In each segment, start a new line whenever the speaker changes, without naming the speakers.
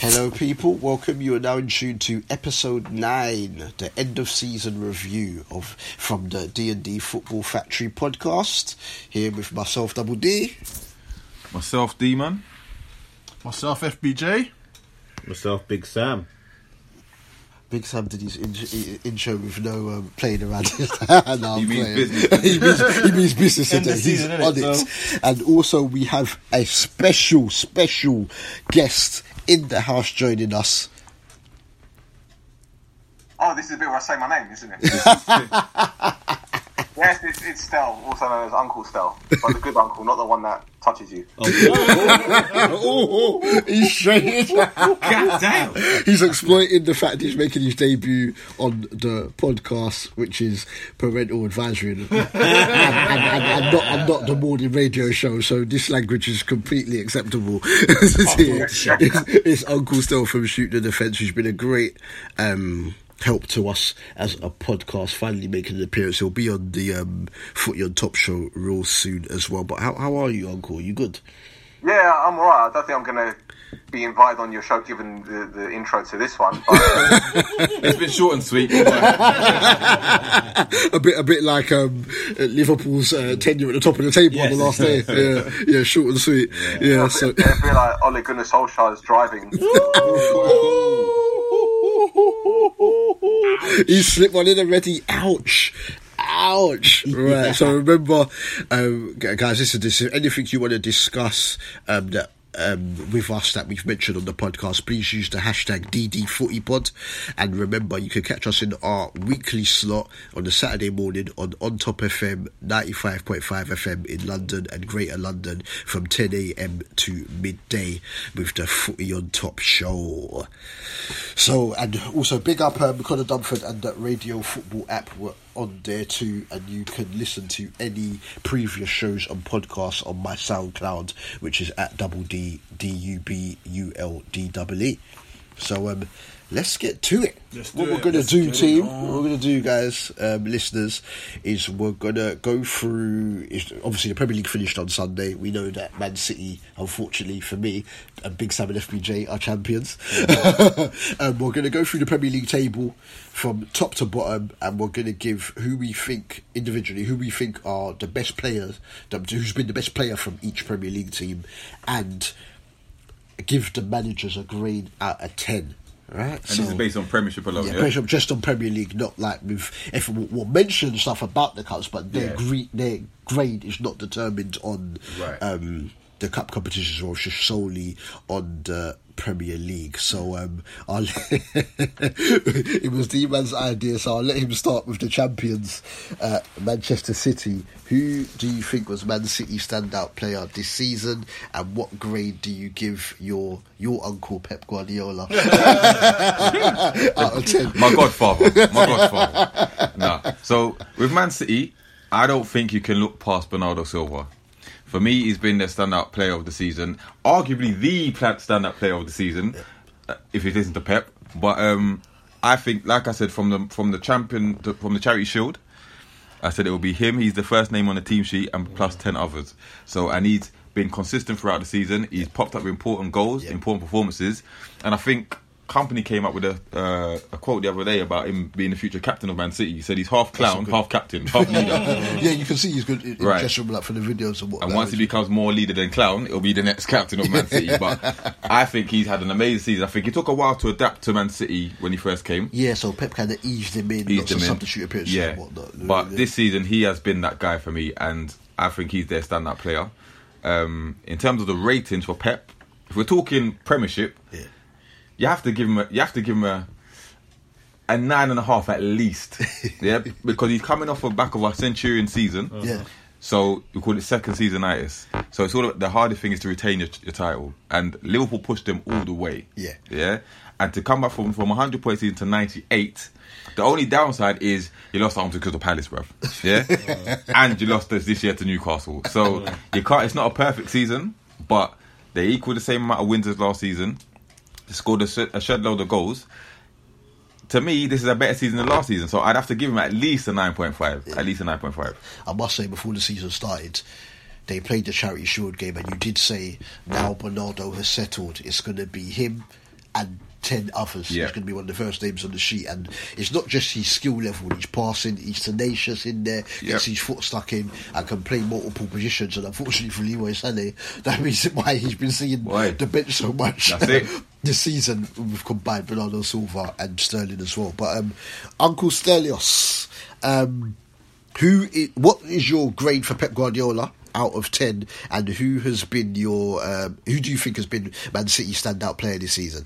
Hello, people. Welcome. You are now in tune to episode nine, the end of season review of from the D and D Football Factory podcast. Here with myself, Double D.
Myself, D-Man.
Myself, FBJ.
Myself, Big Sam.
Big Sam did his in- intro with no um, playing around. no, I'm
He means business.
he, means, he means business today.
of
He's
season,
on
innit?
it. And also, we have a special, special guest in the house joining us.
Oh, this is the bit where I say my name, isn't it? Yes, it's, it's Stel, also known as Uncle Stel, but the good uncle, not the one that touches you.
oh, he's straight.
God damn!
he's exploiting the fact he's making his debut on the podcast, which is parental advisory, and, and, and, and, and not, and not the morning radio show. So this language is completely acceptable. it's, it's Uncle Stel from Shoot the Defence, who's been a great. Um, Help to us as a podcast, finally making an appearance. He'll be on the um, Footy on Top show real soon as well. But how, how are you, Uncle? you good?
Yeah, I'm alright. I don't think I'm going to be invited on your show given the, the intro to this one. But, uh,
It's been short and sweet.
a bit, a bit like um, Liverpool's uh, tenure at the top of the table on the last day. Yeah, yeah, short and sweet. Yeah, so.
I feel like Ole Gunnar Solskjaer's driving.
he slipped one in already. Ouch. Ouch. Right. So remember, um, gu- guys, listen, this is anything you want to discuss um, that. Um, with us that we've mentioned on the podcast, please use the hashtag DDFootyPod. And remember, you can catch us in our weekly slot on the Saturday morning on On Top FM 95.5 FM in London and Greater London from 10 a.m. to midday with the Footy on Top show. So, and also big up um, Conor Dunford and the Radio Football app were on there too, and you can listen to any previous shows and podcasts on my SoundCloud, which is at double D D U B U L D double E. So, um, let's get to it. What we're
it,
gonna do,
get it
team, what we're gonna do, guys, um, listeners, is we're gonna go through. Obviously the Premier League finished on Sunday. We know that Man City, unfortunately for me, and Big Sam and FBJ are champions. um, we're gonna go through the Premier League table from top to bottom, and we're gonna give who we think individually, who we think are the best players, who's been the best player from each Premier League team, and give the managers a grade out of ten. Right,
And this is based on Premiership alone,
yeah,
yeah?
on just on Premier League, not like with if we'll, we'll mention stuff about the cups, but their
Yeah.
grade their grade is not determined on
Right.
um, the cup competitions or just solely on the Premier League. So um, I'll it was D man's idea, so I'll let him start with the champions, uh, Manchester City. Who do you think was Man City standout player this season, and what grade do you give your your uncle Pep Guardiola out of ten?
My godfather. My godfather. nah. So, with Man City, I don't think you can look past Bernardo Silva. For me, he's been the standout player of the season. Arguably the standout player of the season, uh, if it isn't the Pep. But um, I think, like I said, from the from the champion, the, from the Charity Shield, I said it will be him. He's the first name on the team sheet, and plus ten others. So, and he's been consistent throughout the season. He's popped up with important goals, important performances, and I think Kompany came up with a uh, a quote the other day about him being the future captain of Man City. He said he's half clown, half captain, half leader.
yeah, you can see he's good in, in
Right.
just from like from the videos and what.
And once he becomes more leader than clown, it'll be the next captain of Man City. But I think he's had an amazing season. I think it took a while to adapt to Man City when he first came.
yeah, so Pep kind of eased him in,
Eased him in.
substitute appearances
Yeah,
and whatnot.
but
Yeah.
this season he has been that guy for me, and I think he's their standout player. Um, in terms of the ratings for Pep, if we're talking Premiership,
Yeah.
You have to give him a, you have to give him a a nine and a half at least, yeah, because he's coming off the back of a Centurion season.
Yeah.
So we call it second seasonitis. So it's all of, the hardest thing is to retain your, your title, and Liverpool pushed them all the way.
Yeah.
yeah, and to come back from from 100 points season to 98. The only downside is you lost arms to Crystal Palace, bruv. Yeah, and you lost this this year to Newcastle. So you can't. It's not a perfect season, but they equal the same amount of wins as last season. Scored a, shed- a shed load of goals. To me, this is a better season than last season, so I'd have to give him at least a 9.5. At least a 9.5.
I must say, before the season started, they played the Charity Shield game, and you did say now Bernardo has settled. It's going to be him and ten others.
Yeah.
He's going to be one of the first names on the sheet, and it's not just his skill level; he's passing, he's tenacious in there, gets his foot stuck in, and can play multiple positions. And unfortunately for Leroy Sané, that means why he's been seeing
Why?
the bench so much this season. We've combined Bernardo Silva and Sterling as well. But um, Uncle Stelios, um, who? What is your grade for Pep Guardiola? Out of ten, and who has been your um, who do you think has been Man City standout player this season?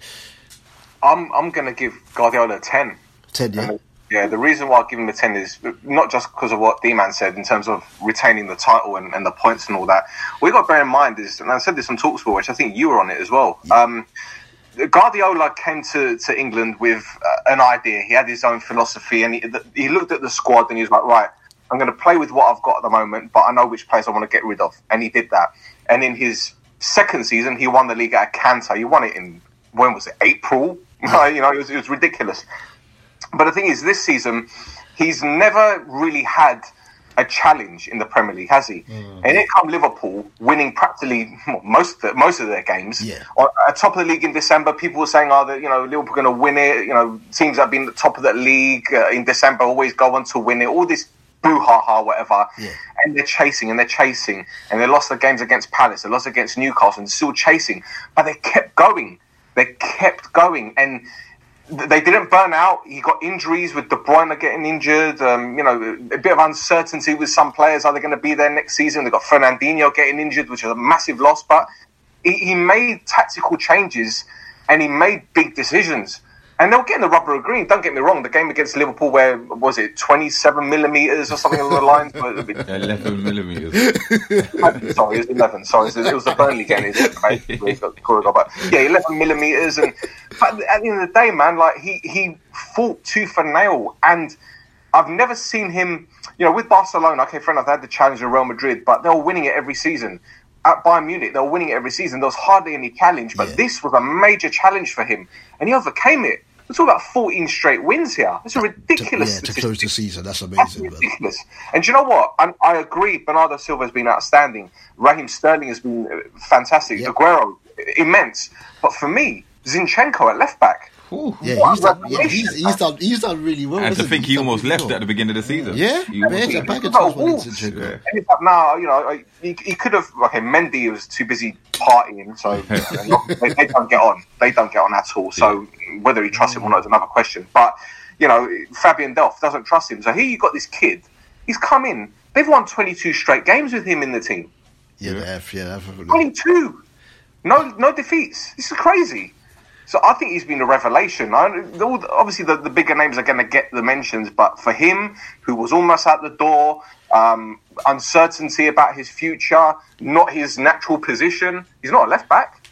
I'm I'm going to give Guardiola a ten.
Ten, yeah.
And, yeah, the reason why I give him a 10 is not just because of what D-Man said in terms of retaining the title and, and the points and all that. You got to bear in mind is, and I said this on Talksport, which I think you were on it as well. Um, Guardiola came to, to England with uh, an idea. He had his own philosophy and he, he looked at the squad and he was like, right, I'm going to play with what I've got at the moment, but I know which players I want to get rid of. And he did that. And in his second season, he won the league at a canter. He won it in, when was it, April? you know, it was, it was ridiculous. But the thing is, this season, he's never really had a challenge in the Premier League, has he? And it come Liverpool winning practically most of the, most of their games.
Yeah.
At top of the league in December, people were saying, "Oh, that you know, Liverpool going to win it." You know, teams that have been at the top of the league uh, in December always go on to win it. All this boo ha ha, whatever.
Yeah.
And they're chasing and they're chasing, and they lost the games against Palace, they lost against Newcastle, and still chasing, but they kept going. They kept going, and they didn't burn out. He got injuries with De Bruyne getting injured. Um, you know, a bit of uncertainty with some players. Are they going to be there next season? They got Fernandinho getting injured, which is a massive loss. But he, he made tactical changes and he made big decisions. And they were getting the rubber of green. Don't get me wrong. The game against Liverpool, where was it, twenty-seven millimeters or something along the lines? But-
11 millimeters.
sorry, it was 11. Sorry, it was, the Burnley game. It was, mate, where he got the corridor, but yeah, 11 millimeters. And but at the end of the day, man, like he he fought tooth and nail, and I've never seen him. You know, with Barcelona, okay, fair enough, they had the challenge of Real Madrid, but they were winning it every season. At Bayern Munich, they were winning it every season. There was hardly any challenge, but
Yeah.
this was a major challenge for him, and he overcame it. We're talking about 14 straight wins here. It's a
To,
ridiculous.
yeah, to close the season, that's
That's
amazing. man.
ridiculous. And do you know what? I, I agree. Bernardo Silva has been outstanding. Raheem Sterling has been uh, fantastic.
Yep.
Aguero, immense. But for me, Zinchenko at left back.
Ooh.
Yeah,
What
he's done, yeah,
revelation,
he's, he's done. He's done really well.
And to think he
He's done
almost left at the beginning of the season.
Yeah,
He
yeah,
almost
it's a
left.
bag of
No,
times when
Wolves.
it's Zinchenko.
Yeah.
And like, now, you know, he, he could have. Okay, Mendy was too busy partying, so they, they don't get on. They don't get on at all. So whether he trusts him or not is another question. But you know, Fabian Delph doesn't trust him. So here you got this kid. He's come in. They've won 22 straight games with him in the team.
Yeah, they have, yeah, definitely.
22. No, no defeats. This is crazy. So I think he's been a revelation. I, the- obviously, the, the bigger names are going to get the mentions, but for him, who was almost out the door, um, uncertainty about his future, not his natural position. He's not a left back,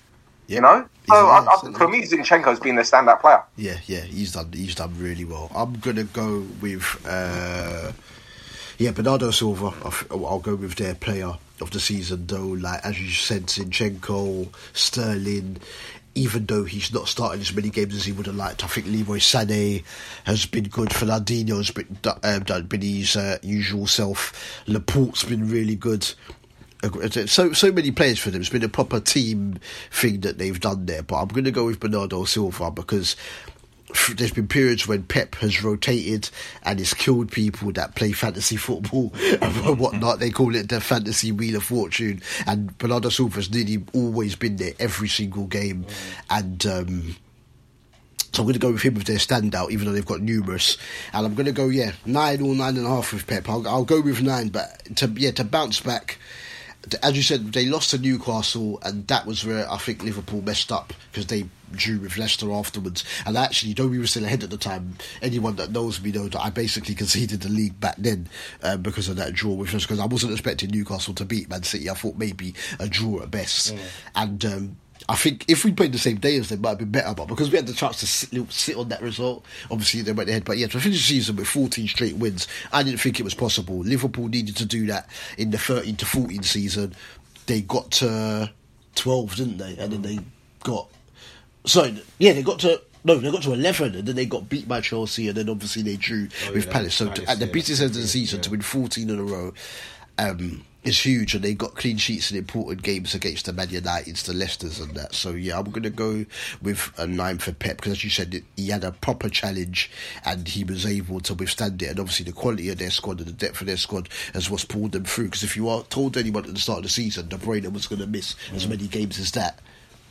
Yeah.
you know. So
yeah,
I,
certainly.
for me, Zinchenko's been their standout player.
Yeah, yeah, he's done. He's done really well. I'm gonna go with, uh, yeah, Bernardo Silva. I'll go with their player of the season, though. Like as you said, Zinchenko, Sterling. Even though he's not starting as many games as he would have liked, I think Leroy Sané has been good. Fernandinho has been, um, been his uh, usual self. Laporte's been really good. So so many players for them. It's been a proper team thing that they've done there. But I'm going to go with Bernardo Silva because there's been periods when Pep has rotated and it's killed people that play fantasy football and whatnot. They call it the fantasy wheel of fortune. And Bernardo Silva's nearly always been there every single game. And um, so I'm going to go with him with their standout, even though they've got numerous. And I'm going to go, yeah, nine or nine and a half with Pep. I'll, I'll go with nine, but to yeah to bounce back. As you said, they lost to Newcastle, and that was where I think Liverpool messed up because they drew with Leicester afterwards. And actually, though we were still ahead at the time, anyone that knows me knows that I basically conceded the league back then uh, because of that draw with us. Because I wasn't expecting Newcastle to beat Man City. I thought maybe a draw at best. And um, I think if we played the same day as them, it might have been better. But because we had the chance to sit, sit on that result, obviously they went ahead. But yeah, to finish the season with 14 straight wins, I didn't think it was possible. Liverpool needed to do that in the 13 to 14 season. They got to 12, didn't they? And then they got. Sorry, yeah, they got to. No, they got to 11 and then they got beat by Chelsea and then obviously they drew with
yeah,
Palace. So
Palace,
at the
yeah.
busiest end of the season
Yeah.
to win 14 in a row. Um, is huge, and they've got clean sheets in important games against the Man Uniteds, the Leicesters, and that. So yeah, I'm going to go with a nine for Pep because, as you said, he had a proper challenge and he was able to withstand it. And obviously, the quality of their squad and the depth of their squad has what's pulled them through. Because if you are told anyone at the start of the season De Bruyne was going to miss as many games as that,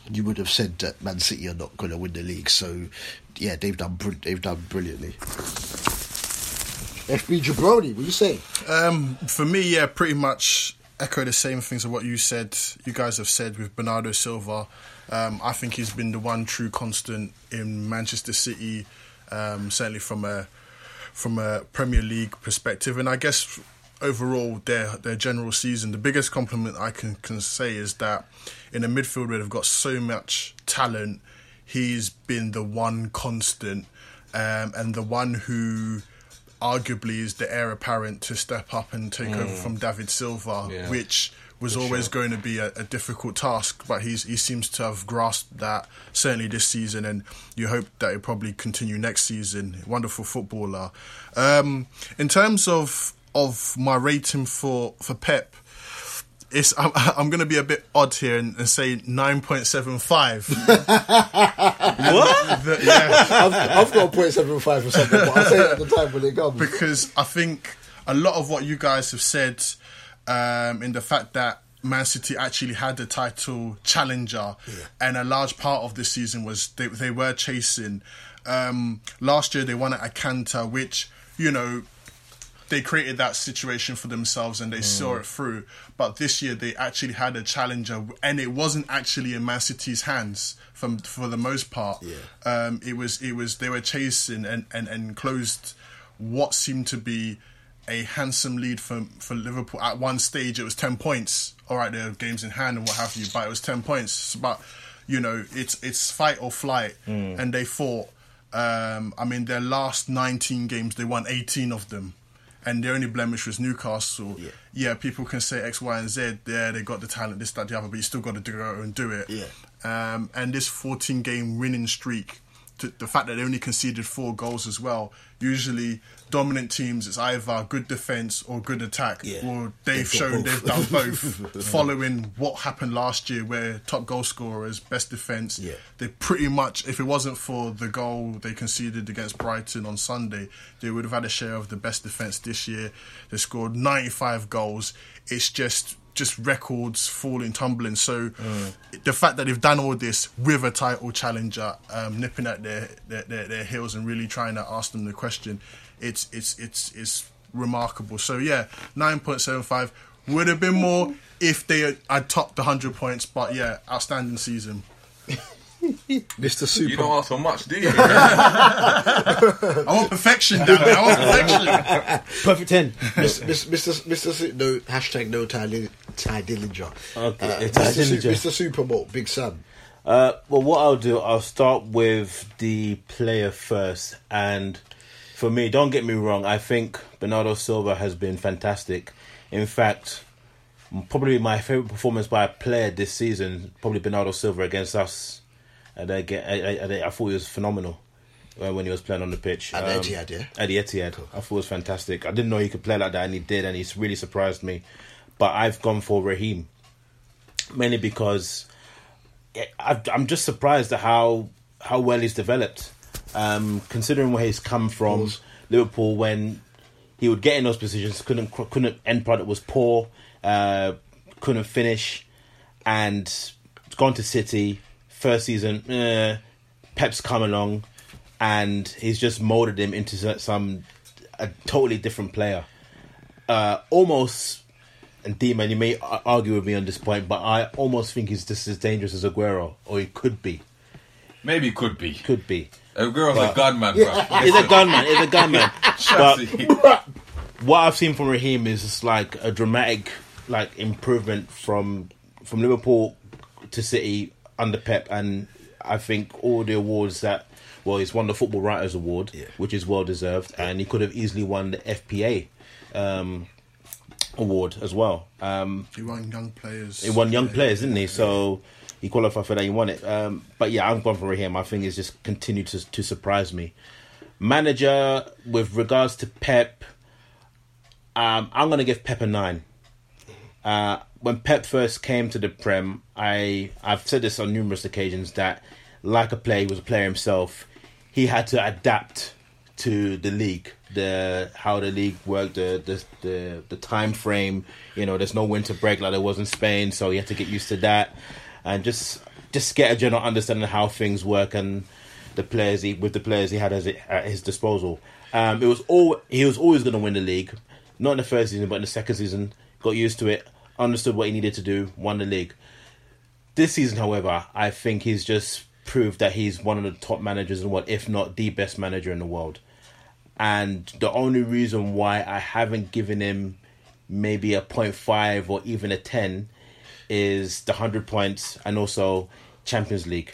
you would have said that Man City are not going to win the league. So yeah, they've done they've done brilliantly. FB Jabroni, what you say?
Um, for me, yeah, pretty much echo the same things of what you said. You guys have said with Bernardo Silva. Um, I think he's been the one true constant in Manchester City, um, certainly from a from a Premier League perspective, and I guess overall their their general season. The biggest compliment I can can say is that in a midfield where they've got so much talent, he's been the one constant um, and the one who arguably is the heir apparent to step up and take over from David Silva,
Yeah.
which was always going to be a, a difficult task. But he's he seems to have grasped that certainly this season, and you hope that it probably continue next season. Wonderful footballer. Um, in terms of of my rating for for Pep. It's, I'm, I'm going to be a bit odd here and, and say 9.75.
What?
The- yeah.
I've, I've got a point seven five or something, but I'll say it at the time when it comes.
because I think a lot of what you guys have said um, in the fact that Man City actually had the title challenger, and a large part of this season was they they were chasing. Um, last year they won at Akanta, which you know they created that situation for themselves and they saw it through. But this year they actually had a challenger, and it wasn't actually in Man City's hands from for the most part. Um, it was it was they were chasing and, and, and closed what seemed to be a handsome lead for for Liverpool. At one stage, it was ten points. All right, there are games in hand and what have you, but it was ten points. But you know, it's it's fight or flight, and they fought. Um, I mean, their last nineteen games, they won eighteen of them, and their only blemish was Newcastle. Yeah, people can say X, Y, and Z. Yeah, they got the talent, this, that, the other, but you still got to go and do it.
Yeah.
Um, and this fourteen game winning streak the fact that they only conceded four goals as well. Usually, dominant teams, it's either good defense or good attack.
Yeah.
Well, they've,
They've
shown they've done both, following what happened last year, where top goal scorers, best defense.
Yeah.
They pretty much, if it wasn't for the goal they conceded against Brighton on Sunday, they would have had a share of the best defense this year. They scored 95 goals. It's just just records falling, tumbling. So the fact that they've done all this with a title challenger, um, nipping at their, their, their their heels and really trying to ask them the question, it's it's it's it's remarkable. So yeah, nine point seven five would have been more if they had, had topped the hundred points. But yeah, outstanding season.
Mr. Super.
You don't ask for much, do you?
I want perfection, damn it. I want perfection.
Perfect 10.
Mr. Mr. Mr. No hashtag no Tye, Li- Tye Dillinger.
Okay,
Uh,
it's Tye
Mr. Su-
Dillinger.
Mr. Supermalt, Big Sam.
Uh, well, what I'll do, I'll start with the player first. And for me, don't get me wrong, I think Bernardo Silva has been fantastic. In fact, probably my favorite performance by a player this season, probably Bernardo Silva against us. And I, get, I, I, I thought he was phenomenal uh, when he was playing on the pitch.
At the Etihad, yeah?
At the Etihad. I thought it was fantastic. I didn't know he could play like that, and he did, and he's really surprised me. But I've gone for Raheem. Mainly because I, I'm just surprised at how how well he's developed. Um, considering where he's come from, Liverpool, when he would get in those positions, couldn't couldn't end product was poor, uh, couldn't finish, and gone to City first season. Eh, Pep's come along, and he's just molded him into some a totally different player. Uh, almost and D-Man, you may argue with me on this point, but I almost think he's just as dangerous as Aguero, or he could be.
Maybe could be.
Could be.
Aguero's a gunman, bro.
He's a gunman. He's a gunman. but what I've seen from Raheem is just like a dramatic like improvement from from Liverpool to City under Pep, and I think all the awards that well, he's won the Football Writers Award,
Yeah.
which is well deserved, and he could have easily won the FPA um, award as well. Um,
He won young players.
he won young players, didn't he? So he qualified for that. He won it. Um, but yeah, I'm going for him. I think he's just continued to to surprise me. Manager with regards to Pep, um, I'm going to give Pep a nine. Uh, when Pep first came to the Prem, I I've said this on numerous occasions that, like a player, he was a player himself. He had to adapt to the league, the how the league worked, the the the, the time frame. You know, there's no winter break like there was in Spain, so he had to get used to that, and just just get a general understanding of how things work and the players he with the players he had as at his disposal. Um, it was all he was always going to win the league, not in the first season, but in the second season. Got used to it, understood what he needed to do, won the league. This season, however, I think he's just proved that he's one of the top managers in the world, if not the best manager in the world. And the only reason why I haven't given him maybe a 0.5 or even a 10 is the 100 points and also Champions League.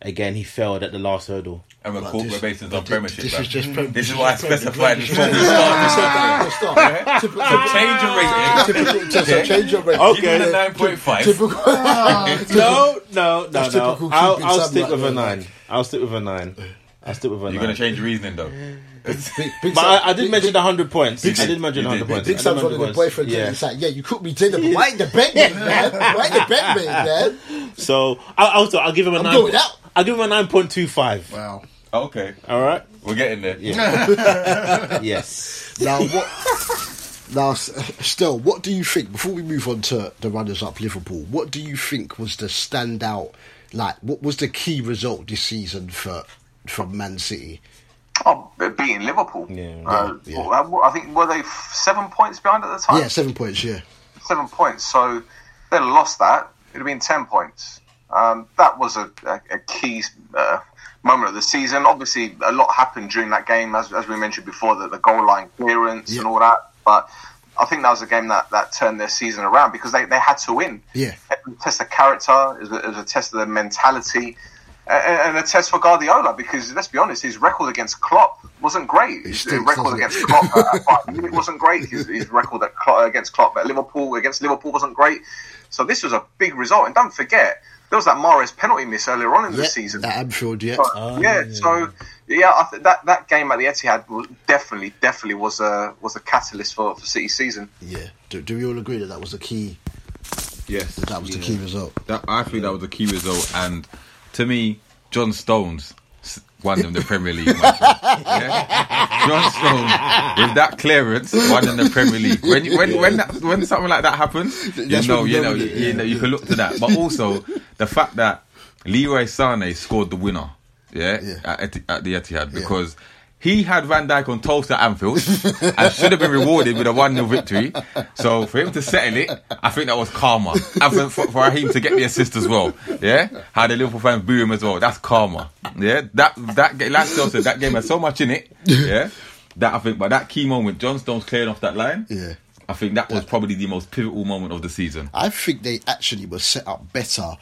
Again, he failed at the last hurdle.
And we're,
But
called,
this-
we're based on
but thi-
Premiership.
this
bruv.
is just Prem-
This is
this
why I specified this
Prem-
before we started.
Stop, stop.
So change your rating.
Typical, just
Okay.
change your rating.
Okay.
Give me a 9.5.
Typical.
No, no, no,
That's
no.
typical
I'll,
keeping
I'll
Sam
stick
like
with a
that.
nine. I'll stick with a nine. I'll stick with a
You're
nine.
going to change your reasoning though.
Big, big
But
Sam-
I, I did
big-
mention
big-
the hundred points. I
Sam-
did mention
you
the
did,
hundred points.
Big
I did
Sam's one
mention
of the
100
boyfriends.
Yeah.
Yeah. It's like, yeah, you cooked me dinner, but why ain't the bed made, man? Why ain't the bed made, man?
So I, also I'll give him a
I'm
nine.
going out.
I'll give him a nine point two five.
Wow.
Okay,
All right.
we're getting there. Yeah.
Yes.
Now what? Now, still, what do you think? Before we move on to the runners-up, Liverpool, what do you think was the standout? Like, what was the key result this season for from Man City?
Oh, beating Liverpool.
Yeah.
Uh,
Yeah,
well, I think were they seven points behind at the time?
Yeah, seven points. Yeah,
seven points. So they'd have lost that. It'd have been ten points. Um, that was a, a, a key uh, moment of the season. Obviously, a lot happened during that game, as, as we mentioned before, the, the goal line clearance
Yeah.
and all that. But I think that was a game that, that turned their season around because they, they had to win.
Yeah.
It was a test of character. It was a, it was a test of their mentality. a- a- And a test for Guardiola because let's be honest, his record against Klopp wasn't great. His record
it?
against Klopp uh, at Bayern wasn't great. His, his record at Klopp, against Klopp at Liverpool against Liverpool wasn't great. So this was a big result. And don't forget, there was that Mahrez penalty miss earlier on in the season.
That Anfield, yeah.
So, oh, yeah, so yeah, I th- that that game at the Etihad was definitely definitely was a was a catalyst for for City's season.
Yeah. Do, do we all agree that that was the key?
Yes,
That was the key result.
That, I think that was the key result, and to me, John Stones s- won them the Premier League. Yeah? John Stones with that clearance won them the Premier League. When you- when when that, when something like that happens, you
That's
know
you
you
know it,
you, know you can look to that. But also the fact that Leroy Sane scored the winner, yeah,
Yeah.
At, at the Etihad because. He had Van Dijk on toast at Anfield and should have been rewarded with a 1 0 victory. So for him to settle it, I think that was karma. And for, for, Raheem to get the assist as well. Yeah? How the Liverpool fans boo him as well. That's karma. Yeah? That, that, like Phil said, that game had so much in it. Yeah? That I think, but that key moment, John Stones clearing off that line.
Yeah.
I think that was probably the most pivotal moment of the season.
I think they actually were set up better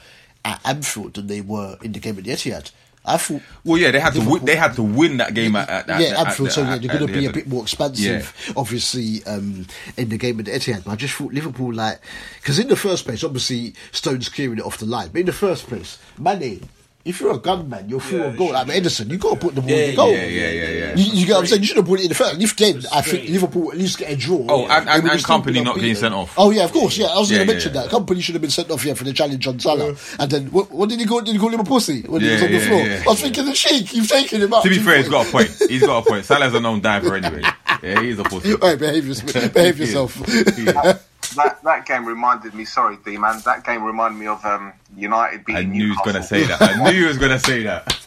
at Anfield than they were in the game at the Etihad. I thought.
Well, yeah, they had to
Liverpool-
win, they had to win that game at, at, at
yeah,
at
Anfield.
the-
so yeah, they're going to be a bit more expansive, obviously, um, in the game at the Etihad. But I just thought Liverpool, like, because in the first place, obviously, Stones clearing it off the line. But in the first place, Mane, if you're a gunman, you're through a goal. Like Ederson, you got to put the ball in the goal.
yeah, yeah, yeah, yeah.
You, you get what I'm saying? You should have put it in the first. If game, I think Liverpool at least get a draw.
Oh, and- and- and
Kompany
not getting
unbeaten.
sent off.
Oh yeah, of course. Yeah, I was
Yeah,
going to mention
yeah.
that. Kompany should have been sent off here for the challenge on Salah. And then what, what did he call? Did he call him a pussy when he was on the
yeah,
floor?
yeah.
I was thinking the sheik. You've taken him out.
To be fair, he's got a point. He's got a point. Salah's a known diver anyway. Yeah, he's a pussy.
All right, behave, yourself. behave yourself.
That that game reminded me. Sorry, D man. That game reminded me of um, United beating
I knew he was going to say that. I knew he was going to say that.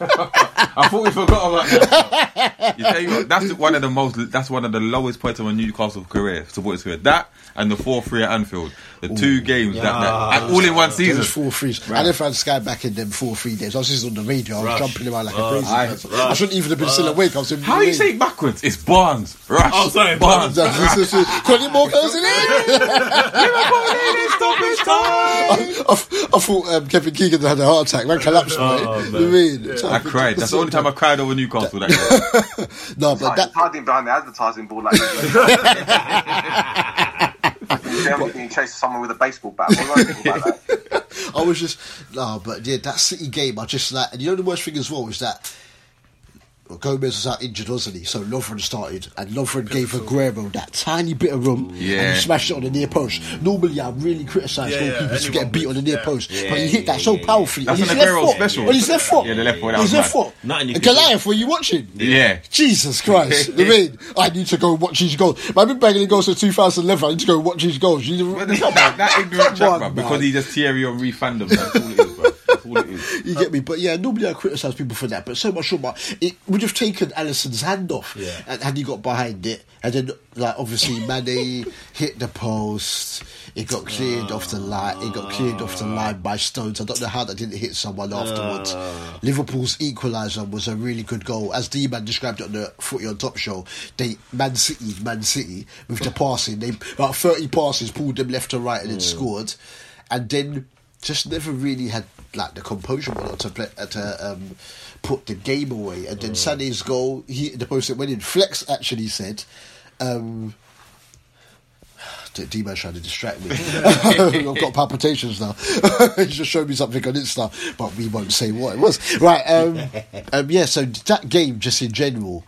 I thought we forgot about that. You tell you what, that's one of the most. That's one of the lowest points of a Newcastle career, supporters career. That and the four three at Anfield, the two games that, that all in one season.
Those four threes. I never had Sky back in them four three days. I was just on the radio. I was
Rush.
jumping around like a
Rush.
crazy
I-
person. I shouldn't even have been still awake. I was in
How do you say it backwards? It's Barnes. Rush.
Oh, sorry,
Barnes.
Barnes.
Collymore goes in
Stoppage time.
I, I thought um, Kevin Keegan had a heart attack. Man collapsed.
Oh,
mate.
man.
You I mean? So
I cried. That's the only time I cried over Newcastle. That game.
No, but
Like,
that
hiding behind the advertising board like Germany being chased someone with a baseball bat. I think about that?
I was just no, but yeah, that City game. I just like, and you know the worst thing as well is that Gomez was out injured, wasn't he? So Lovren started, and Lovren gave Aguero that tiny bit of room, and he smashed it on the near post. Normally, I really criticise
Yeah, yeah,
goalkeepers for getting beat on the near
yeah.
post,
Yeah,
but he hit that so powerfully.
That's
on his left foot.
special.
On his left foot.
Yeah, the left foot, that
On his
was
left foot.
Nothing you can do.
Goliath, were you watching?
Yeah.
Jesus Christ. I mean, I need to go watch his goals. I've been banging the goals since 2011. I need to go watch his goals. You,
But that, that, that ignorant
Come
chat, bro,
man.
because he's just Thierry Henry fandom. That's all it is, bro. That's it is.
You get me? But yeah, normally I criticise people for that, but so much more. It would have taken Alisson's hand off
Yeah.
and had he got behind it. And then, like, obviously, Mane hit the post. It got cleared off the line. It got cleared off the ah. line by Stones. I don't know how that didn't hit someone afterwards. Ah. Liverpool's equaliser was a really good goal. As D-Man described it on the Footy on Top show, they Man City, Man City, with the passing. They About 30 passes, pulled them left to right and then hmm. scored. And then just never really had like the composure whatnot to play, uh, to um, put the game away. And then Sané's goal, he the post that went in. Flex actually said, um, D man's trying to distract me. I've got palpitations now. He just showed me something on Insta, but we won't say what it was. Right, um, um, yeah, so that game, just in general,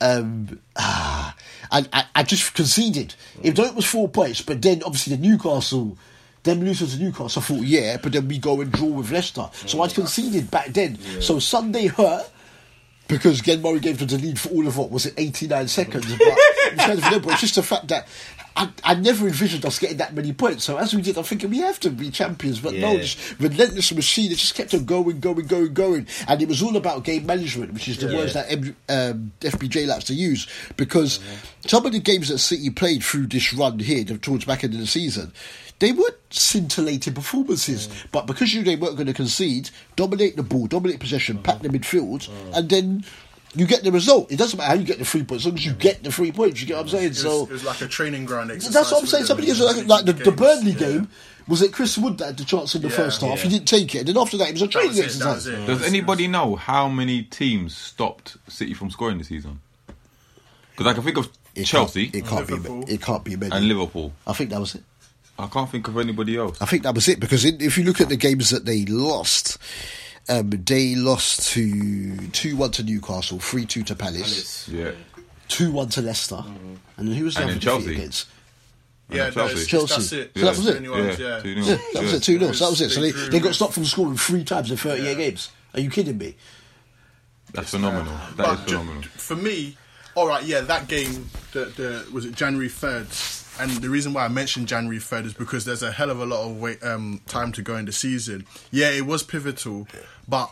um, ah, I, I, I just conceded. Even though it was four points, but then obviously the Newcastle, them losing to Newcastle, I thought, yeah, but then we go and draw with Leicester. So I'd conceded back then. So Sunday hurt because Glenn Murray gave them the lead for all of what was it, 89 seconds. But it kind of inevitable. It's just the fact that I, I never envisioned us getting that many points. So as we did, I'm thinking we have to be champions. But no,
Yeah.
this relentless machine. It just kept on going, going, going, going. And it was all about game management, which is the words that M- um, FBJ likes to use. Because some of the games that City played through this run here, towards back end of the season, they weren't scintillating performances. Mm. But because you they weren't going to concede, dominate the ball, dominate possession, mm. pack the midfield, mm. and then you get the result. It doesn't matter how you get the three points, as long as you get the three points. You get what I'm saying?
It was,
so
it was like a training ground exercise.
that's what I'm saying. Somebody is like,
the
like the, the Burnley
Yeah.
game. Was it Chris Wood that had the chance in the
Yeah,
first half? He didn't take it. And then after that, it was a training
was it, was
exercise.
it.
Does anybody know how many teams stopped City from scoring this season? Because I can think of
It
Chelsea
Can't, it can't
Liverpool.
be. It can't be many.
and Liverpool.
I think that was it.
I can't think of anybody else.
I think that was it because in, if you look at the games that they lost, um, they lost to two one to Newcastle, three two to Palace,
Yeah.
two one to Leicester, and then who was the
And
other
then
defeat
Chelsea.
against?
Yeah, no,
Chelsea.
it's-
Chelsea.
That's it.
So that was it?
Anyone else,
Yeah,
yeah.
Yeah, that was it. Two 0 So that was it. So they,
They
they got stopped from scoring three times in thirty eight games. Are you kidding me?
That's phenomenal. That
But
is
ju-
phenomenal.
for me, all right, yeah, that game, the, the was it January third, and the reason why I mentioned January third is because there's a hell of a lot of wait, um, time to go in the season. Yeah, it was pivotal, but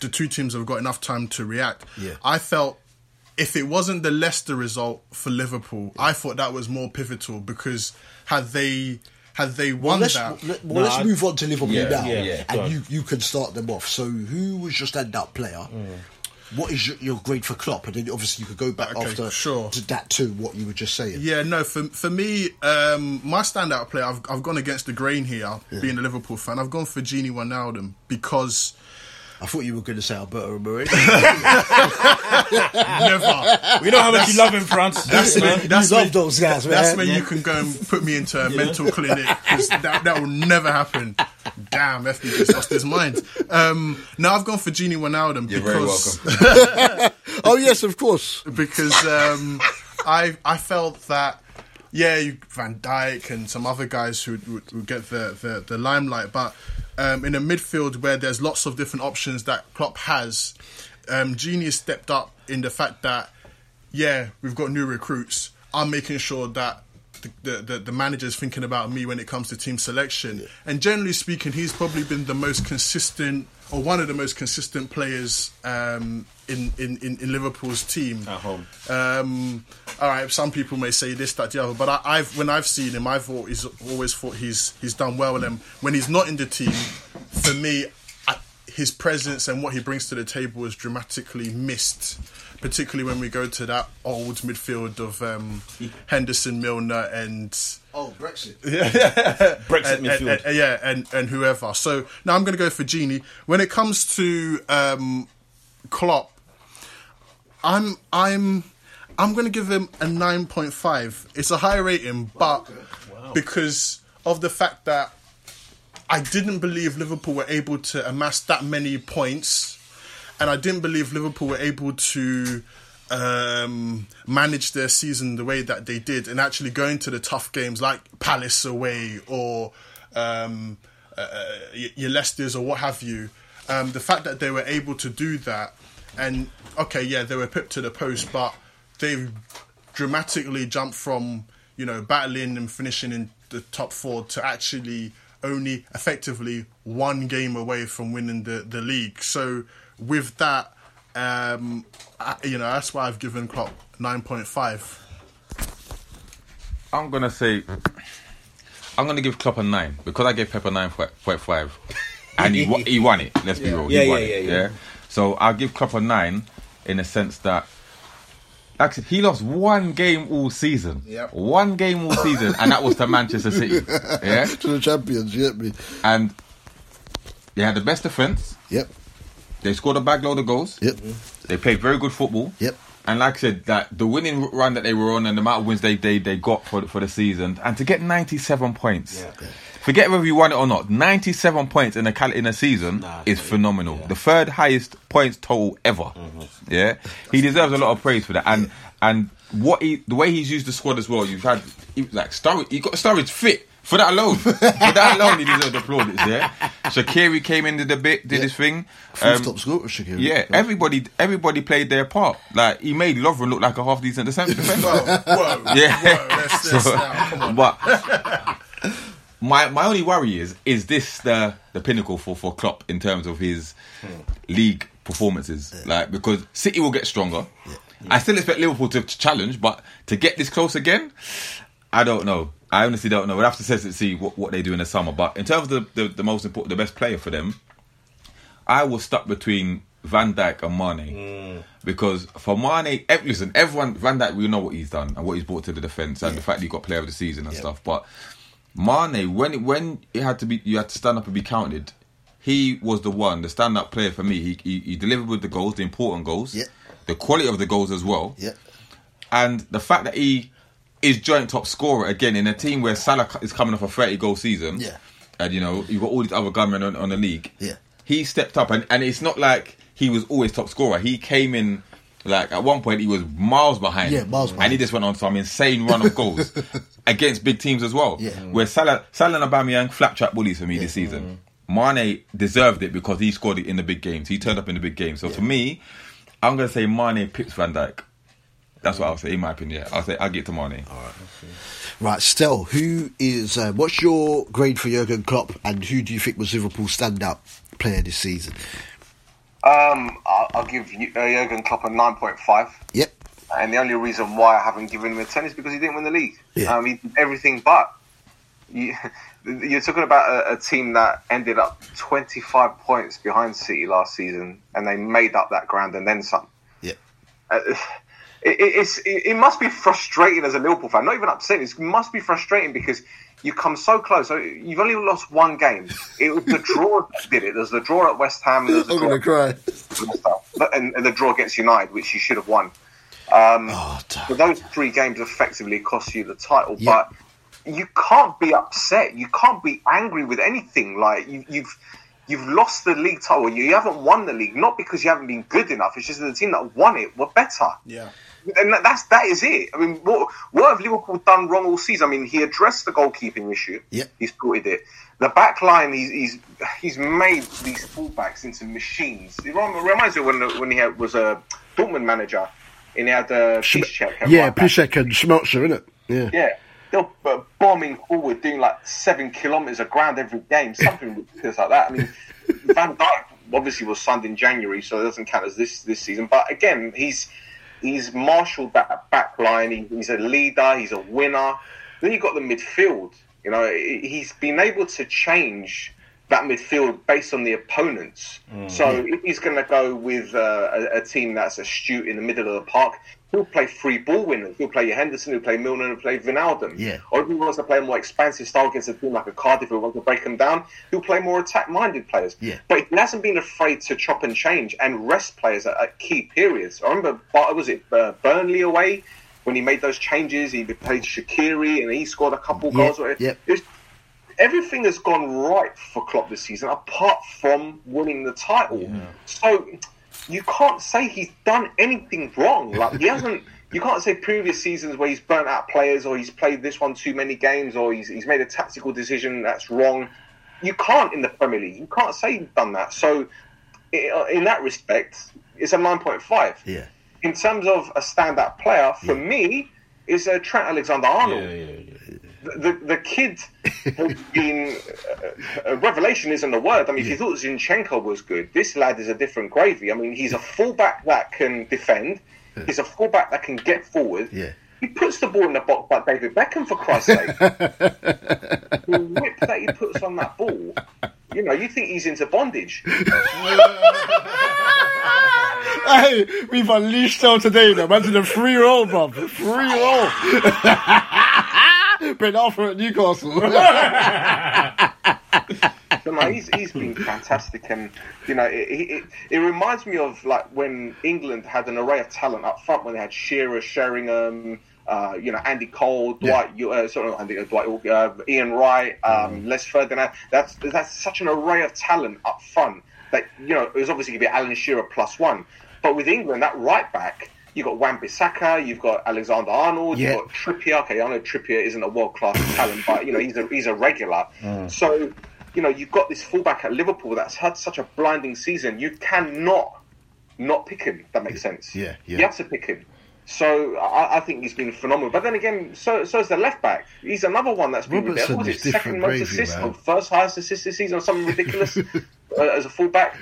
the two teams have got enough time to react.
Yeah.
I felt if it wasn't the Leicester result for Liverpool, I thought that was more pivotal because had they had they
Well,
won
let's,
that,
let,
No,
let's
I-
move on to Liverpool
Yeah,
now,
yeah, yeah,
and you, you can start them off. So, who was your standout player? What is your, your grade for Klopp? And then obviously you could go back
Okay,
after
sure.
to that too. What you were just saying.
Yeah, no. For for me, um, my standout player, I've I've gone against the grain here. Being a Liverpool fan, I've gone for Gini Wijnaldum because
I thought you were going to say Alberto Moreno.
never.
We know how much you love him, France.
That's
man.
when, that's
you love
when,
those guys, man.
that's when you can go and put me into a mental clinic 'cause that, that will never happen. Damn, FB just lost his mind. Um, now I've gone for Gini Wijnaldum
You're very
because
welcome.
oh yes, of course.
because um, I I felt that yeah, you, Van Dijk and some other guys who would, would get the, the, the limelight, but um, in a midfield where there's lots of different options that Klopp has, um, Gini stepped up in the fact that yeah, we've got new recruits. I'm making sure that. The, the, the manager's thinking about me when it comes to team selection, and generally speaking, he's probably been the most consistent or one of the most consistent players um, in, in, in, Liverpool's team
At home.
um, all right, some people may say this, that, the other, but I, I've when I've seen him, I've always always thought he's he's done well. And when he's not in the team, for me, I, his presence and what he brings to the table is dramatically missed. Particularly when we go to that old midfield of um, Henderson, Milner, and
Oh, Brexit.
yeah, Brexit
and-
midfield.
and- and- yeah, and, and whoever. So now I'm going to go for Gini. When it comes to um, Klopp, I'm I'm I'm going to give him a nine point five. It's a high rating, but because of the fact that I didn't believe Liverpool were able to amass that many points. And I didn't believe Liverpool were able to um, manage their season the way that they did, and actually going to the tough games like Palace away or um, uh, your Leicester's or what have you. Um, the fact that they were able to do that, and okay, yeah, they were put to the post, but they've dramatically jumped from you know battling and finishing in the top four to actually only effectively one game away from winning the, the league. So with that, um, I, you know, that's why I've given Klopp nine point five.
I'm gonna say I'm gonna give Klopp a nine because I gave Pep a nine point five, and he he won it. Let's be real,
Yeah,
he won
yeah,
it.
yeah, yeah.
So I'll give Klopp a nine in the sense that. Actually, he lost one game all season.
Yep.
One game all season, and that was to Manchester City. Yeah,
to the champions. You get me?
and they had the best defense.
Yep.
They scored a bag load of goals.
Yep.
They played very good football.
Yep.
And like I said, that the winning run that they were on and the amount of wins they they, they got for for the season, and to get ninety seven points. Forget whether you won it or not. Ninety seven points in a cal- in a season
Nah,
is phenomenal. The third highest points total ever. Yeah, he deserves a lot of praise for that. And and what he the way he's used the squad as well. You've had like Sturridge. He got Sturridge fit. For that alone, for that alone, he deserves the plaudits. Yeah, Shaqiri came into the bit, did
Yeah.
his thing.
Fourth
Um,
top scorer, Shaqiri.
yeah, everybody everybody played their part. Like he made Lovren look like a half decent defender.
Whoa, whoa,
Yeah.
whoa, let's, let's,
So-
now, come on.
but my my only worry is is this the the pinnacle for for Klopp in terms of his league performances? Like because City will get stronger. I still expect Liverpool to challenge, but to get this close again, I don't know. I honestly don't know. We'll have to see what, what they do in the summer. But in terms of the, the, the most important, the best player for them, I was stuck between Van Dijk and Mane mm. because for Mane, listen, everyone Van Dijk, we know what he's done and what he's brought to the defense and the fact that he got Player of the Season and stuff. But Mane, when it, when it had to be, you had to stand up and be counted. He was the one, the stand-up player for me. He, he he delivered with the goals, the important goals,
Yeah.
the quality of the goals as well
Yeah.
and the fact that he is joint top scorer again in a team where Salah is coming off a 30 goal season.
Yeah.
And you know, you've got all these other gunmen on, on the league.
Yeah.
He stepped up and, and it's not like he was always top scorer. He came in like at one point he was miles behind.
Yeah, miles behind.
And he just went on some insane run of goals against big teams as well.
Yeah.
Where Salah Salah and Aubameyang flat trap bullies for me this season. Mm-hmm. Mane deserved it because he scored it in the big games. He turned up in the big games. So for me, I'm gonna say Mane pips Van Dijk. That's what I'll say in my opinion. I'll say I'll get to Mane.
Right, Stel, who is, uh, what's your grade for Jurgen Klopp and who do you think was Liverpool's standout player this season?
Um, I'll, I'll give you, uh, Jurgen Klopp a nine point five.
Yep.
And the only reason why I haven't given him a 10 is because he didn't win the league.
Yeah.
Um, he did everything but. You, you're talking about a, a team that ended up 25 points behind City last season, and they made up that ground and then some.
Yep.
Uh, it, it, it's, it, it must be frustrating as a Liverpool fan. Not even upset. It must be frustrating because you come so close. So you've only lost one game. It was the draw did it. There's the draw at West Ham. There's the
I'm
draw
going to cry.
And, and the draw against United, which you should have won. Um,
Oh, damn.
but those three games effectively cost you the title.
Yeah.
But you can't be upset. You can't be angry with anything. Like you, you've you've lost the league title. You haven't won the league, not because you haven't been good enough. It's just that the team that won it were better.
Yeah.
And that's that is it. I mean, what what have Liverpool done wrong all season? I mean, he addressed the goalkeeping issue.
Yeah.
he's sorted it. The back line, he's he's he's made these fullbacks into machines. It reminds me when when he had, was a Dortmund manager and he had uh, Piszczek
Yeah. Piszczek and Schmelzer, innit? Yeah.
Yeah, they're uh, bombing forward, doing like seven kilometers of ground every game, something ridiculous like that. I mean, Van Dijk obviously was signed in January, so it doesn't count as this this season. But again, he's he's marshalled that back line. He, he's a leader. He's a winner. Then you've got the midfield. You know, he- he's been able to change that midfield based on the opponents. So if he's going to go with uh, a, a team that's astute in the middle of the park, he'll play free ball winners. He'll play Henderson, he'll play Milner, he'll play Wijnaldum.
Yeah.
Or if he wants to play a more expansive style against a team like a Cardiff who wants to break them down, he'll play more attack-minded players.
Yeah.
But he hasn't been afraid to chop and change and rest players at, at key periods. I remember, was it uh, Burnley away when he made those changes? He played Shaqiri and he scored a couple
Yeah,
goals.
yeah.
It was- everything has gone right for Klopp this season, apart from winning the title. So you can't say he's done anything wrong. Like he hasn't. You can't say previous seasons where he's burnt out players or he's played this one too many games or he's, he's made a tactical decision that's wrong. You can't in the Premier League. You can't say he's done that. So, in that respect, it's a 9.5.
Yeah.
In terms of a standout player, for me, is uh, Trent Alexander Arnold
Yeah, yeah, yeah.
The the kid has been uh, a revelation isn't a word. I mean, if you thought Zinchenko was good, this lad is a different gravy. I mean, he's a fullback that can defend. He's a fullback that can get forward.
Yeah.
He puts the ball in the box like David Beckham, for Christ's sake. the whip that he puts on that ball, you know, you think he's into bondage.
Hey, we've unleashed hell today, though. Imagine a free roll, bruv. Free roll. Ben Arfa at Newcastle.
So, no, he's, he's been fantastic, and you know, it, it, it reminds me of like when England had an array of talent up front when they had Shearer, Sheringham, uh, you know, Andy Cole, Dwight, you uh, sorry, Andy, uh, Dwight, uh, Ian Wright, um, Les Ferdinand. That's that's such an array of talent up front that you know it was obviously going to be Alan Shearer plus one, but with England, that right back. You've got Wan Bissaka, you've got Alexander Arnold,
Yeah.
you've got Trippier. Okay, I know Trippier isn't a world class talent, but you know he's a he's a regular. So you know you've got this fullback at Liverpool that's had such a blinding season. You cannot not pick him. That makes sense.
Yeah, yeah.
You have to pick him. So I, I think he's been phenomenal. But then again, so so is the left back. He's another one that's been
Robertson
what was
is
second most assists or first highest assist this season or something ridiculous uh, as a fullback.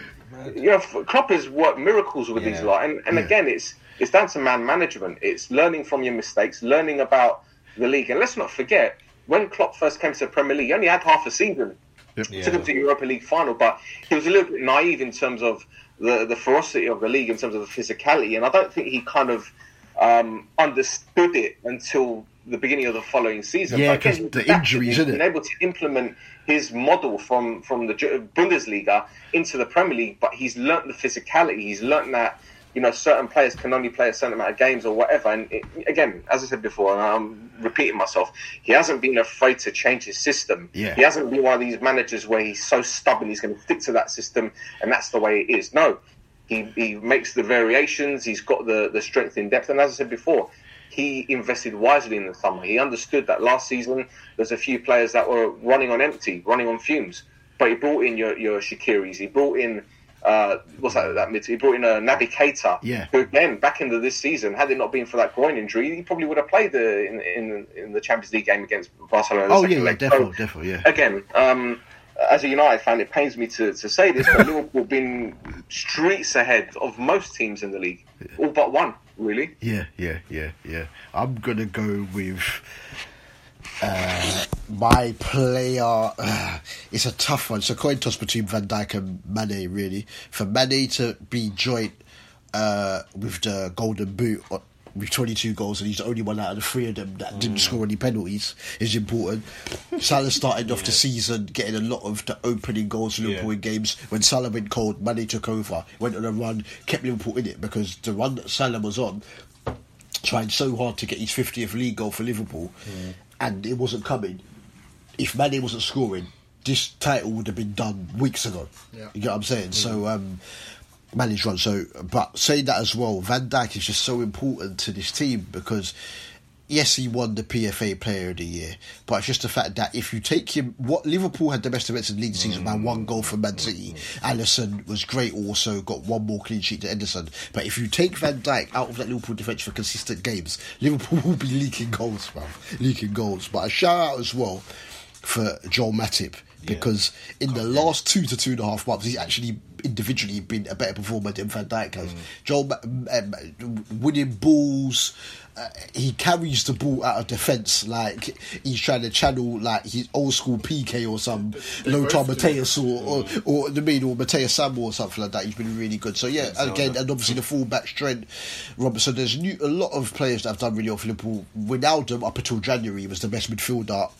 You know, Klopp has worked miracles with these
Yeah.
lot, and, and
Yeah.
again, it's it's down to man management. It's learning from your mistakes, learning about the league, and let's not forget when Klopp first came to the Premier League, he only had half a season. Took him to the Europa League final, but he was a little bit naive in terms of the the ferocity of the league, in terms of the physicality, and I don't think he kind of um, understood it until the beginning of the following season.
Yeah,
But again,
'cause
he's
the injuries, isn't
been
it?
able to implement his model from from the Bundesliga into the Premier League, but he's learnt the physicality. He's learnt that you know certain players can only play a certain amount of games or whatever. And it, again, as I said before, and I'm repeating myself, he hasn't been afraid to change his system.
Yeah.
He hasn't been one of these managers where he's so stubborn he's going to stick to that system and that's the way it is. No, he he makes the variations. He's got the the strength in depth, and as I said before. He invested wisely in the summer. He understood that last season there's a few players that were running on empty, running on fumes. But he brought in your your Shaqiris. He brought in uh, what's that? That mid. He brought in a Naby Keita.
Yeah.
Who again back into this season, had it not been for that groin injury, he probably would have played the, in in in the Champions League game against Barcelona.
oh, yeah, yeah,
leg. So,
definitely, definitely, yeah.
again, um, as a United fan, it pains me to, to say this, but Liverpool have been streets ahead of most teams in the league, all but one, really.
Yeah, yeah, yeah, yeah. I'm gonna go with uh, my player. Uh, it's a tough one. It's a coin toss between Van Dijk and Mane. Really, for Mane to be joint uh, with the Golden Boot uh, with 22 goals, and he's the only one out of the three of them that didn't score any penalties, is important. Salah started off the season getting a lot of the opening goals for Liverpool
Yeah.
games. When Salah went cold, Mane took over, went on a run, kept Liverpool in it because the run that Salah was on trying so hard to get his 50th league goal for Liverpool, and it wasn't coming. If Mane wasn't scoring, this title would have been done weeks ago.
Yeah.
You get what I'm saying? So, um, Mane's run. So, but saying that as well, Van Dijk is just so important to this team because. Yes, he won the PFA Player of the Year, but it's just the fact that if you take him, what Liverpool had the best events in the league this season by mm. one goal from Man City. Alisson was great, also got one more clean sheet to Ederson. But if you take Van Dijk out of that Liverpool defence for consistent games, Liverpool will be leaking goals, man, leaking goals. But a shout out as well for Joel Matip because in the last two to two and a half months, he's actually individually been a better performer than Van Dijk has. Mm. Joel um, um, winning balls. He carries the ball out of defence like he's trying to channel like his old school PK or some Lothar. Matthäus or, or or the mean or Mateus Samuel or something like that. He's been really good. So yeah, again, and obviously the fullback Trent Robertson. There's new, a lot of players that have done really well for Liverpool. Wijnaldum up until January was the best midfielder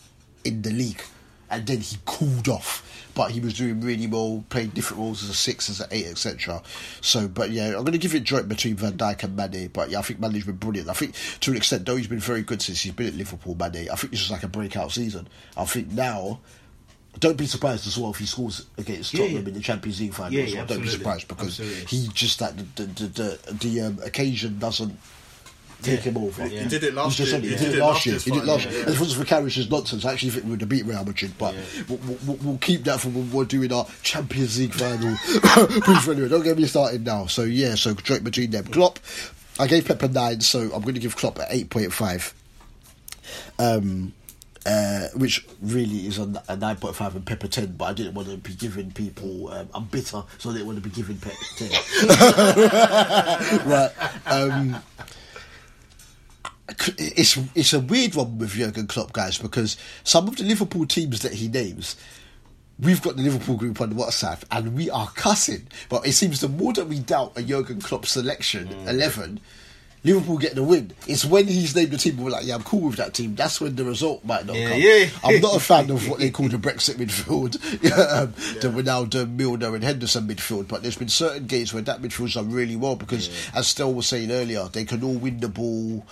in the league, and then he cooled off. But he was doing really well, playing different roles as a six, as an eight, etc. So, but yeah, I'm going to give it joint between Van Dijk and Mane. But yeah, I think Mane's been brilliant. I think to an extent, though, he's been very good since he's been at Liverpool. Mane, I think this is like a breakout season. I think now don't be surprised as well if he scores against
Yeah,
Tottenham
yeah.
in the Champions League final.
Yeah,
well. Don't be surprised because
Absolutely.
he just that the the the, the um, occasion doesn't take him over.
He did it last
just
year.
on.
He
He did it last year.
year's
He did it last year.
yeah.
And if it was for Karius's nonsense, I actually think we would have beat Real Madrid. But we'll, we'll, we'll keep that for when we're doing our Champions League final. Please, anyway, don't get me started now. So yeah, so joint between them. Klopp, I gave Pep a nine, so I'm going to give Klopp an eight point five. Um, uh, which really is a, a 9.5 and Pep a 10, but I didn't want to be giving people. Um, I'm bitter, so I didn't want to be giving Pep 10. right. Um, it's it's a weird one with Jurgen Klopp, guys, because some of the Liverpool teams that he names, we've got the Liverpool group on WhatsApp, and we are cussing. But it seems the more that we doubt a Jurgen Klopp selection eleven, Liverpool get the win. It's when he's named the team, we're like, yeah, I'm cool with that team. That's when the result might not
Yeah,
come.
yeah.
I'm not a fan of what they call the Brexit midfield, yeah, um, the Ronaldo, Milner, and Henderson midfield. But there's been certain games where that midfield's done really well because, as Stel was saying earlier, they can all win the ball.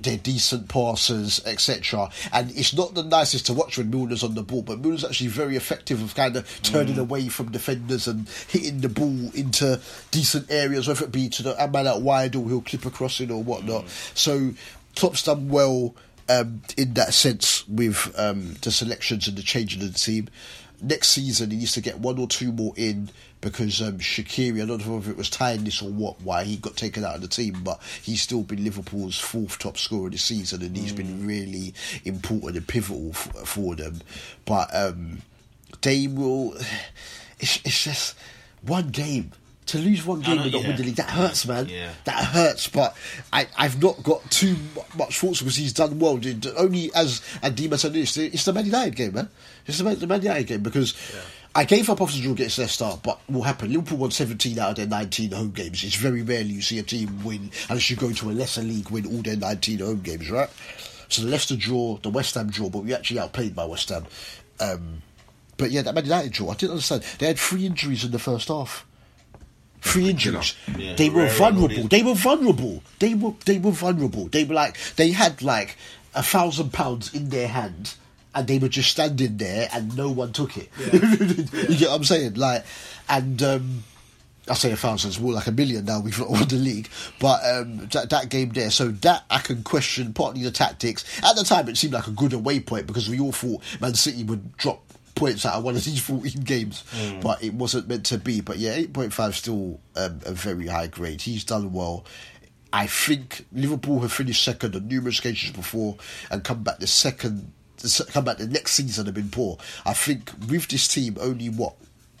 They're decent passers, etc. And it's not the nicest to watch when Milner's on the ball, but Milner's actually very effective of kind of turning away from defenders and hitting the ball into decent areas, whether it be to the a man out wide or he'll clip across it or whatnot. So Klopp's done well um, in that sense with um, the selections and the changing of the team. Next season, he needs to get one or two more in because um, Shaqiri, I don't know if it was tiredness or what, why he got taken out of the team, but he's still been Liverpool's fourth top scorer this season and he's been really important and pivotal f- for them. But um, they will. It's, it's just one game. To lose one game and not win the league, that hurts, man.
Yeah.
That hurts, but I, I've not got too much thoughts because he's done well. Only as Adima said, it's the, it's the Man United game, man. It's the Man, the Man United game because I gave up after the draw against Leicester, but what happened? Liverpool won 17 out of their 19 home games. It's very rarely you see a team win unless you go to a lesser league win all their 19 home games, right? So the Leicester draw, the West Ham draw, but we actually outplayed by West Ham. Um, but yeah, that Man United draw, I didn't understand. They had three injuries in the first half. Three injuries.
Yeah.
They were vulnerable. They were vulnerable. They were they were vulnerable. They were like they had like a thousand pounds in their hand and they were just standing there and no one took it. you get what I'm saying? Like and um I say a thousand, it's more like a million now. We've not won the league, but um, that, that game there. So that I can question partly the tactics. At the time, it seemed like a good away point because we all thought Man City would drop points out of one of these 14 games, but it wasn't meant to be. But yeah, 8.5 still um, a very high grade. He's done well. I think Liverpool have finished second on numerous occasions before and come back the second, come back the next season have been poor. I think with this team, only what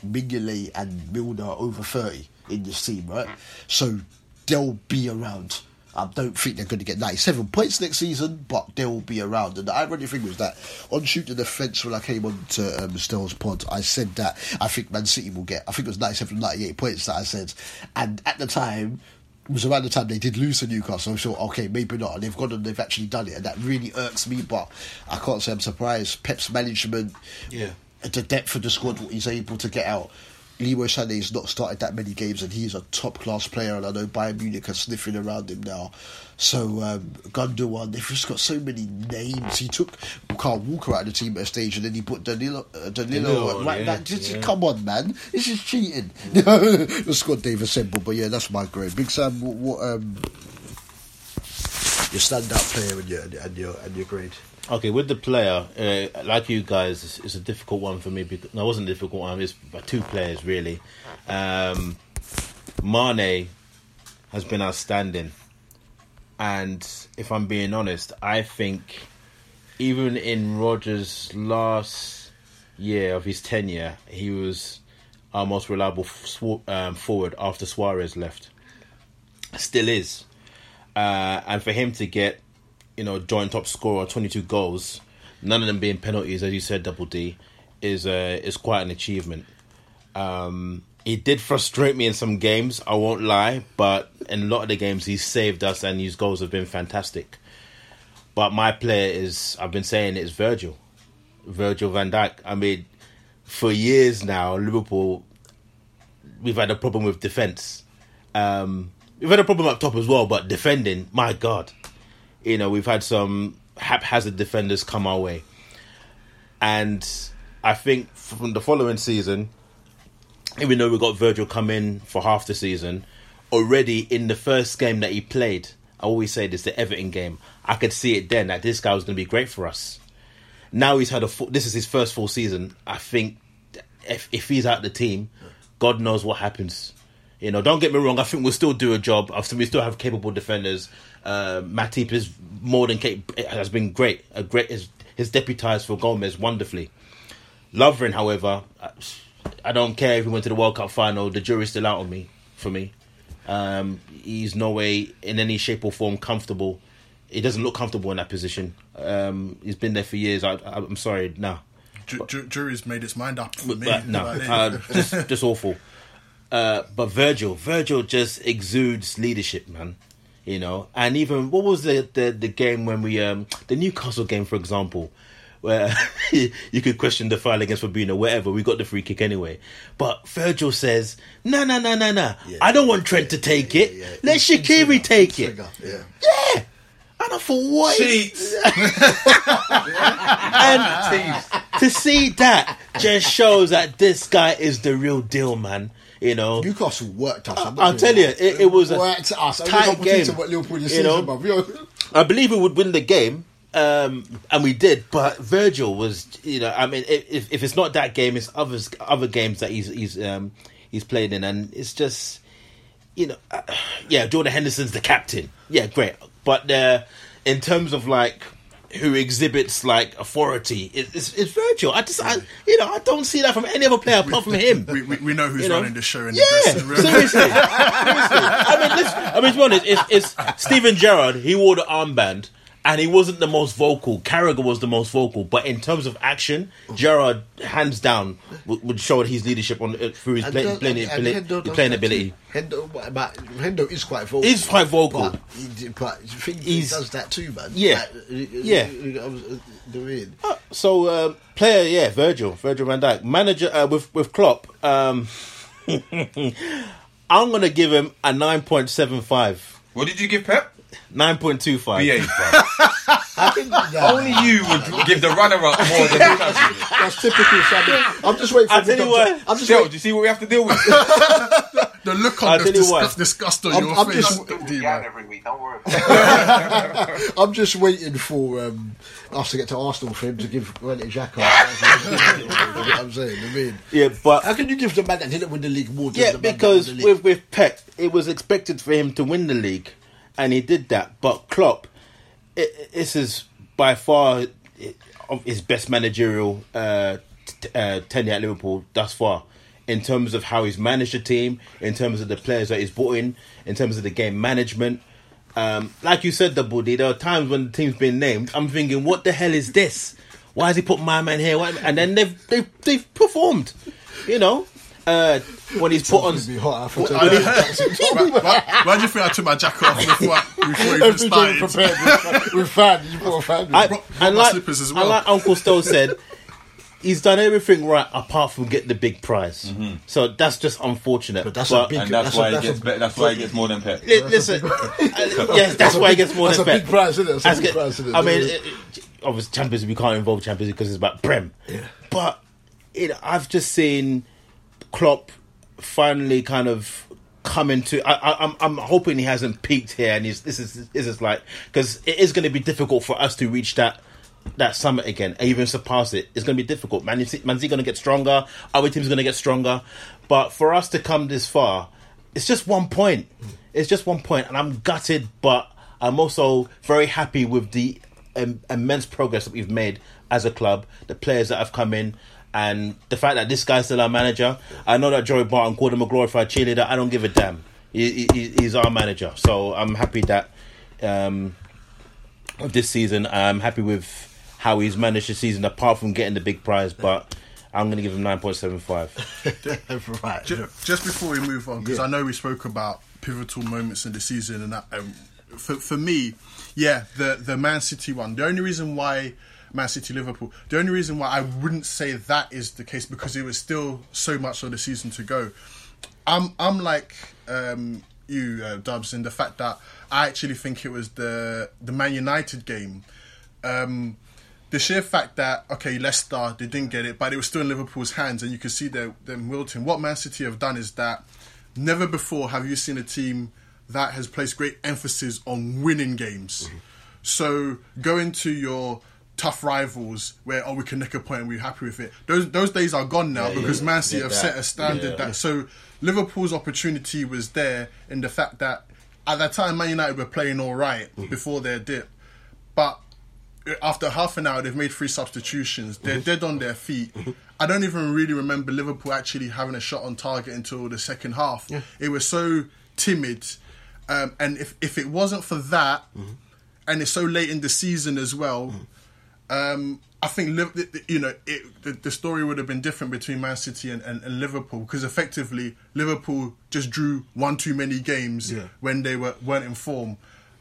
Mignolet and Milner are over 30 in this team, right? So they'll be around. I don't think they're going to get 97 points next season, but they'll be around. And the ironic thing was that on Shoot The Defence when I came on to um, Stel's pod, I said that I think Man City will get, I think it was 97, 98 points that I said. And at the time, was around the time they did lose to Newcastle. So I thought, okay, maybe not. And they've gone and they've actually done it. And that really irks me, but I can't say I'm surprised. Pep's management,
Yeah.
the depth of the squad, what he's able to get out. Leroy Sané's not started that many games, and he's a top class player. And I know Bayern Munich are sniffing around him now. So um, Gundogan, they've just got so many names. He took Kyle Walker out of the team at a stage, and then he put Danilo. Uh, Danilo,
Danilo,
right
yeah,
back. Just,
yeah.
Come on, man, this is cheating. the squad they've assembled, but yeah, that's my grade. Big Sam, what, what um, your standout player and your and your and your grade?
Okay, with the player, uh, like you guys, it's, it's a difficult one for me. Because, no, it wasn't a difficult one. It's two players really. Um, Mane has been outstanding, and if I'm being honest, I think even in Rodgers' last year of his tenure, he was our most reliable sw- um, forward after Suarez left. Still is, uh, and for him to get you know, joint top scorer, 22 goals, none of them being penalties, as you said, Double D, is uh, is quite an achievement. Um, he did frustrate me in some games, I won't lie, but in a lot of the games he's saved us and his goals have been fantastic. But my player is, I've been saying it, is Virgil. Virgil van Dijk. I mean, for years now, Liverpool, we've had a problem with defence. Um, we've had a problem up top as well, but defending, my God you know, we've had some haphazard defenders come our way. And I think from the following season, even though we got Virgil come in for half the season, already in the first game that he played, I always say this, the Everton game, I could see it then that this guy was going to be great for us. Now he's had a full, this is his first full season. I think if if he's out the team, God knows what happens. You know, don't get me wrong. I think we'll still do a job. I think we still have capable defenders. Uh, Matip is more than cap- has been great. A great his, his deputised for Gomez wonderfully. Lovren, however, I, don't care if he went to the World Cup final. The jury's still out on me. For me, um, he's no way in any shape or form comfortable. He doesn't look comfortable in that position. Um, he's been there for years. I, I, I'm sorry, no.
Ju- ju- jury's made its mind up for me.
but no, uh, just just awful. Uh, but Virgil, Virgil just exudes leadership, man. You know, and even what was the the, the game when we um the Newcastle game, for example, where you could question the foul against Fabinho, whatever. We got the free kick anyway, but Virgil says, "No, no, no, no, no. I don't want Trent to take it.
yeah.
Let
Xherdan
Shaqiri
trigger,
take it."
Yeah.
Yeah. And I thought, what?
Cheats.
and to see that just shows that this guy is the real deal, man. You know,
Newcastle worked us. I'm not
I'll
doing
tell you, it- it was a
us.
Tight game,
What Liverpool this
you know.
season,
I believe we would win the game, um, and we did. But Virgil was, you know, I mean, if if it's not that game, it's others other games that he's he's um, he's played in, and it's just, you know, uh, yeah, Jordan Henderson's the captain. Yeah, great, but uh, in terms of like. Who exhibits like authority? It, it's, it's Virgil. I just, I, you know, I don't see that from any other player apart from him.
we, we, we know who's
You know?
running the show in the dressing room.
seriously. seriously. I mean, I mean, to be honest, it's, it's Steven Gerrard. He wore the armband, and he wasn't the most vocal. Carragher was the most vocal, but in terms of action, Gerrard, hands down, would, would show his leadership on uh, through his play,
don't-
playing,
and-
ability.
and Hendo
playing ability.
Hendo, but, but Hendo is quite vocal.
He's quite vocal.
But, he, but the thing is,
He's-
he does that too, man.
Yeah.
Like,
Yeah.
Uh.
So, uh, player, yeah, Virgil, Virgil Van Dijk. Manager uh, with with Klopp. Um, I'm gonna give him a nine point seven five.
What did you give Pep?
Nine point two five.
Behave, bro.
I think nah,
Only you would give the runner-up more than the
that's typical. Sammy. I'm just waiting for
I'll tell you what.
I'm just
Still,
waiting.
do you see what we have to deal with?
The look
I'll
on
tell
the
you what.
disgust, disgust on
I'm-
your
I'm
face.
just-
D,
Gan
man.
every week. Don't worry.
I'm just waiting for um, us to get to Arsenal for him to give Granit Xhaka. you know what I'm saying. I mean,
Yeah, but
how can you give the man that didn't win the league more? than
Yeah,
the man that
because
won the league?
with with Pep, it was expected for him to win the league, and he did that. But Klopp, it, this is by far his best managerial uh, t- uh, tenure at Liverpool thus far. In terms of how he's managed the team, in terms of the players that he's brought in, in terms of the game management, um, like you said, the buddy. There are times when the team's been named. I'm thinking, what the hell is this? Why has he put my man here? And then they've they've, they've performed. You know, uh, when he's put on.
It's be hot. I thought
I-
it
why, why, why do you think I took my jacket off before, I- before we even
Everything
started?
prepared with, with fan. You brought a fan.
I,
brought- brought
and like,
slippers as
and like Uncle Stel said, he's done everything right apart from get the big prize. So that's just unfortunate.
But that's a big-
and that's,
That's a-
why
that's
he gets.
a-
be- that's why he gets more than Pep.
Li- listen, uh, yes, that's why he gets more
That's
than
a
Pep.
big prize, isn't it? That's a big
good.
prize, isn't it?
I mean, it, it- obviously, Champions we can't involve Champions because it's about Prem. But you know, I've just seen Klopp finally kind of come into. I, I, I'm I'm hoping he hasn't peaked here, and he's this is this is like because it is going to be difficult for us to reach that. That summit again, even surpass it, it's going to be difficult. Man, City- Man City going to get stronger. Other teams going to get stronger, but for us to come this far, it's just one point. It's just one point, and I'm gutted, but I'm also very happy with the um, immense progress that we've made as a club. The players that have come in, and the fact that this guy's still our manager. I know that Joey Barton called him a glorified cheerleader. I don't give a damn. He, he, he's our manager, so I'm happy that um, of this season. I'm happy with how he's managed the season, apart from getting the big prize. But I'm going to give him nine point seven five.
right.
Ju- Just before we move on, because I know we spoke about pivotal moments in the season, and that, um, for for me, yeah, the the Man City one. The only reason why Man City Liverpool, the only reason why I wouldn't say that is the case because it was still so much of the season to go. I'm I'm like um, you, uh, Dubs, in the fact that I actually think it was the the Man United game. Um, the sheer fact that okay, Leicester they didn't get it, but it was still in Liverpool's hands, and you could see them them wilting. What Man City have done is that never before have you seen a team that has placed great emphasis on winning games. So going to your tough rivals where oh we can nick a point and we're happy with it. Those those days are gone now
Yeah,
because
yeah.
Man City have
that.
set a standard
Yeah.
that so Liverpool's opportunity was there in the fact that at that time Man United were playing all right
Mm-hmm.
before their dip, but after half an hour they've made three substitutions. They're dead on their feet. I don't even really remember Liverpool actually having a shot on target until the second half. It was so timid, um, and if if it wasn't for that, and it's so late in the season as well. Um, I think Liv- th- th- you know it, the, the story would have been different between Man City and, and, and Liverpool because effectively Liverpool just drew one too many games
Yeah.
when they were weren't in form.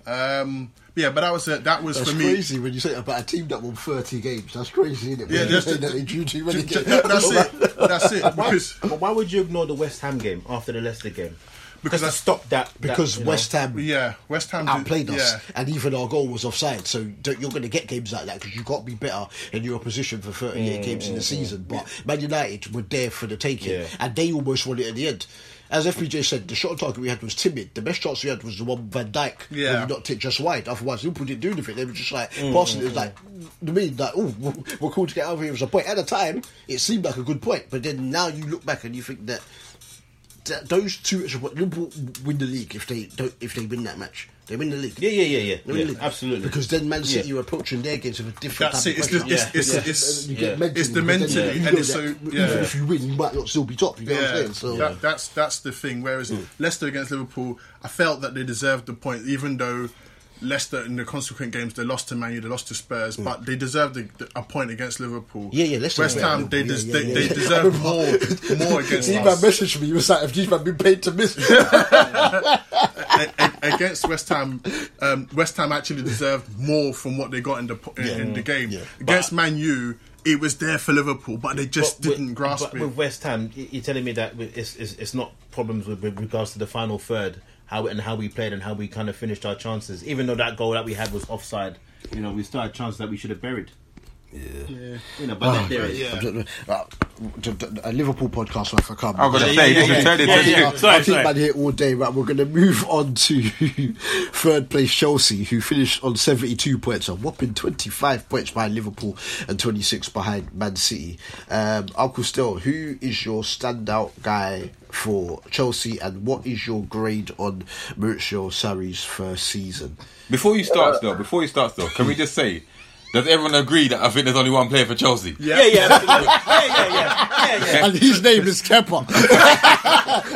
Um, yeah, but that was a, that was
That's
for me.
crazy when you say about a team that won 30 games. That's crazy, isn't it?
Yeah,
When you
just-
that they drew too many
Ju- ju-
games.
that's it. That's it.
Why,
Because
but why would you ignore the West Ham game after the Leicester game?
Because
Just to
that's-
stop that. that,
Because
know.
West Ham
yeah, West Ham did-
outplayed us,
Yeah,
and even our goal was offside. So don't, you're going to get games like that because you've got to be better in your opposition for 38 mm, games in the mm, season. Mm. But Man United were there for the taking,
Yeah.
and they almost won it at the end. As FBJ said, the shot on target we had was timid. The best chance we had was the one Van Dijk
Yeah.
when we knocked it just wide. Otherwise, Liverpool didn't do anything. They were just like
Mm,
passing it. It was like, I mean, like, oh, we're- we're cool to get out of here. It was a point. At the time, it seemed like a good point. But then now you look back and you think that that those two extra points, Liverpool win the league if they don't if they win that match. They win the league.
Yeah, yeah, yeah, yeah,
They the
yeah,
league.
absolutely.
Because then Man City
Yeah.
are approaching their games with a different
That's
type
it.
of
It's the-
pressure.
it's- it's-
Yeah.
it's-
you
yeah.
get mentally,
It's the
because then
mentally,
you
and it's
that
so-
even if you win, you might not still be top. You know what I'm saying? So
that, that's that's the thing. Whereas
Mm.
Leicester against Liverpool, I felt that they deserved the point, even though Leicester in the consequent games they lost to Man U, they lost to Spurs, but they deserved a, a point against Liverpool.
Mm. Yeah, yeah, Leicester
West Ham, they, des-
Yeah,
they,
yeah,
they
yeah.
deserved more more against
He
us.
messaged me. He was like, "Have man been paid to miss?"
Against West Ham, um, West Ham actually deserved more from what they got in the in, in the game.
Yeah.
Against Man U, it was there for Liverpool, but they just
But
didn't grasp
but
it.
With West Ham, you're telling me that it's, it's, it's not problems with, with regards to the final third, how and how we played and how we kind of finished our chances. Even though that goal that we had was offside, you know, we still had chances that we should have buried. Yeah, you know, but
Oh,
there it is.
yeah.
I'm uh, d- d- a Liverpool podcast if I come.
I'm gonna
Yeah,
say
yeah,
this
yeah,
is
yeah,
into.
I
Sorry,
think
sorry.
man here all day. Right, we're going to move on to third place Chelsea, who finished on seventy-two points, a whopping twenty-five points behind Liverpool and twenty-six behind Man City. Um, Uncle Stel, who is your standout guy for Chelsea, and what is your grade on Maurizio Sarri's first season?
Before you start, though, before you start, though, can we just say, does everyone agree that I think there's only one player for Chelsea?
Yeah, yeah, absolutely. yeah, yeah, yeah, yeah, yeah.
And his name is Kepa.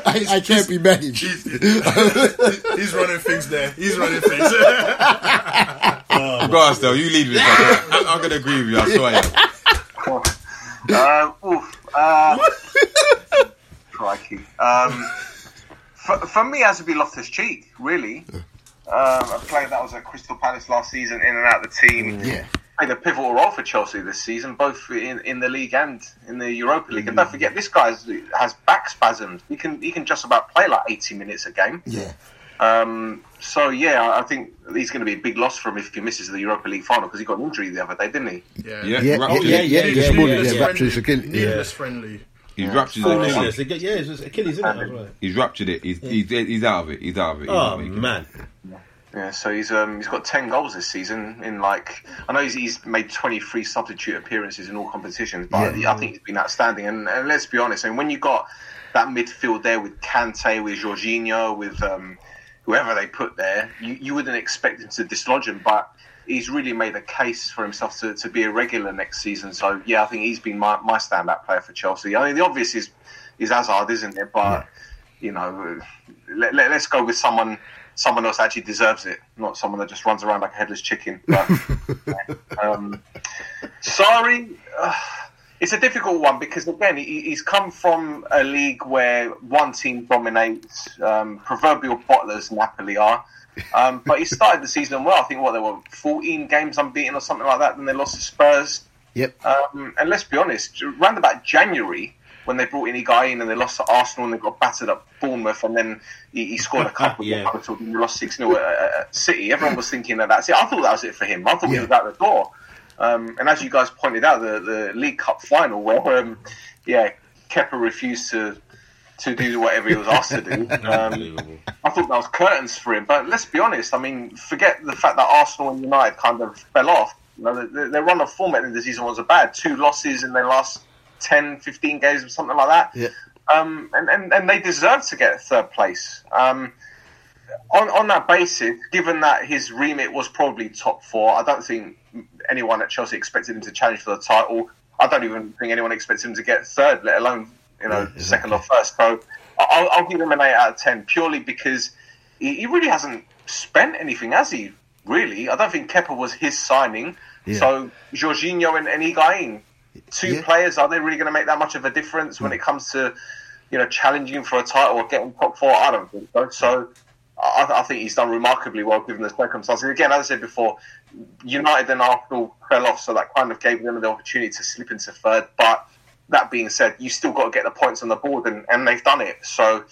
I, I can't be managed.
He's running things there. He's running things.
Go on, Stel, you lead with this. I, I'm gonna agree with you. I swear.
Uh, oof, uh, crikey. Um, for, for me, it has to be Loftus Cheek, really. Um, a player that was at Crystal Palace last season, in and out of the team.
Yeah.
Played a pivotal role for Chelsea this season, both in, in the league and in the Europa League. And don't forget, this guy has has back spasms. He can he can just about play like 80 minutes a game.
Yeah.
Um, so yeah, I- I think he's going to be a big loss for him if he misses the Europa League final because he got an injury the other day, didn't he?
yeah.
Yeah,
Yeah,
ruptured
yeah,
it.
yeah,
Needless-
this morning,
needless
yeah, ruptured his
friendly-
Achilles.
Needless friendly.
He's ruptured
Oh,
it.
yeah.
Yes, yeah, it's just Achilles, isn't it? as well?
He's ruptured it. He's, he's he's out of it. He's out of it. He's
Oh
not making it.
Yeah, so he's um, he's got ten goals this season in like I know he's, he's made twenty three substitute appearances in all competitions, but I think he's been outstanding. And, and let's be honest, and when you got that midfield there with Kante, with Jorginho, with um, whoever they put there, you, you wouldn't expect him to dislodge him, but he's really made a case for himself to, to be a regular next season. So yeah, I think he's been my, my standout player for Chelsea. I mean, the obvious is is Hazard, isn't it? But you know, let, let, us go with someone someone else actually deserves it, not someone that just runs around like a headless chicken. But, um, sorry, uh, it's a difficult one because again, he, he's come from a league where one team dominates, um, proverbial bottlers Napoli are. Um, but he started the season well. I think what there were 14 games unbeaten or something like that. Then they lost to Spurs.
Yep.
Um, and let's be honest, around about January, when they brought any guy in Higuain and they lost to Arsenal and they got battered up Bournemouth and then he, he scored a couple
Yeah.
of and they lost 6 0 at, at City, everyone was thinking that that's it. I thought that was it for him. I thought he was out the door. Um, and as you guys pointed out, the, the League Cup final, where um, yeah, Kepa refused to to do whatever he was asked to do. Um, I thought that was curtains for him. But let's be honest. I mean, forget the fact that Arsenal and United kind of fell off. You know, their, their run of form at the end of the season wasn't bad. Two losses in their last 10, 15 games or something like that.
Yeah.
Um, and, and, and they deserve to get third place. Um, on, on that basis, given that his remit was probably top four, I don't think anyone at Chelsea expected him to challenge for the title. I don't even think anyone expected him to get third, let alone you know second or first. So I'll, I'll give him an eight out of ten purely because he, he really hasn't spent anything, has he? Really, I don't think Kepa was his signing.
Yeah.
So Jorginho and, and Higuain, two
Yeah.
players, are they really going to make that much of a difference when it comes to you know challenging for a title or getting top four? I don't think so. So. I, I think he's done remarkably well given the circumstances. Again, as I said before, United and Arsenal fell off, so that kind of gave them the opportunity to slip into third. But that being said, you still got to get the points on the board, and, and they've done it. So,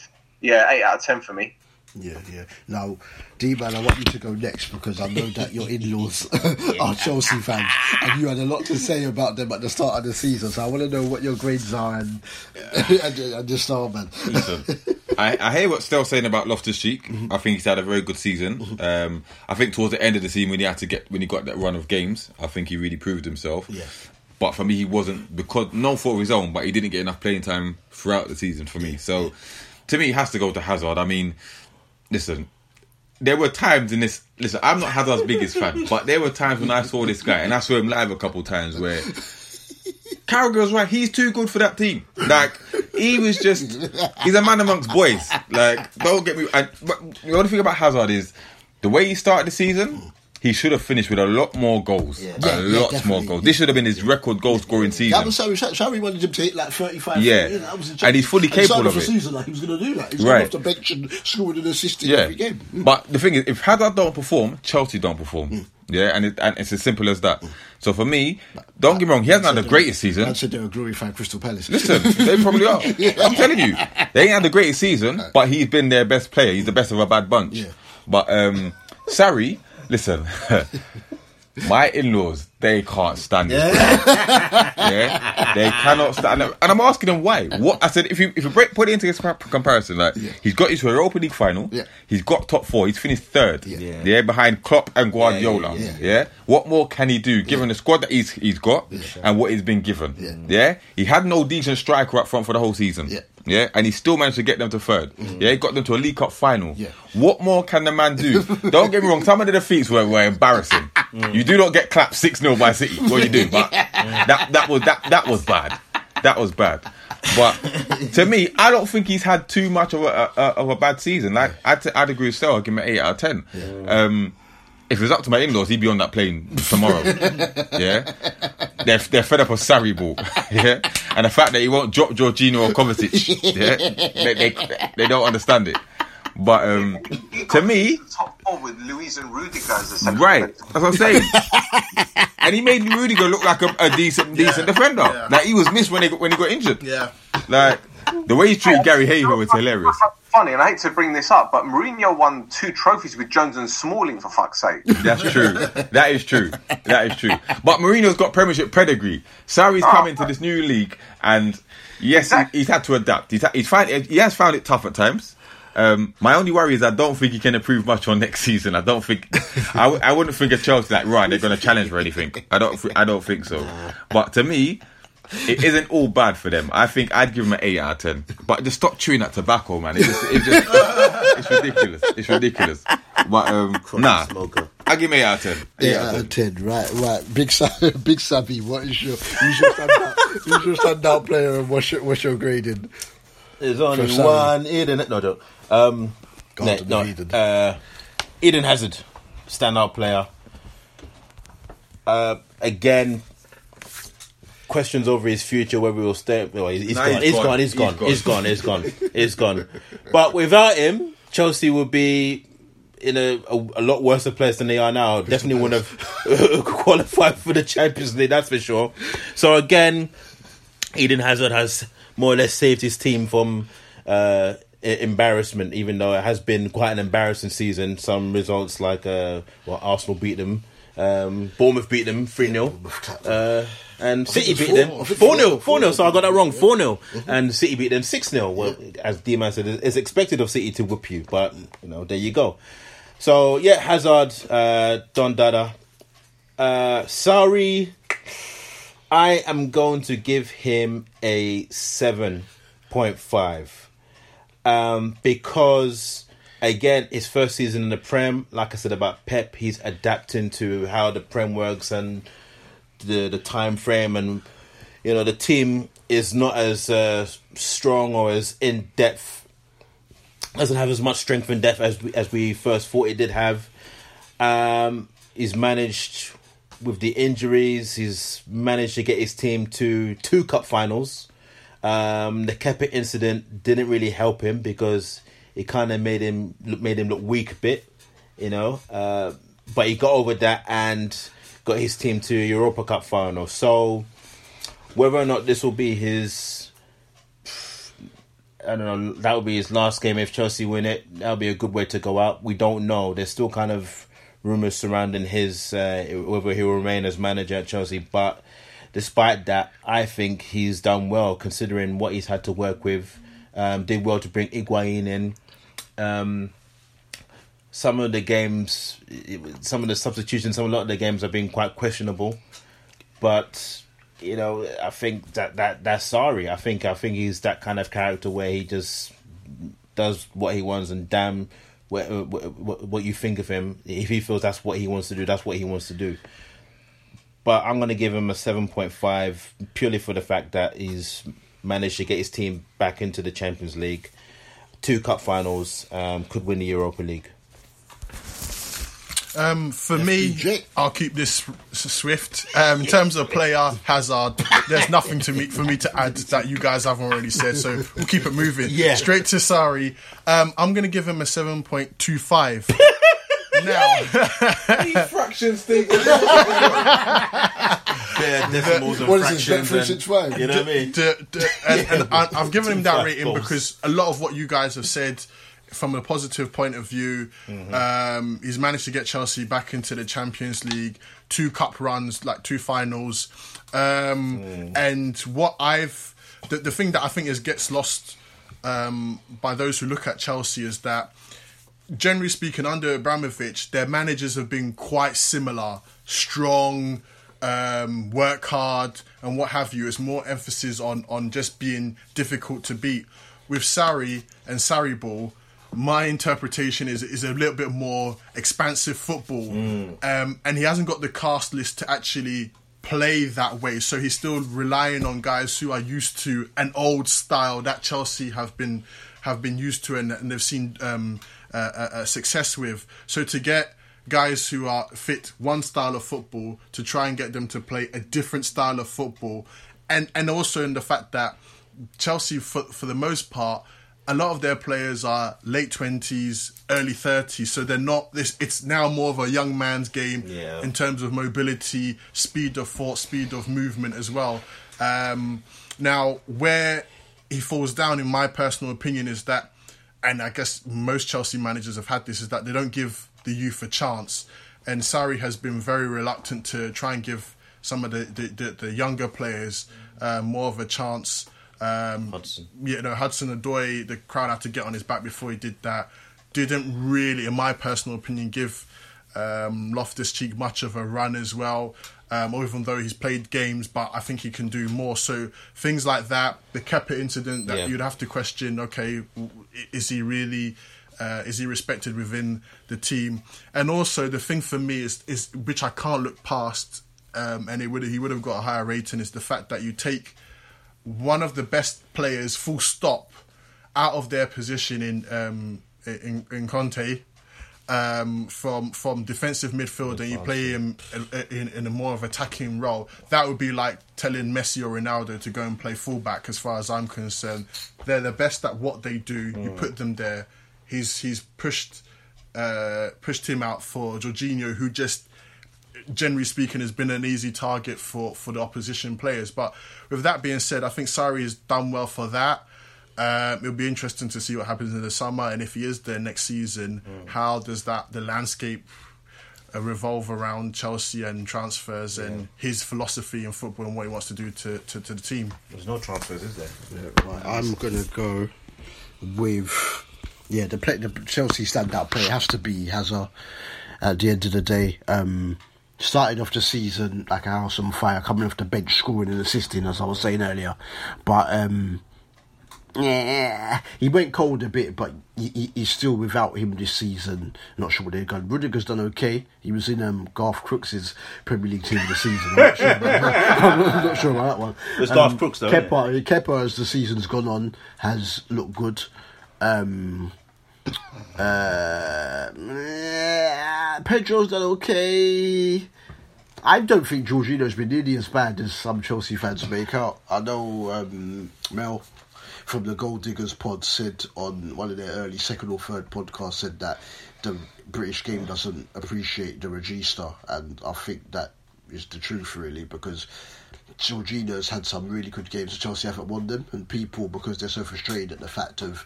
yeah, eight out of ten for me.
Yeah, yeah. Now, D man, I want you to go next because I know that your in laws are Chelsea fans and you had a lot to say about them at the start of the season. So I want to know what your grades are and, and, and your style, man.
I, I hear what Stel's saying about Loftus Cheek. I think he's had a very good season. Um, I think towards the end of the season, when he had to get when he got that run of games, I think he really proved himself.
Yeah.
But for me, he wasn't because no fault of his own, but he didn't get enough playing time throughout the season for me. So to me, he has to go to Hazard. I mean, listen. There were times in this. Listen, I'm not Hazard's biggest fan, but there were times when I saw this guy, and I saw him live a couple times where Carragher was right. He's too good for that team. Like he was just, he's a man amongst boys. Like don't get me. And, but the only thing about Hazard is the way he started the season. He should have finished with a lot more goals.
Yeah,
a
yeah,
lot more goals. This should have been his record goal scoring season.
That was so Sarri wanted him to hit like 35.
Yeah.
40, that was a
And he's fully capable of it.
season like he was going to do that. He's
Right.
off the bench and scored an assist in
yeah.
every game. Mm.
But the thing is, if Hazard don't perform, Chelsea don't perform. Yeah, and, it, and it's as simple as that. So for me, don't get me wrong, he hasn't had the greatest season.
Man said they were glorifying Crystal Palace.
Listen, they probably are. I'm telling you, they ain't had the greatest season, but he's been their best player. He's the best of a bad bunch.
Yeah.
But um, Sarri, listen, my in-laws they can't stand this. Yeah, they cannot stand. it. And I'm asking them why. What I said, if you if you break, put it into this comparison, like he's got his Europa League final,
Yeah.
he's got top four, he's finished third,
Yeah.
yeah, behind Klopp and Guardiola,
yeah,
yeah,
yeah.
What more can he do given the squad that he's he's got and what he's been given?
Yeah.
Yeah, he had no decent striker up front for the whole season.
Yeah.
Yeah, and he still managed to get them to 3rd Yeah, he got them to a League Cup final.
Yeah.
What more can the man do? Don't get me wrong, some of the defeats were, were embarrassing. You do not get clapped 6 0 by City. Well, you do, but that, that, was, that, that was bad. That was bad. But to me, I don't think he's had too much of a, a, of a bad season. Like I'd, I'd agree with Stel, I'd give him an 8 out of 10. Um, if it was up to my in-laws, he'd be on that plane tomorrow. yeah, they're they're fed up of Sarri ball. yeah, and the fact that he won't drop Jorginho or Kovacic. Yeah, they, they they don't understand it. But um, to me,
top four with Luiz and Rudiger as the centre
right,
defence.
that's what I'm saying. and he made Rudiger look like a, a decent decent defender.
Yeah.
Like he was missed when he got, when he got injured.
Yeah.
Like the way he treated Gary Cahill is hilarious.
Funny, and I hate to bring this up, but Mourinho won two trophies with Jones and Smalling for fuck's sake.
That's true. That is true. That is true. But Mourinho's got Premiership pedigree. Sarri's come into this new league, and yes, he, he's had to adapt. He's, he's find, he has found it tough at times. Um, my only worry is I don't think he can improve much on next season. I don't think I, w- I wouldn't think of Chelsea like right they're going to challenge for anything. I don't thi- I don't think so. But to me, it isn't all bad for them. I think I'd give them an eight out of ten. But just stop chewing that tobacco, man. It's just, it's, just, it's ridiculous. It's ridiculous. But um, nah,
Smoker.
I give me out of ten.
Eight out of ten, right, right. Big Sa- Big Sabby, what is your who's your standout, who's your standout player and what's your what's your grading?
There's only
For Sarri.
one Eden. No, joke. Um,
Go
no,
on to the
no,
Eden.
uh, Eden Hazard, standout player. Uh, again, questions over his future, whether he'll stay. Well, he's, he's
Nah,
gone.
he's
He's
gone.
He's gone. He's gone. He's gone. He's gone. But without him, Chelsea would be in a, a, a lot worse a place than they are now. Definitely wouldn't have qualified for the Champions League. That's for sure. So again, Eden Hazard has more or less saved his team from uh, embarrassment, even though it has been quite an embarrassing season. Some results like uh, well, Arsenal beat them Um, Bournemouth beat them 3 0. Uh, and City beat them
four- I think
4 0.
4-0,
4 So I got that wrong. 4 0.
Mm-hmm.
And City beat them 6 0. Well, as D Man said, it's expected of City to whoop you. But, you know, there you go. So, yeah, Hazard, uh, Don Dada. Uh, sorry. I am going to give him a 7.5 um, because again, his first season in the Prem, like I said about Pep, he's adapting to how the Prem works and the the time frame, and you know the team is not as uh, strong or as in depth, doesn't have as much strength and depth as we, as we first thought it did have. Um, he's managed with the injuries. He's managed to get his team to two cup finals. Um, the Kepa incident didn't really help him because it kind of made him look, made him look weak a bit, you know. Uh, but he got over that and got his team to Europa Cup final. So whether or not this will be his, I don't know, that will be his last game if Chelsea win it. That'll be a good way to go out. We don't know. There's still kind of rumors surrounding his uh, whether he will remain as manager at Chelsea, but despite that, I think he's done well considering what he's had to work with. Um, did well to bring Higuain in. Um, some of the games, some of the substitutions, some a lot of the games have been quite questionable, but you know, I think that that that's sorry. I think I think he's that kind of character where he just does what he wants and damn what, what, what you think of him. If he feels that's what he wants to do, that's what he wants to do but I'm going to give him a 7.5 purely for the fact that he's managed to get his team back into the Champions League, two cup finals, um, could win the Europa League.
Um, for me, I'll keep this swift. Um, in terms of player Hazard, there's nothing to me for me to add that you guys haven't already said. So we'll keep it moving.
Yeah.
Straight to Sarri. Um, I'm gonna give him a seven point two five. now,
fractions thing.
Yeah, decimals and
What is this,
fractions.
Betfred since when?
you know what I mean?
the, the, and, and I, I've given him that
Two
rating
goals.
because a lot of what you guys have said from a positive point of view, um, he's managed to get Chelsea back into the Champions League, two cup runs, like two finals, um, and what I've the, the thing that I think is gets lost um, by those who look at Chelsea is that generally speaking, under Abramovich, their managers have been quite similar, strong, um, work hard, and what have you. It's more emphasis on on just being difficult to beat. With Sarri and Sarri ball, my interpretation is is a little bit more expansive football, um, and he hasn't got the cast list to actually play that way. So he's still relying on guys who are used to an old style that Chelsea have been have been used to and, and they've seen um, uh, uh, uh, success with. So to get guys who are fit one style of football to try and get them to play a different style of football, and and also in the fact that Chelsea for for the most part. A lot of their players are late twenties, early thirties, so they're not. This it's now more of a young man's game
Yeah.
in terms of mobility, speed of thought, speed of movement as well. Um, now, where he falls down, in my personal opinion, is that, and I guess most Chelsea managers have had this, is that they don't give the youth a chance. And Sarri has been very reluctant to try and give some of the the, the, the younger players uh, more of a chance. Um,
Hudson.
you know, Hudson Odoi, the crowd had to get on his back before he did that. Didn't really, in my personal opinion, give um, Loftus Cheek much of a run as well. Um, even though he's played games, but I think he can do more. So things like that, the Kepa incident, that
Yeah.
you'd have to question. Okay, is he really? Uh, is he respected within the team? And also the thing for me is is which I can't look past, um, and it would he would have got a higher rating is the fact that you take one of the best players, full stop, out of their position in um, in, in Kante um, from from defensive midfield and you play him in, in a more of attacking role. That would be like telling Messi or Ronaldo to go and play fullback. As far as I'm concerned, they're the best at what they do. You put them there. He's he's pushed uh, pushed him out for Jorginho, who just generally speaking, has been an easy target for, for the opposition players. But with that being said, I think Sarri has done well for that. Um, it'll be interesting to see what happens in the summer, and if he is there next season, how does that the landscape uh, revolve around Chelsea and transfers and his philosophy in football and what he wants to do to, to, to the team.
There's no transfers, is there?
Right, I'm gonna go with yeah the play, the Chelsea standout player has to be Hazard. At the end of the day, um, started off the season like a house on fire, coming off the bench, scoring and assisting, as I was saying earlier. But um, yeah, he went cold a bit, but he, he, he's still without him this season. Not sure what they've done. Rudiger's done okay. He was in um, Garth Crooks' Premier League team of the season. I'm not sure about, I'm not sure about that one.
It's Garth Crooks, though,
Kepa, Kepa, as the season's gone on, has looked good. Um, uh, Pedro's done okay. I don't think Jorginho's been nearly as bad as some Chelsea fans make out. I know um, Mel from the Gold Diggers pod said on one of their early second or third podcasts said that the British game doesn't appreciate the regista, and I think that is the truth really because Jorginho's had some really good games Chelsea haven't won them, and people because they're so frustrated at the fact of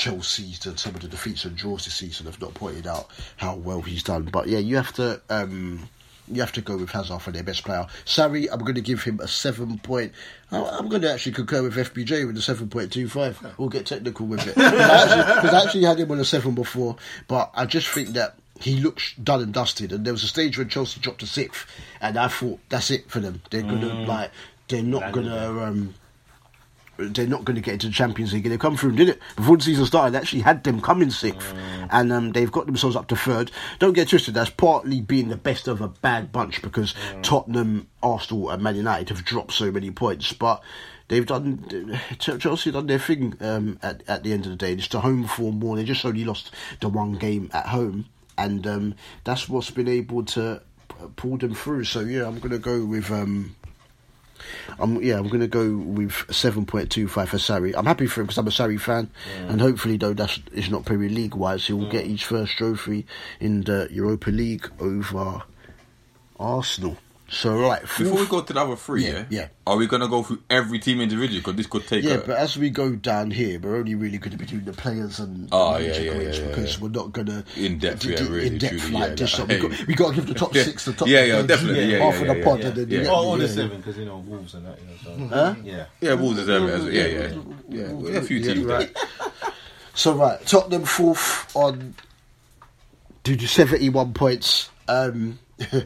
Chelsea's and some of the defeats and draws this season have not pointed out how well he's done. But yeah, you have to. Um, you have to go with Hazard for their best player. Sorry, I'm going to give him a seven point. I'm going to actually concur with FBJ with a seven point two five. We'll get technical with it because I, I actually had him on a seven before, but I just think that he looks done and dusted. And there was a stage when Chelsea dropped to sixth, and I thought that's it for them. They're going to like they're not going to. Um, they're not going to get into the Champions League. And they've come through and did it. Before the season started, they actually had them coming sixth. And um, they've got themselves up to third. Don't get twisted, that's partly being the best of a bad bunch because Tottenham, Arsenal, and Man United have dropped so many points. But they've done, Ch- Chelsea done their thing um, at, at the end of the day. It's the home form more. They just only lost the one game at home. And um, that's what's been able to pull them through. So, yeah, I'm going to go with. Um, I'm yeah, I'm gonna go with seven point two five for Sarri. I'm happy for him because I'm a Sarri fan, and hopefully though that's it's not Premier League wise, he will mm. get his first trophy in the Europa League over Arsenal. So right,
Before we go to the other three,
Yeah,
yeah,
yeah.
are we gonna go through every team individually? Because this could take.
yeah,
a,
but as we go down here, we're only really going to be doing the players and
Oh,
the
yeah, yeah, yeah, yeah,
because
yeah.
we're not going to
In depth, yeah, really,
in depth
truly,
like
yeah,
this.
that-
So we got
hey.
we got to give the top six, the top
Yeah, yeah, definitely, yeah,
half
yeah,
of the
yeah,
pod,
yeah,
and then
yeah.
you get
Oh,
me,
on the
yeah,
seven because you know Wolves and that. You know, so. Mm-hmm.
Huh?
Yeah.
yeah, Wolves deserve it. As, yeah, yeah, mm-hmm. yeah. well, a few
Yeah,
teams.
right. So right, Tottenham fourth on due to seventy-one points. Um,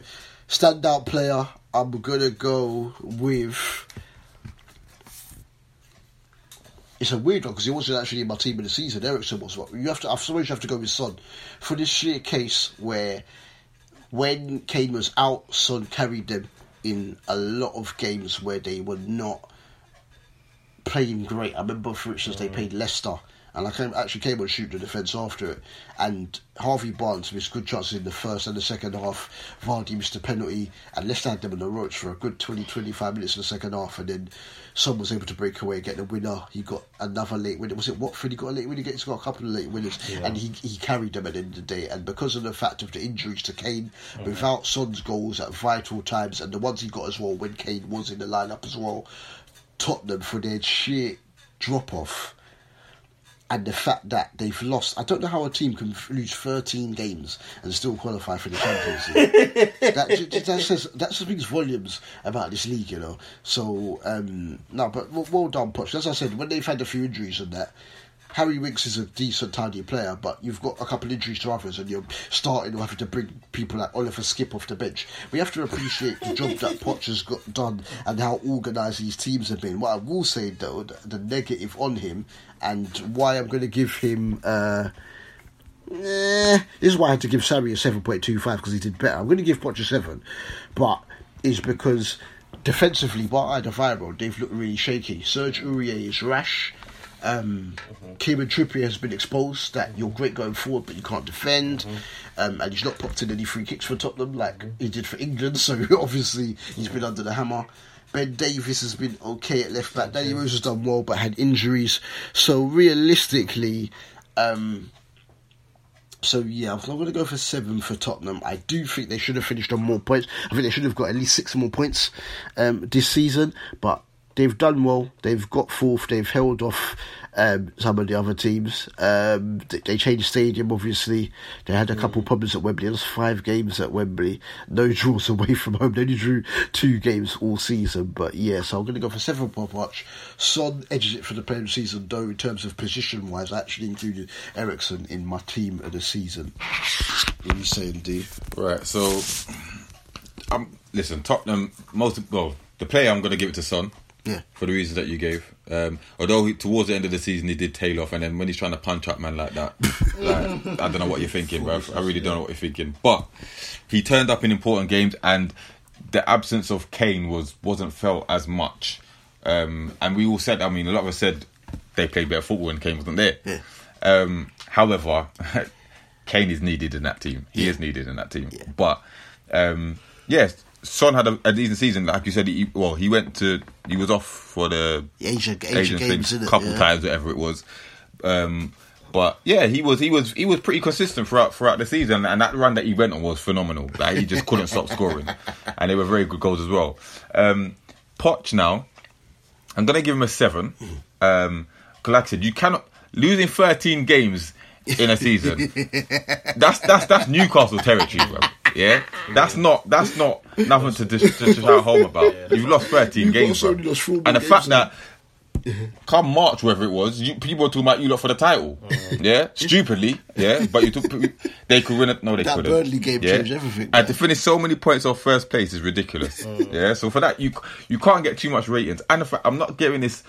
standout player, I'm gonna go with. It's a weird one because he wasn't actually in my team in the season. Eriksen was. You have to. I suppose you have to go with Son for this sheer case where when Kane was out, Son carried them in a lot of games where they were not playing great. I remember, for instance, they mm. played Leicester, and I came, actually came on shoot the defence after it. And Harvey Barnes missed good chances in the first and the second half. Vardy missed a penalty, and Leicester had them on the ropes for a good 20 25 minutes in the second half. And then Son was able to break away, get the winner. He got another late winner. Was it Watford? He got a late winner. He's got a couple of late winners, and he, he carried them at the end of the day. And because of the fact of the injuries to Kane, mm-hmm. without Son's goals at vital times, and the ones he got as well when Kane was in the lineup as well, Tottenham for their sheer drop off and the fact that they've lost. I don't know how a team can lose 13 games and still qualify for the Champions League. that, that says that speaks volumes about this league, you know. So um, no, but well, done, Poch. As I said, when they've had a few injuries and that. Harry Winks is a decent, tidy player, but you've got a couple of injuries to others, and you're starting or having to bring people like Oliver Skipp off the bench. We have to appreciate the job that Poch has got done and how organised these teams have been. What I will say though, the negative on him, and why I'm going to give him. Uh, Eh, this is why I had to give Sarri a seven point two five because he did better. I'm going to give Poch a seven, but is because defensively, while I viral, they've looked really shaky. Serge Aurier is rash. Um, Kieran Trippier has been exposed that you're great going forward, but you can't defend. Um, and he's not popped in any free kicks for Tottenham like he did for England. So obviously he's been under the hammer. Ben Davies has been okay at left back. Danny Rose has done well, but had injuries. So realistically, um, so yeah, I'm going to go for seven for Tottenham. I do think they should have finished on more points. I think they should have got at least six more points um, this season. But they've done well. They've got fourth. They've held off um, some of the other teams. Um, they, they changed stadium, obviously. They had a couple problems at Wembley. There was five games at Wembley, no draws away from home. They only drew two games all season. But yeah, so I'm going to go for seven point watch. Son edges it for the player of season, though in terms of position wise, I actually included Eriksen in my team of the season. What are you saying, D?
Right. So, um, listen, Tottenham. Most well, the player I'm going to give it to Son.
Yeah.
For the reasons that you gave. Um, although he, towards the end of the season he did tail off, and then when he's trying to punch up man like that, like, I don't know what you're thinking, bro. I really don't know what you're thinking. But he turned up in important games, and the absence of Kane was wasn't felt as much. Um, and we all said, I mean, a lot of us said they played better football when Kane wasn't there.
Yeah.
Um, however, Kane is needed in that team. He is needed in that team. But um, yes, Son had a, a decent season. Like you said, he, well, he went to he was off for the
Asia, Asia,
Asian
games,
a couple
yeah.
times, whatever it was. Um, but yeah, he was he was he was pretty consistent throughout throughout the season, and that run that he went on was phenomenal. Like he just couldn't stop scoring, and they were very good goals as well. Um, Poch now, I'm gonna give him a seven. Um, 'cause like I said, you cannot losing 13 games in a season. that's that's that's Newcastle territory, bro. Yeah, that's not that's not nothing to just to shout home about. You've lost 13 games, bro.
lost
and the
games,
fact that come March, whether it was, you, people were talking about you lot for the title. Oh. Yeah, stupidly. Yeah, but you took. They could win it. No, they
That
couldn't.
That Burnley game
yeah?
changed everything,
And
man.
to finish so many points off first place is ridiculous. Oh. Yeah, so for that you you can't get too much ratings. And the fact, I'm not getting this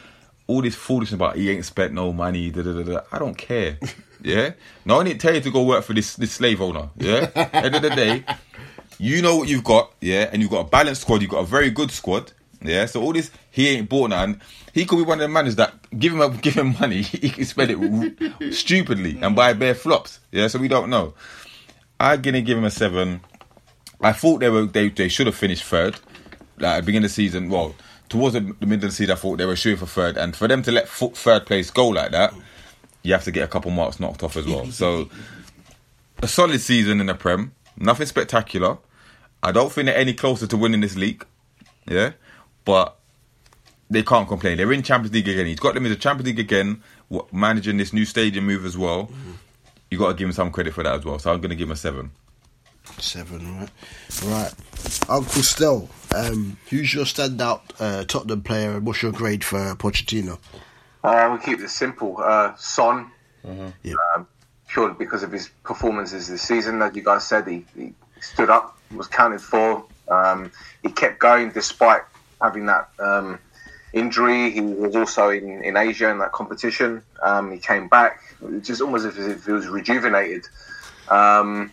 all this foolishness about he ain't spent no money. Da, da, da, da. I don't care. Yeah, no one didn't tell you to go work for this this slave owner. Yeah, end of the day, you know what you've got, yeah, and you've got a balanced squad. You've got a very good squad, yeah. So all this, he ain't bought none. He could be one of the managers that give him up, give him money, he can spend it stupidly and buy bare flops, yeah. So we don't know. I'm gonna give him a seven. I thought they were they, they should have finished third. Like at the beginning of the season, well, towards the, the middle of the season, I thought they were shooting for third, and for them to let third place go like that, you have to get a couple marks knocked off as well. So a solid season in the Prem. Nothing spectacular. I don't think they're any closer to winning this league. Yeah, but they can't complain. They're in Champions League again. He's got them in the Champions League again, managing this new stadium move as well. You got to give him some credit for that as well. So I'm going to give him a seven.
Seven, right? Right. Uncle Stel, um, who's your standout uh, Tottenham player and what's your grade for Pochettino?
Uh, we'll keep this simple. Uh, Son,
Yeah.
um, purely because of his performances this season. As you guys said, he, he stood up, was counted for. Um, he kept going despite having that um, injury. He was also in, in Asia in that competition. Um, he came back, just almost as if he was rejuvenated. Um,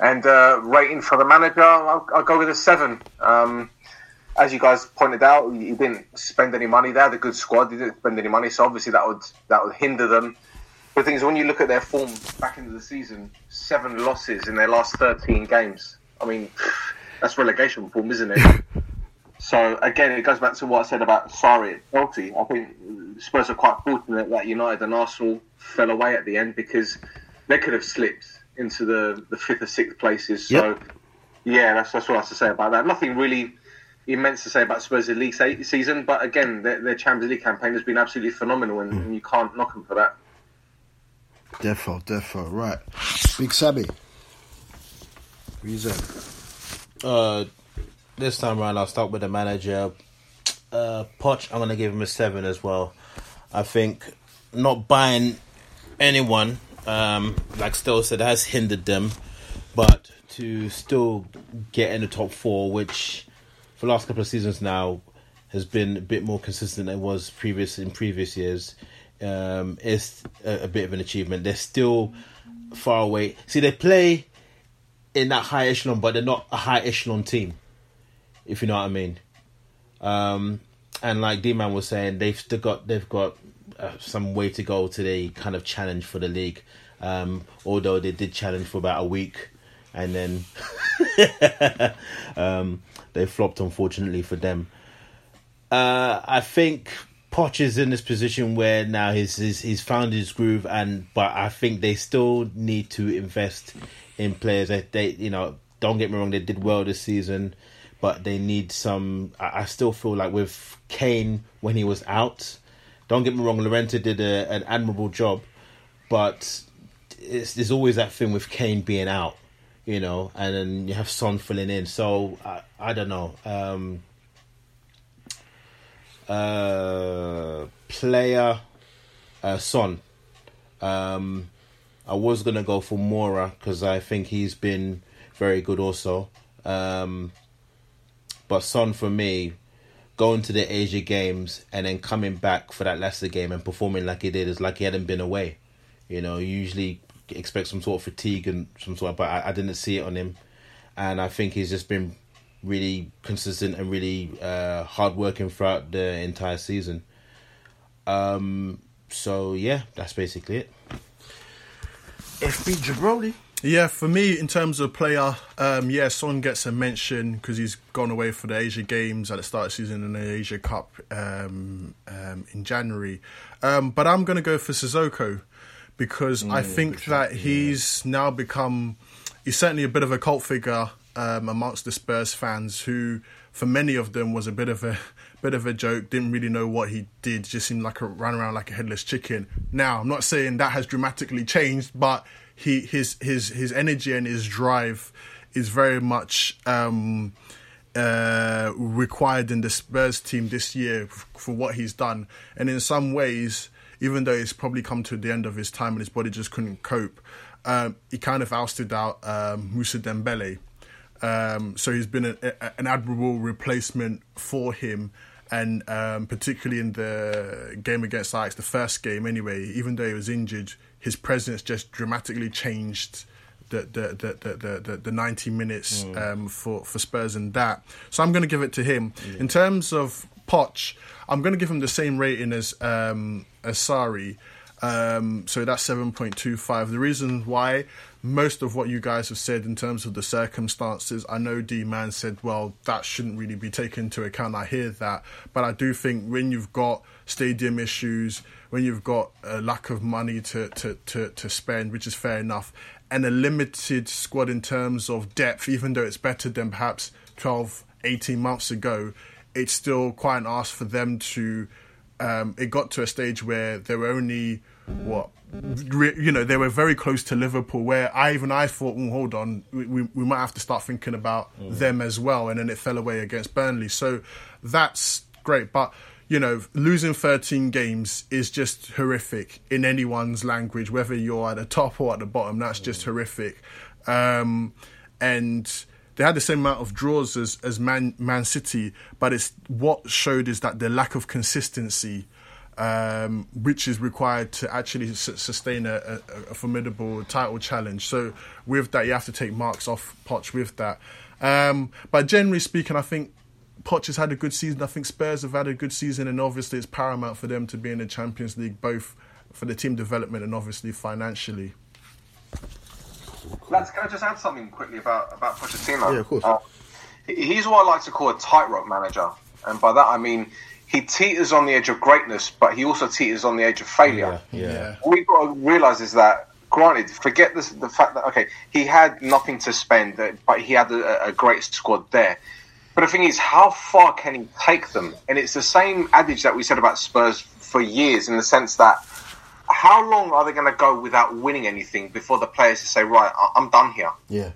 and uh, rating for the manager, I'll, I'll go with a seven. Um, as you guys pointed out, he didn't spend any money. They had a good squad. He didn't spend any money, so obviously that would that would hinder them. But the thing is, when you look at their form back into the season, seven losses in their last thirteen games. I mean, that's relegation form, isn't it? so again, it goes back to what I said about Sarri at Chelsea. I think Spurs are quite fortunate that United and Arsenal fell away at the end because they could have slipped into the, the fifth or sixth places. So
Yep.
yeah, that's that's what I have to say about that. Nothing really immense to say about Spurs' league se- season, but again, their, their Champions League campaign has been absolutely phenomenal, and, and you can't knock them for that.
Defo, defo, right. Big Sammy. Who's that?
Uh, this time around, I'll start with the manager. Uh, Poch, I'm gonna give him a seven as well. I think not buying anyone, um, like Stel said, has hindered them, but to still get in the top four, which the last couple of seasons now has been a bit more consistent than it was previous in previous years, um, is a, a bit of an achievement. They're still far away. See, they play in that high echelon, but they're not a high echelon team. If you know what I mean. Um, and like D Man was saying, they've still got they've got uh, some way to go to the kind of challenge for the league. Um, although they did challenge for about a week, and then um, they flopped. Unfortunately for them, uh, I think Poch is in this position where now he's, he's he's found his groove, and but I think they still need to invest in players. They, they you know don't get me wrong, they did well this season, but they need some. I, I still feel like with Kane when he was out, Don't get me wrong, Llorente did a, an admirable job, but it's, there's always that thing with Kane being out, you know, and then you have Son filling in. So I, I don't know. Um, uh, player uh, Son. Um, I was gonna go for Moura because I think he's been very good also. Um, but Son for me, going to the Asia Games and then coming back for that Leicester game and performing like he did is like he hadn't been away. You know, usually expect some sort of fatigue and some sort, of, but I, I didn't see it on him, and I think he's just been really consistent and really uh, hard working throughout the entire season. Um, so yeah, that's basically it.
FB Jabroni.
Yeah, for me, in terms of player, um, yeah, Son gets a mention because he's gone away for the Asia Games at the start of the season and the Asia Cup um, um, in January. Um, but I'm going to go for Sissoko because I think that he's now become, he's certainly a bit of a cult figure um, amongst the Spurs fans who, for many of them, was a bit of a bit of a joke. Didn't really know what he did. Just seemed like a ran around like a headless chicken. Now, I'm not saying that has dramatically changed, but he his his his energy and his drive is very much um, uh, required in the Spurs team this year f- for what he's done. And in some ways, even though it's probably come to the end of his time and his body just couldn't cope, um, he kind of ousted out um, Mousa Dembele. Um, so he's been a, a, an admirable replacement for him. And um, particularly in the game against Ajax, the first game anyway, even though he was injured, his presence just dramatically changed the the the the, the, the, the 90 minutes um, for, for Spurs and that. So I'm going to give it to him. In terms of Poch, I'm going to give him the same rating as um. Um, so that's 7.25. The reason why most of what you guys have said in terms of the circumstances, I know D Man said, well, that shouldn't really be taken into account. I hear that. But I do think when you've got stadium issues, when you've got a lack of money to, to, to, to spend, which is fair enough, and a limited squad in terms of depth, even though it's better than perhaps 12, 18 months ago, it's still quite an ask for them to. Um, it got to a stage where there were only what you know they were very close to Liverpool. Where I even I thought, "Mm, hold on, we, we we might have to start thinking about them as well, and then it fell away against Burnley. So that's great, but you know, losing 13 games is just horrific in anyone's language, whether you're at the top or at the bottom. That's just horrific. Um, and they had the same amount of draws as, as Man, Man City, but it's what showed is that the lack of consistency, um, which is required to actually su- sustain a, a, a formidable title challenge. So with that, you have to take marks off Poch with that. Um, but generally speaking, I think Poch has had a good season. I think Spurs have had a good season, and obviously it's paramount for them to be in the Champions League, both for the team development and obviously financially.
Lads, can I just add something quickly about about Pochettino?
Yeah, of course.
Uh, he's what I like to call a tightrope manager, and by that I mean he teeters on the edge of greatness, but he also teeters on the edge of failure.
Yeah, yeah.
What we've got to realise is that, granted, forget this, the fact that okay, he had nothing to spend, uh, but he had a, a great squad there. But the thing is, how far can he take them? And it's the same adage that we said about Spurs for years, in the sense that how long are they going to go without winning anything before the players say, right, I'm done here?
Yeah.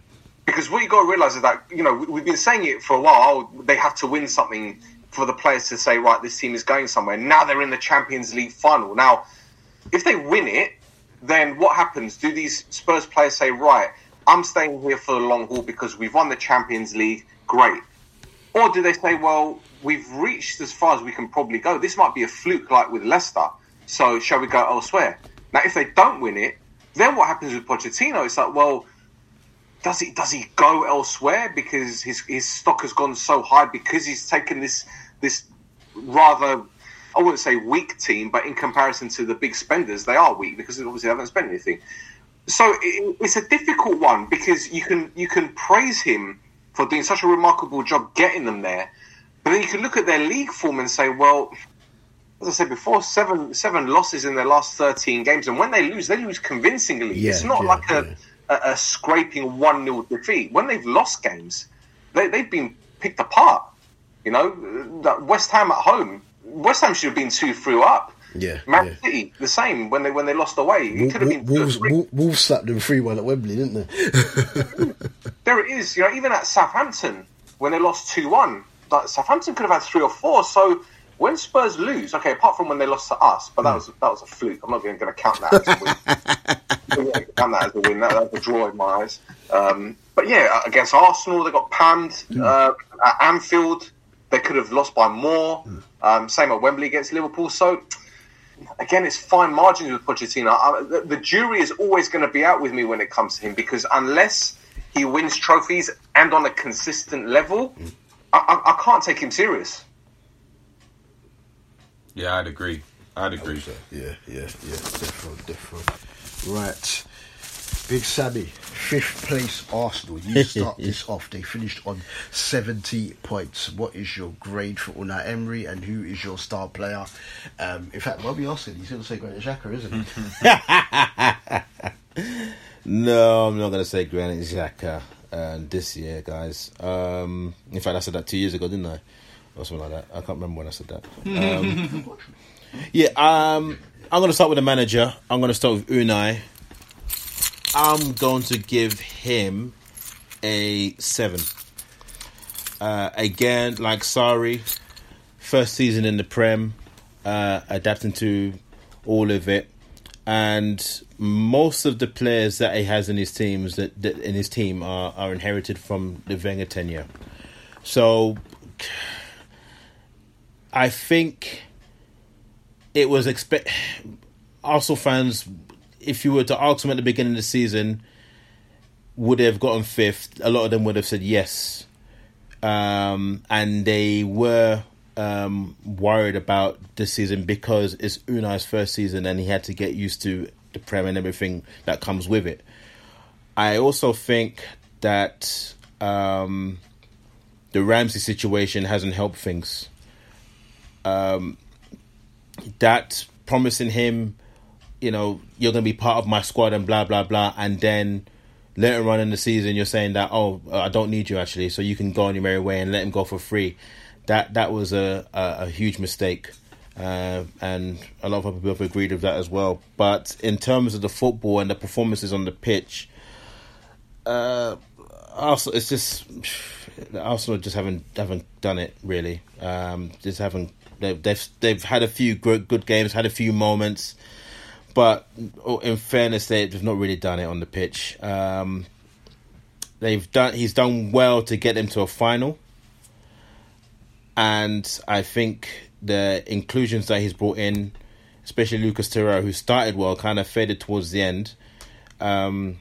Because what you got to realise is that you know we- we've been saying it for a while. oh, They have to win something for the players to say, right, this team is going somewhere. Now they're in the Champions League final. Now, if they win it, then what happens? Do these Spurs players say, right, I'm staying here for the long haul because we've won the Champions League? Great. Or do they say, well, we've reached as far as we can probably go. This might be a fluke like with Leicester. So shall we go elsewhere? Now, if they don't win it, then what happens with Pochettino? It's like, well, does he does he go elsewhere because his his stock has gone so high because he's taken this this rather I wouldn't say weak team, but in comparison to the big spenders, they are weak because obviously they haven't spent anything. So it, it's a difficult one because you can you can praise him for doing such a remarkable job getting them there, but then you can look at their league form and say, well, as I said before, seven seven losses in their last thirteen games, and when they lose, they lose convincingly.
Yeah,
it's not
yeah,
like a,
yeah.
a, a scraping one 0 defeat. When they've lost games, they, they've been picked apart. You know, West Ham at home, West Ham should have been two three up.
Yeah,
Man. City, the same when they when they lost away. It could have been
Wolves,
three.
Wolves, slapped them 3 1 at Wembley, didn't they?
There it is. You know, even at Southampton when they lost two one, like Southampton could have had three or four. So when Spurs lose, okay, apart from when they lost to us, but that was that was a fluke. I'm not going to count that as a win. I'm not count that as a win. That, that was a draw in my eyes. Um, but yeah, against Arsenal, they got panned. Uh, at Anfield, they could have lost by more. Um, same at Wembley against Liverpool. So again, it's fine margins with Pochettino. I, the, the jury is always going to be out with me when it comes to him because unless he wins trophies and on a consistent level, I, I, I can't take him serious.
Yeah, I'd agree. I'd agree.
Yeah, yeah, yeah, different, different. Right. Big Sammy, fifth place Arsenal. You start this off. They finished on 70 points. What is your grade for Unai Emery and who is your star player? Um, in fact, Bobby Austin, he's going to say Granit Xhaka, isn't he?
No, I'm not going to say Granit Xhaka uh, this year, guys. Um, in fact, I said that two years ago, didn't I? Or something like that. I can't remember when I said that. Um, yeah, um, I'm going to start with the manager. I'm going to start with Unai. I'm going to give him a seven. Uh, again, like Sarri, first season in the Prem, uh, adapting to all of it, and most of the players that he has in his teams that, that in his team are, are inherited from the Wenger tenure. So, I think it was expect. Arsenal fans, if you were to ask them at the beginning of the season, would they have gotten fifth? A lot of them would have said yes um, and they were um, worried about this season because it's Unai's first season and he had to get used to the Prem and everything that comes with it. I also think that um, the Ramsey situation hasn't helped things. Um, that promising him, you know, you're going to be part of my squad and blah blah blah, and then later on in the season you're saying that oh I don't need you actually, so you can go on your merry way and let him go for free. That that was a a, a huge mistake, uh, and a lot of people have agreed with that as well. But in terms of the football and the performances on the pitch, uh, Arsenal it's just Arsenal just haven't haven't done it really. Um, just haven't they've they've they've had a few good good games, had a few moments, but in fairness, they've not really done it on the pitch. Um, they've done he's done well to get them to a final, and I think the inclusions that he's brought in, especially Lucas Torreira, who started well, kind of faded towards the end. Um,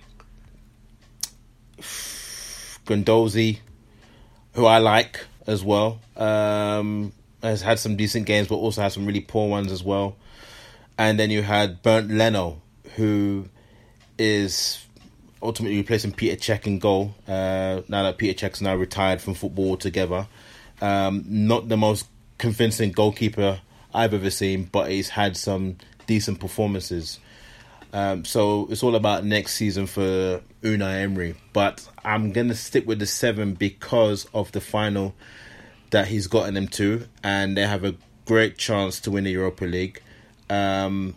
who I like as well, um, has had some decent games, but also had some really poor ones as well. And then you had Bernd Leno, who is ultimately replacing Petr Cech in goal. Uh, now that Petr Cech's now retired from football altogether, um, not the most convincing goalkeeper I've ever seen, but he's had some decent performances. Um, so it's all about next season for Unai Emery. But I'm gonna stick with the seven because of the final that he's gotten them to, and they have a great chance to win the Europa League. Um,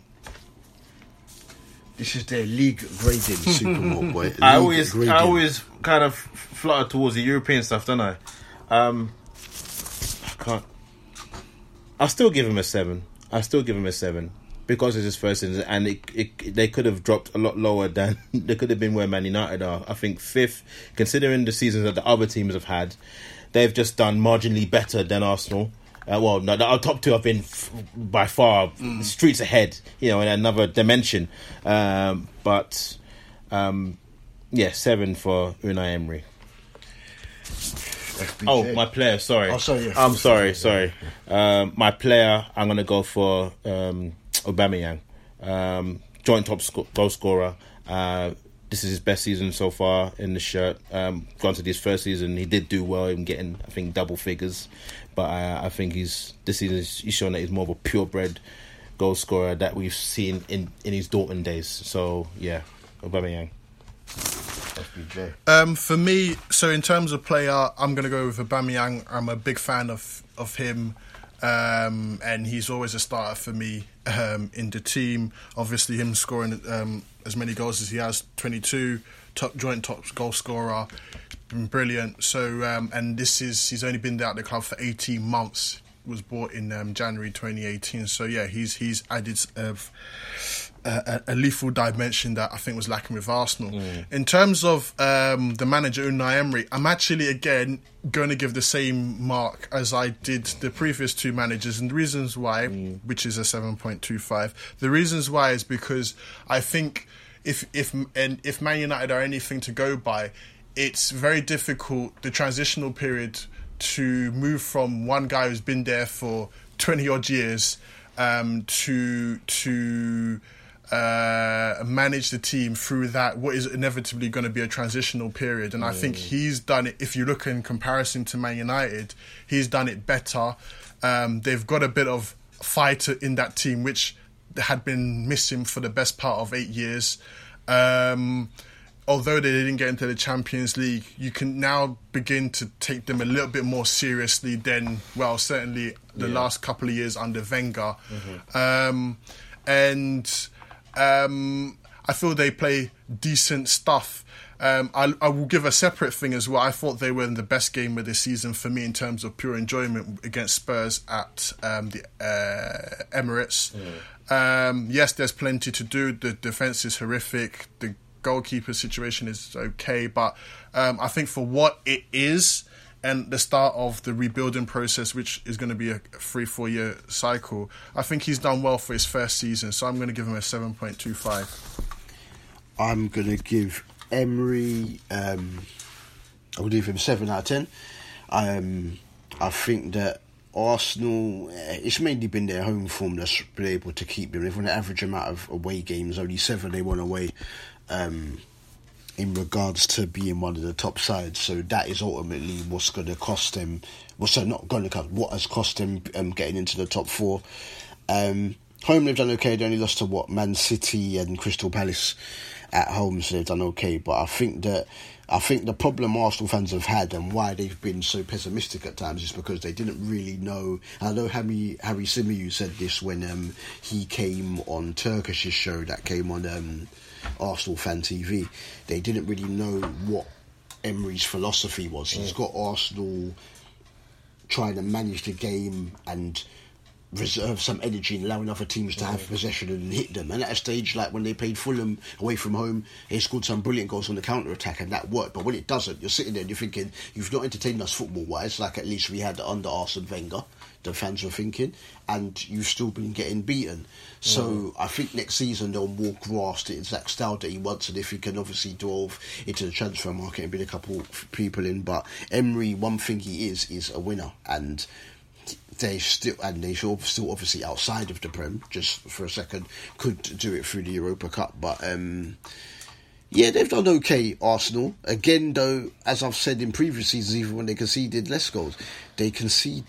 This is their league grading Super Bowl, boy.
I
League
always,
grading.
I always kind of flutter towards the European stuff, don't I? Um, I can't. I'll still give him a seven. I'll still give him a seven because it's his first season, and it, it they could have dropped a lot lower than they could have been where Man United are. I think fifth, considering the seasons that the other teams have had, they've just done marginally better than Arsenal. Uh, well, no, our top two have been f- by far streets ahead, you know, in another dimension. Um, but um, yeah, seven for Unai Emery.
FBJ.
Oh, my player. Sorry.
Oh, sorry, yeah.
I'm sorry. Sorry. Um, my player. I'm gonna go for um, Aubameyang, um, joint top goal scorer. Uh, this is his best season so far in the shirt. Um, granted, his first season he did do well in getting, I think, double figures, but I, I think he's this season he's he's shown that he's more of a purebred goal scorer that we've seen in in his Dortmund days. So yeah, Aubameyang.
FBJ.
Um, for me, so in terms of player, I'm going to go with Aubameyang. I'm a big fan of of him. Um, and he's always a starter for me um, in the team. Obviously, him scoring um, as many goals as he has, 22, top joint top goal scorer, been brilliant. So, um, and this is he's only been at the club for 18 months. Was bought in um, January 2018. So yeah, he's he's added. Uh, a, a lethal dimension that I think was lacking with Arsenal. In terms of um, the manager Unai Emery, I'm actually again going to give the same mark as I did the previous two managers, and the reasons why, which is a 7.25. The reasons why is because I think if if and if Man United are anything to go by, it's very difficult the transitional period to move from one guy who's been there for 20 odd years um, to to uh, manage the team through that what is inevitably going to be a transitional period. And I think he's done it if you look in comparison to Man United he's done it better. Um, they've got a bit of fighter in that team which had been missing for the best part of eight years. Um, although they didn't get into the Champions League, you can now begin to take them a little bit more seriously than, well, certainly the last couple of years under Wenger. Um, and um, I feel they play decent stuff. Um, I, I will give a separate thing as well. I thought they were in the best game of the season for me in terms of pure enjoyment against Spurs at um, the uh, Emirates. Um, yes, there's plenty to do. The defense is horrific. The goalkeeper situation is okay, but um, I think for what it is and the start of the rebuilding process, which is going to be a three four year cycle, I think he's done well for his first season. So I'm going to give him a seven point two five.
I'm gonna give Emery. Um, I would give him seven out of ten. Um, I think that Arsenal. eh, It's mainly been their home form that's been able to keep them. They've won an average amount of away games. Only seven they won away. Um, in regards to being one of the top sides, so that is ultimately what's going to cost them. Well, so not going to cost. What has cost them um, getting into the top four? Um, home they've done okay. They only lost to what Man City and Crystal Palace at home, so they've done okay. But I think that I think the problem Arsenal fans have had and why they've been so pessimistic at times is because they didn't really know. I know Harry Harry Symeou said this when um, he came on Turkish's show that came on um, Arsenal Fan TV. They didn't really know what Emery's philosophy was. He's mm. got Arsenal trying to manage the game and reserve some energy and allowing other teams to have mm. possession and hit them. And at a stage like when they played Fulham away from home, they scored some brilliant goals on the counter attack and that worked. But when it doesn't, you're sitting there and you're thinking, you've not entertained us football wise, like at least we had under Arsene Wenger. The fans were thinking, and you've still been getting beaten. So I think next season they'll more grasp the exact style that he wants, and if he can obviously delve into the transfer market and bring a couple of people in. But Emery, one thing he is is a winner, and they still and they still still obviously outside of the Prem just for a second could do it through the Europa Cup, but um, yeah, they've done okay. Arsenal again, though, as I've said in previous seasons, even when they conceded less goals, they concede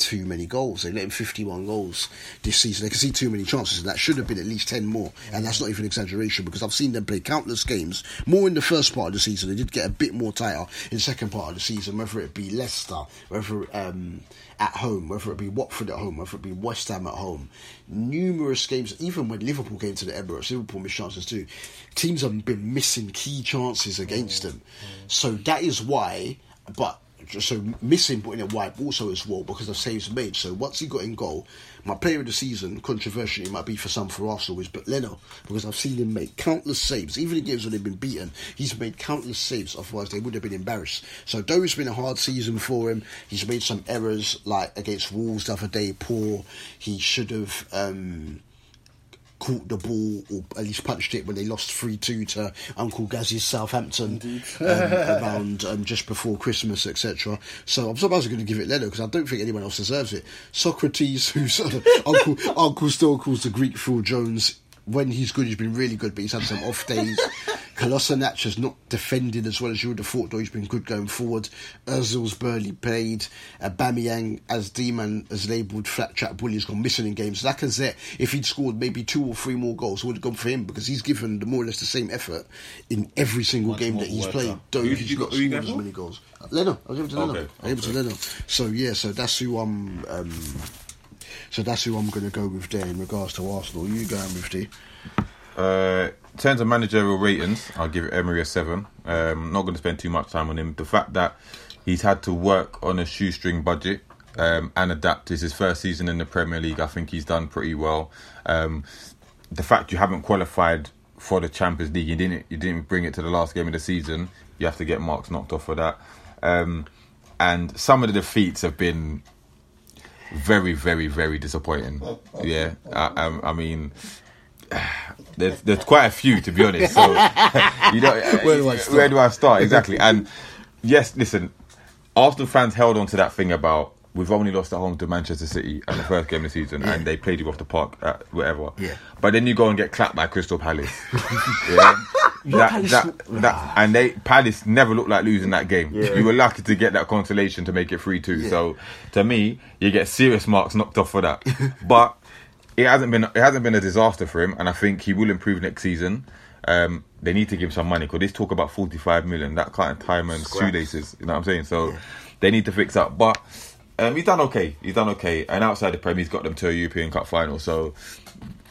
too many goals. They let in 51 goals this season. They can see too many chances, and that should have been at least 10 more. And that's not even exaggeration because I've seen them play countless games. More in the first part of the season, they did get a bit more tighter in the second part of the season, whether it be Leicester, whether um, at home, whether it be Watford at home, whether it be West Ham at home. Numerous games, even when Liverpool came to the Emirates, Liverpool missed chances too. Teams have been missing key chances against them. So that is why, but so missing putting it wide also as well because of saves made. So once he got in goal, my player of the season, controversially, it might be for some for Arsenal, is Bernd Leno because I've seen him make countless saves. Even in games when they've been beaten, he's made countless saves. Otherwise, they would have been embarrassed. So though it's been a hard season for him, he's made some errors like against Wolves the other day. Poor. He should have. Um, caught the ball or at least punched it when they lost 3-2 to Uncle Gazzy's Southampton um, around um, just before Christmas, etc. So I'm surprised I'm going to give it Leno because I don't think anyone else deserves it. Sokratis, who's uh, Uncle Uncle Stel calls the Greek fool Jones. When he's good, he's been really good, but he's had some off days. Kolasinac has not defended as well as you would have thought, though he's been good going forward. Ozil's barely played. Uh, Aubameyang, as D-Man has labelled flat track bully, has gone missing in games. Lacazette, if he'd scored maybe two or three more goals, would have gone for him because he's given the more or less the same effort in every single game that he's
worker.
played. Though
who,
he's
you
not
go- who you
scored
going
as many goals. Uh, Leno, I'll give it to Leno.
Okay,
I'll give it to Leno. So yeah, so that's who I'm. Um, so that's who I'm going to go with there in regards to Arsenal. You going with D?
Uh, in terms of managerial ratings, I'll give Emery a seven. Um, not going to spend too much time on him. The fact that he's had to work on a shoestring budget um, and adapt is his first season in the Premier League. I think he's done pretty well. Um, the fact you haven't qualified for the Champions League, you didn't you didn't bring it to the last game of the season. You have to get marks knocked off for that. Um, and some of the defeats have been very, very, very disappointing. Yeah, I, I, I mean, there's there's quite a few to be honest. So you know,
Where do I start?
Where do I start exactly? And yes, listen, Arsenal fans held on to that thing about we've only lost at home to Manchester City at the first game of the season, and they played you off the park, at whatever.
Yeah.
But then you go and get clapped by Crystal Palace. yeah. That,
Palace
that, that, and they Palace never looked like losing that game. Yeah. You were lucky to get that consolation to make it three two. So to me, you get serious marks knocked off for that. but it hasn't been it hasn't been a disaster for him, and I think he will improve next season. Um, they need to give him some money because this talk about forty five million that can't tie him and shoelaces. You know what I'm saying? So they need to fix up. But um, he's done okay. He's done okay, and outside the Prem, he's got them to a European Cup final. So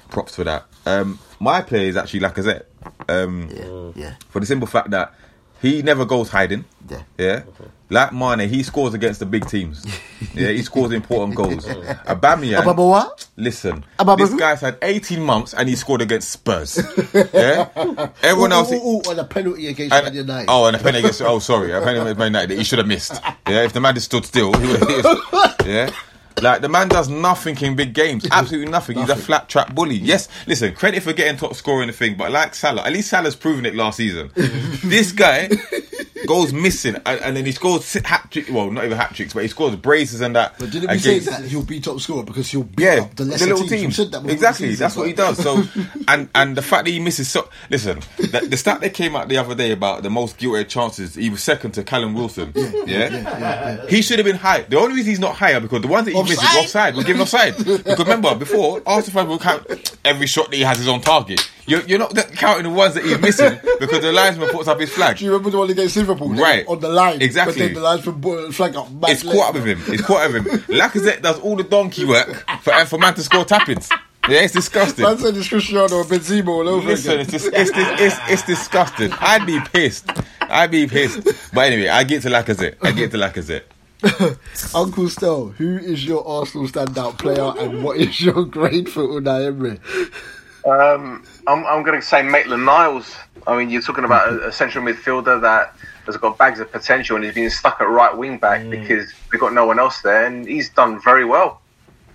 props for that. Um, my player is actually Lacazette. Um,
Yeah, yeah.
for the simple fact that he never goes hiding.
Yeah.
Yeah. Like Mane, he scores against the big teams. yeah, he scores important goals. Aubameyang,
Ababa what?
listen,
Ababa
this guy's had 18 months and he scored against Spurs. yeah. Everyone else.
Ooh, ooh, ooh, and a penalty against
and-
Man United.
oh, and a penny against. Oh, sorry, a penny against Man United. that He should have missed. Yeah, if the man just stood still, he would have. Yeah, like the man does nothing in big games. Absolutely nothing. He's a flat trap bully. Mm. Yes, listen, credit for getting top scorer in the thing, but like Salah, at least Salah's proven it last season. Mm. this guy goes missing, and, and then he scores hat trick. Well, not even hat tricks, but he scores braces and that.
But didn't we say that he'll be top scorer because he'll beat
yeah,
the
the, little
teams?
Teams.
said that
exactly, that's what he does. So, and and the fact that he misses so. Listen, the, the stat that came out the other day about the most guilty chances, he was second to Callum Wilson. Yeah, he should have been high. The only reason he's not higher because the ones that he misses
Offside?
offside. We're giving offside. Because remember, before Arsenal fans will count every shot that he has his own target. You're, you're not counting the ones that he's missing because the linesman puts up his flag.
Do you remember the one against Liverpool?
Right.
On the line.
Exactly.
But then the lines from Bo- flag up.
It's
left.
caught up with him. It's caught up with him. Lacazette does all the donkey work for, and for man to score tappings. Yeah, it's disgusting.
Man said it's Cristiano or Benzema all over
Listen,
again.
it's, it's, it's, it's disgusting. I'd be pissed. I'd be pissed. But anyway, I get to Lacazette. I get to Lacazette.
Uncle Stel, who is your Arsenal standout player and what is your grade for Unai Emery?
Um, I'm, I'm going to say Maitland Niles. I mean, you're talking about a, a central midfielder that has got bags of potential and he's been stuck at right wing back because we've got no one else there, and he's done very well.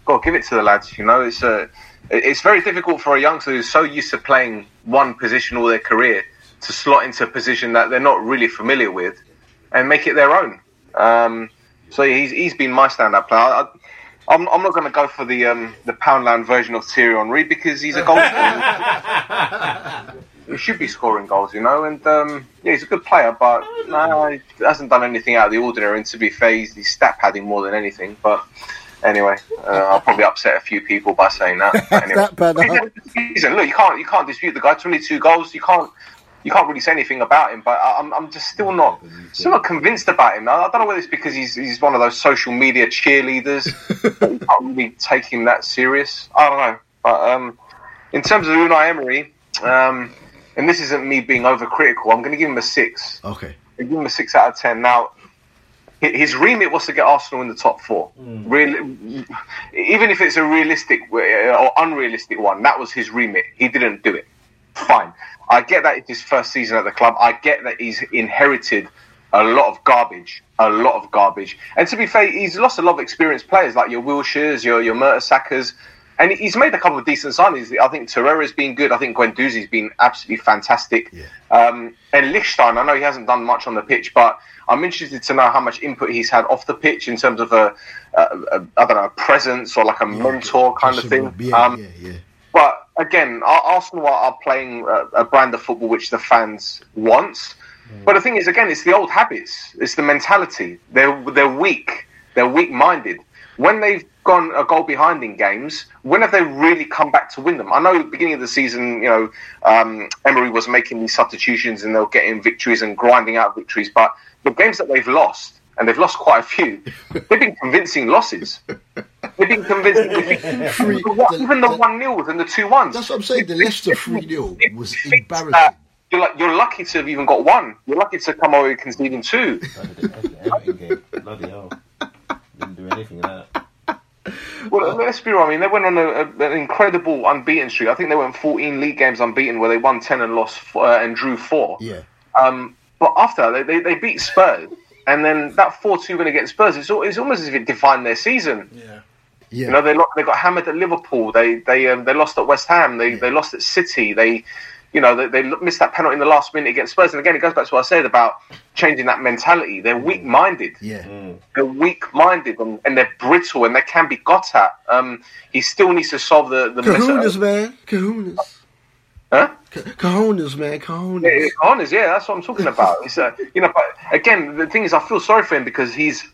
To give it to the lads. You know, it's a, it's very difficult for a youngster who's so used to playing one position all their career to slot into a position that they're not really familiar with and make it their own. Um, so he's he's been my stand-up player. I, I'm, I'm not going to go for the um, the Poundland version of Thierry Henry because he's a goal scorer. he should be scoring goals, you know. And um, yeah, he's a good player, but no, he hasn't done anything out of the ordinary. And to be fair, he's, he's stat padding more than anything. But anyway, uh, I'll probably upset a few people by saying that. But anyway.
Stat padder.
Listen, look, you can't you can't dispute the guy. Twenty two goals. You can't you can't really say anything about him. But I- I'm I'm just still not still not convinced about him. I I don't know whether it's because he's he's one of those social media cheerleaders. that you can't really take him that serious. I don't know. But um, in terms of Unai Emery, um, and this isn't me being overcritical, I'm going to give him a six.
Okay.
I give him a six out of ten. Now, his remit was to get Arsenal in the top four. Real, even if it's a realistic uh, or unrealistic one, that was his remit. He didn't do it. Fine. I get that it's his first season at the club. I get that he's inherited a lot of garbage, a lot of garbage. And to be fair, he's lost a lot of experienced players like your Wilsheres, your your Mertesackers, and he's made a couple of decent signings. I think Torreira's been good. I think Guendouzi's been absolutely fantastic. Um, and Lichtstein, I know he hasn't done much on the pitch, but I'm interested to know how much input he's had off the pitch in terms of a, a, a I don't know, a presence or like a mentor kind of thing.
Yeah,
Um,
yeah, yeah.
Again, Arsenal are, are playing a, a brand of football which the fans want. But the thing is, again, it's the old habits. It's the mentality. They're they're weak. They're weak minded. When they've gone a goal behind in games, when have they really come back to win them? I know at the beginning of the season, you know, um, Emery was making these substitutions and they were getting victories and grinding out victories. But the games that they've lost, and they've lost quite a few, they've been convincing losses. They've been convincing.
Three-
even the
the-
one nils and the two ones.
That's what I'm saying. The Leicester 3 0 was
It's, uh,
embarrassing.
You're, like, you're lucky to have even got one. You're lucky to come away conceding two.
Everton game. Bloody hell. Didn't do anything like that.
Well, let's be real. I mean, they went on a, a, an incredible unbeaten streak. I think they went 14 league games unbeaten, where they won 10 and lost four, uh, and drew four.
Yeah.
Um, but after that, they, they, they beat Spurs, and then that 4-2 win against Spurs, it's, al- it's almost as if it defined their season.
Yeah.
Yeah.
You know, they lo- they got hammered at Liverpool. They they um, they lost at West Ham. They they lost at City. They, you know, they, they missed that penalty in the last minute against Spurs. And again, it goes back to what I said about changing that mentality. They're weak minded.
yeah.
They're weak minded and, and they're brittle and they can be got at. Um, he still needs to solve the the mess-
Kahunas, man. Kahunas.
Huh?
K- Kahunas, man.
Yeah,
Kahunas.
Yeah, that's what I'm talking about. It's, uh, you know, but again, the thing is, I feel sorry for him because he's,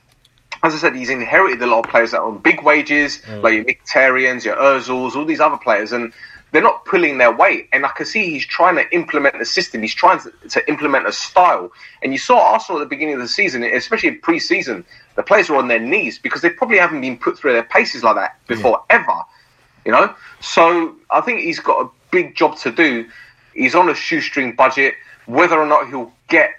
as I said, he's inherited a lot of players that are on big wages, mm. like your Mkhitaryan's, your Ozils, all these other players, and they're not pulling their weight. And I can see he's trying to implement a system. He's trying to, to implement a style. And you saw Arsenal at the beginning of the season, especially in pre-season, the players were on their knees because they probably haven't been put through their paces like that before ever. You know, so I think he's got a big job to do. He's on a shoestring budget. Whether or not he'll get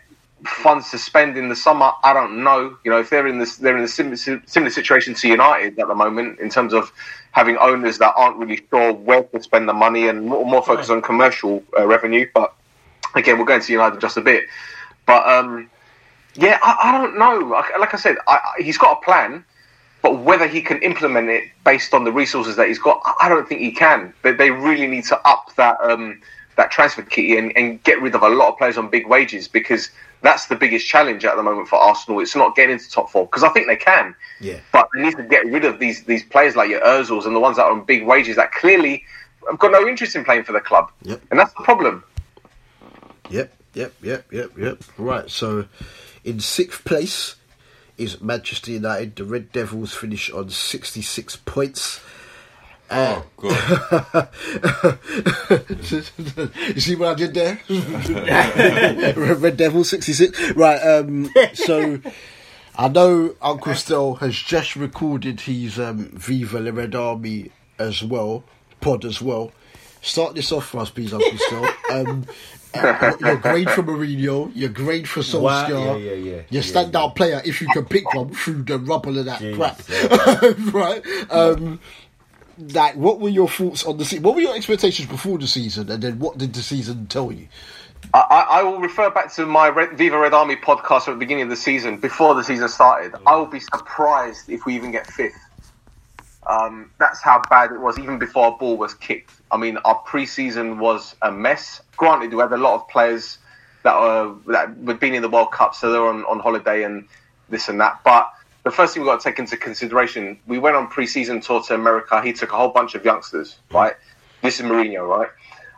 funds to spend in the summer, I don't know. You know, if they're in this, they're in a similar, similar situation to United at the moment in terms of having owners that aren't really sure where to spend the money and more, more focus on commercial uh, revenue. But again, we're going to United just a bit. But um, yeah, I, I don't know. Like, like I said, I, I- he's got a plan. But whether he can implement it based on the resources that he's got, I- I don't think he can. They, they really need to up that um, that transfer kitty and, and get rid of a lot of players on big wages because that's the biggest challenge at the moment for Arsenal. It's not getting into top four because I think they can.
Yeah.
But they need to get rid of these these players like your Ozils and the ones that are on big wages that clearly have got no interest in playing for the club.
Yep.
And that's the problem.
Yep, yep, yep, yep, yep. Right, so in sixth place is Manchester United. The Red Devils finish on 66 points.
Oh, God.
you see what I did there? Red Red Devil 66. Right, um, so I know Uncle Stel has just recorded his um, Viva La Red Army as well, pod as well. Start this off for us, please, Uncle Stel. Um, uh, your grade for Mourinho, your grade for Solskjaer,
Wow, yeah, yeah, yeah.
your
Yeah,
standout player, if you can pick one through the rubble of that
Jeez,
crap. right? Um, like, what were your thoughts on the season? What were your expectations before the season, and then what did the season tell you?
I, I will refer back to my Red, Viva Red Army podcast at the beginning of the season, before the season started. I will be surprised if we even get fifth. Um, that's how bad it was, even before a ball was kicked. I mean, our pre-season was a mess. Granted, we had a lot of players that were that had been in the World Cup, so they're on, on holiday and this and that. But the first thing we've got to take into consideration, we went on pre-season tour to America. He took a whole bunch of youngsters, right? This is Mourinho, right?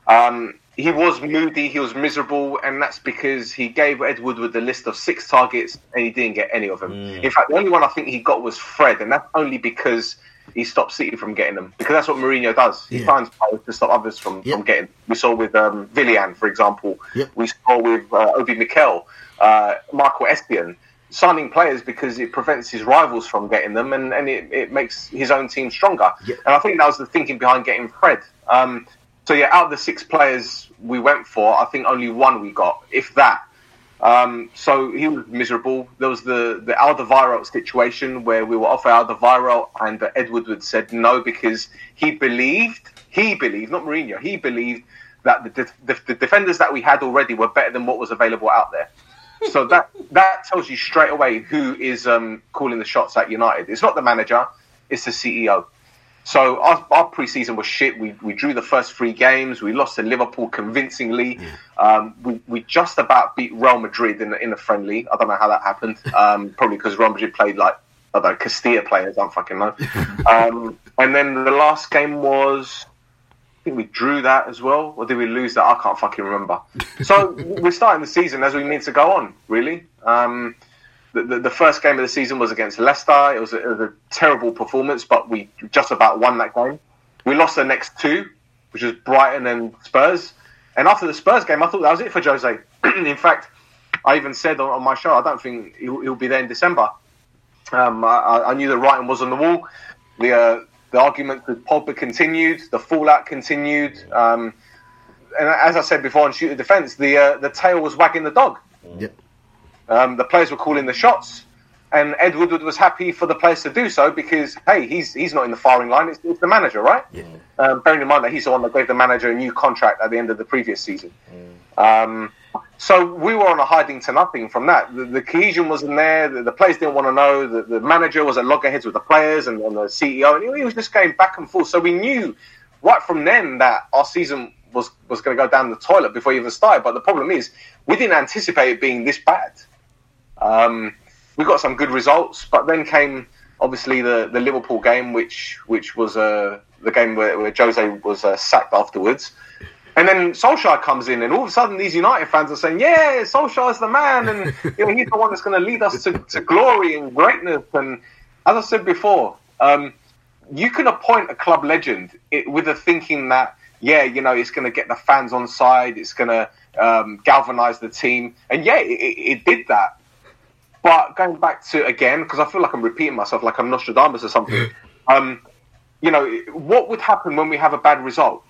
Um, he was moody, he was miserable, and that's because he gave Ed Woodward the list of six targets and he didn't get any of them. In fact, the only one I think he got was Fred, and that's only because he stopped City from getting them. Because that's what Mourinho does. He
Yeah.
finds players to stop others from,
Yep.
from getting. We saw with um, Willian, for example.
Yep.
We saw with uh, Obi Mikel, uh, Marco Espion. Signing players because it prevents his rivals from getting them and, and it, it makes his own team stronger.
Yep.
And I think that was the thinking behind getting Fred. Um, so yeah, out of the six players we went for, I think only one we got, if that. Um, so he was miserable. There was the the Alderweireld situation where we were offered Alderweireld and uh, Ed Woodward said no because he believed he believed not Mourinho he believed that the, the the defenders that we had already were better than what was available out there. So that that tells you straight away who is um, calling the shots at United. It's not the manager, it's the CEO. So our, our preseason was shit. We, we drew the first three games. We lost to Liverpool convincingly. Um, we, we just about beat Real Madrid in, the- in a friendly. I don't know how that happened. Um, probably because Real Madrid played like I Castilla players. I don't fucking know. Um, and then the last game was think we drew that as well, or did we lose that? I can't fucking remember. So we're starting the season as we need to go on. Really, um, the, the, the first game of the season was against Leicester. It was, a, it was a terrible performance, but we just about won that game. We lost the next two, which was Brighton and Spurs. And after the Spurs game, I thought that was it for Jose. in fact, I even said on, on my show, I don't think he'll, he'll be there in December. Um, I, I knew the writing was on the wall. The uh, the argument with Pogba continued. The fallout continued. Um, and as I said before on Shoot The Defence, the uh, the tail was wagging the dog.
Yep.
Um, the players were calling the shots, and Ed Woodward was happy for the players to do so because hey, he's he's not in the firing line. It's, it's the manager, right?
Yeah.
Um, bearing in mind that he's the one that gave the manager a new contract at the end of the previous season. Um, so we were on a hiding to nothing from that. The, the cohesion wasn't there. The, the players didn't want to know. The, the manager was at loggerheads with the players and, and the CEO, and he, was just going back and forth. So we knew right from then that our season was was going to go down the toilet before we even started. But the problem is, we didn't anticipate it being this bad. Um, we got some good results, but then came obviously the, the Liverpool game, which which was uh, the game where, where Jose was uh, sacked afterwards. And then Solskjaer comes in, and all of a sudden these United fans are saying, "Yeah, Solskjaer's the man, and you know, he's the one that's going to lead us to, to glory and greatness." And as I said before, um, you can appoint a club legend it, with the thinking that, yeah, you know, it's going to get the fans on side, it's going to um, galvanize the team, and yeah, it, it, did that. But going back to again, because I feel like I'm repeating myself, like I'm Nostradamus or something. um, you know, what would happen when we have a bad result?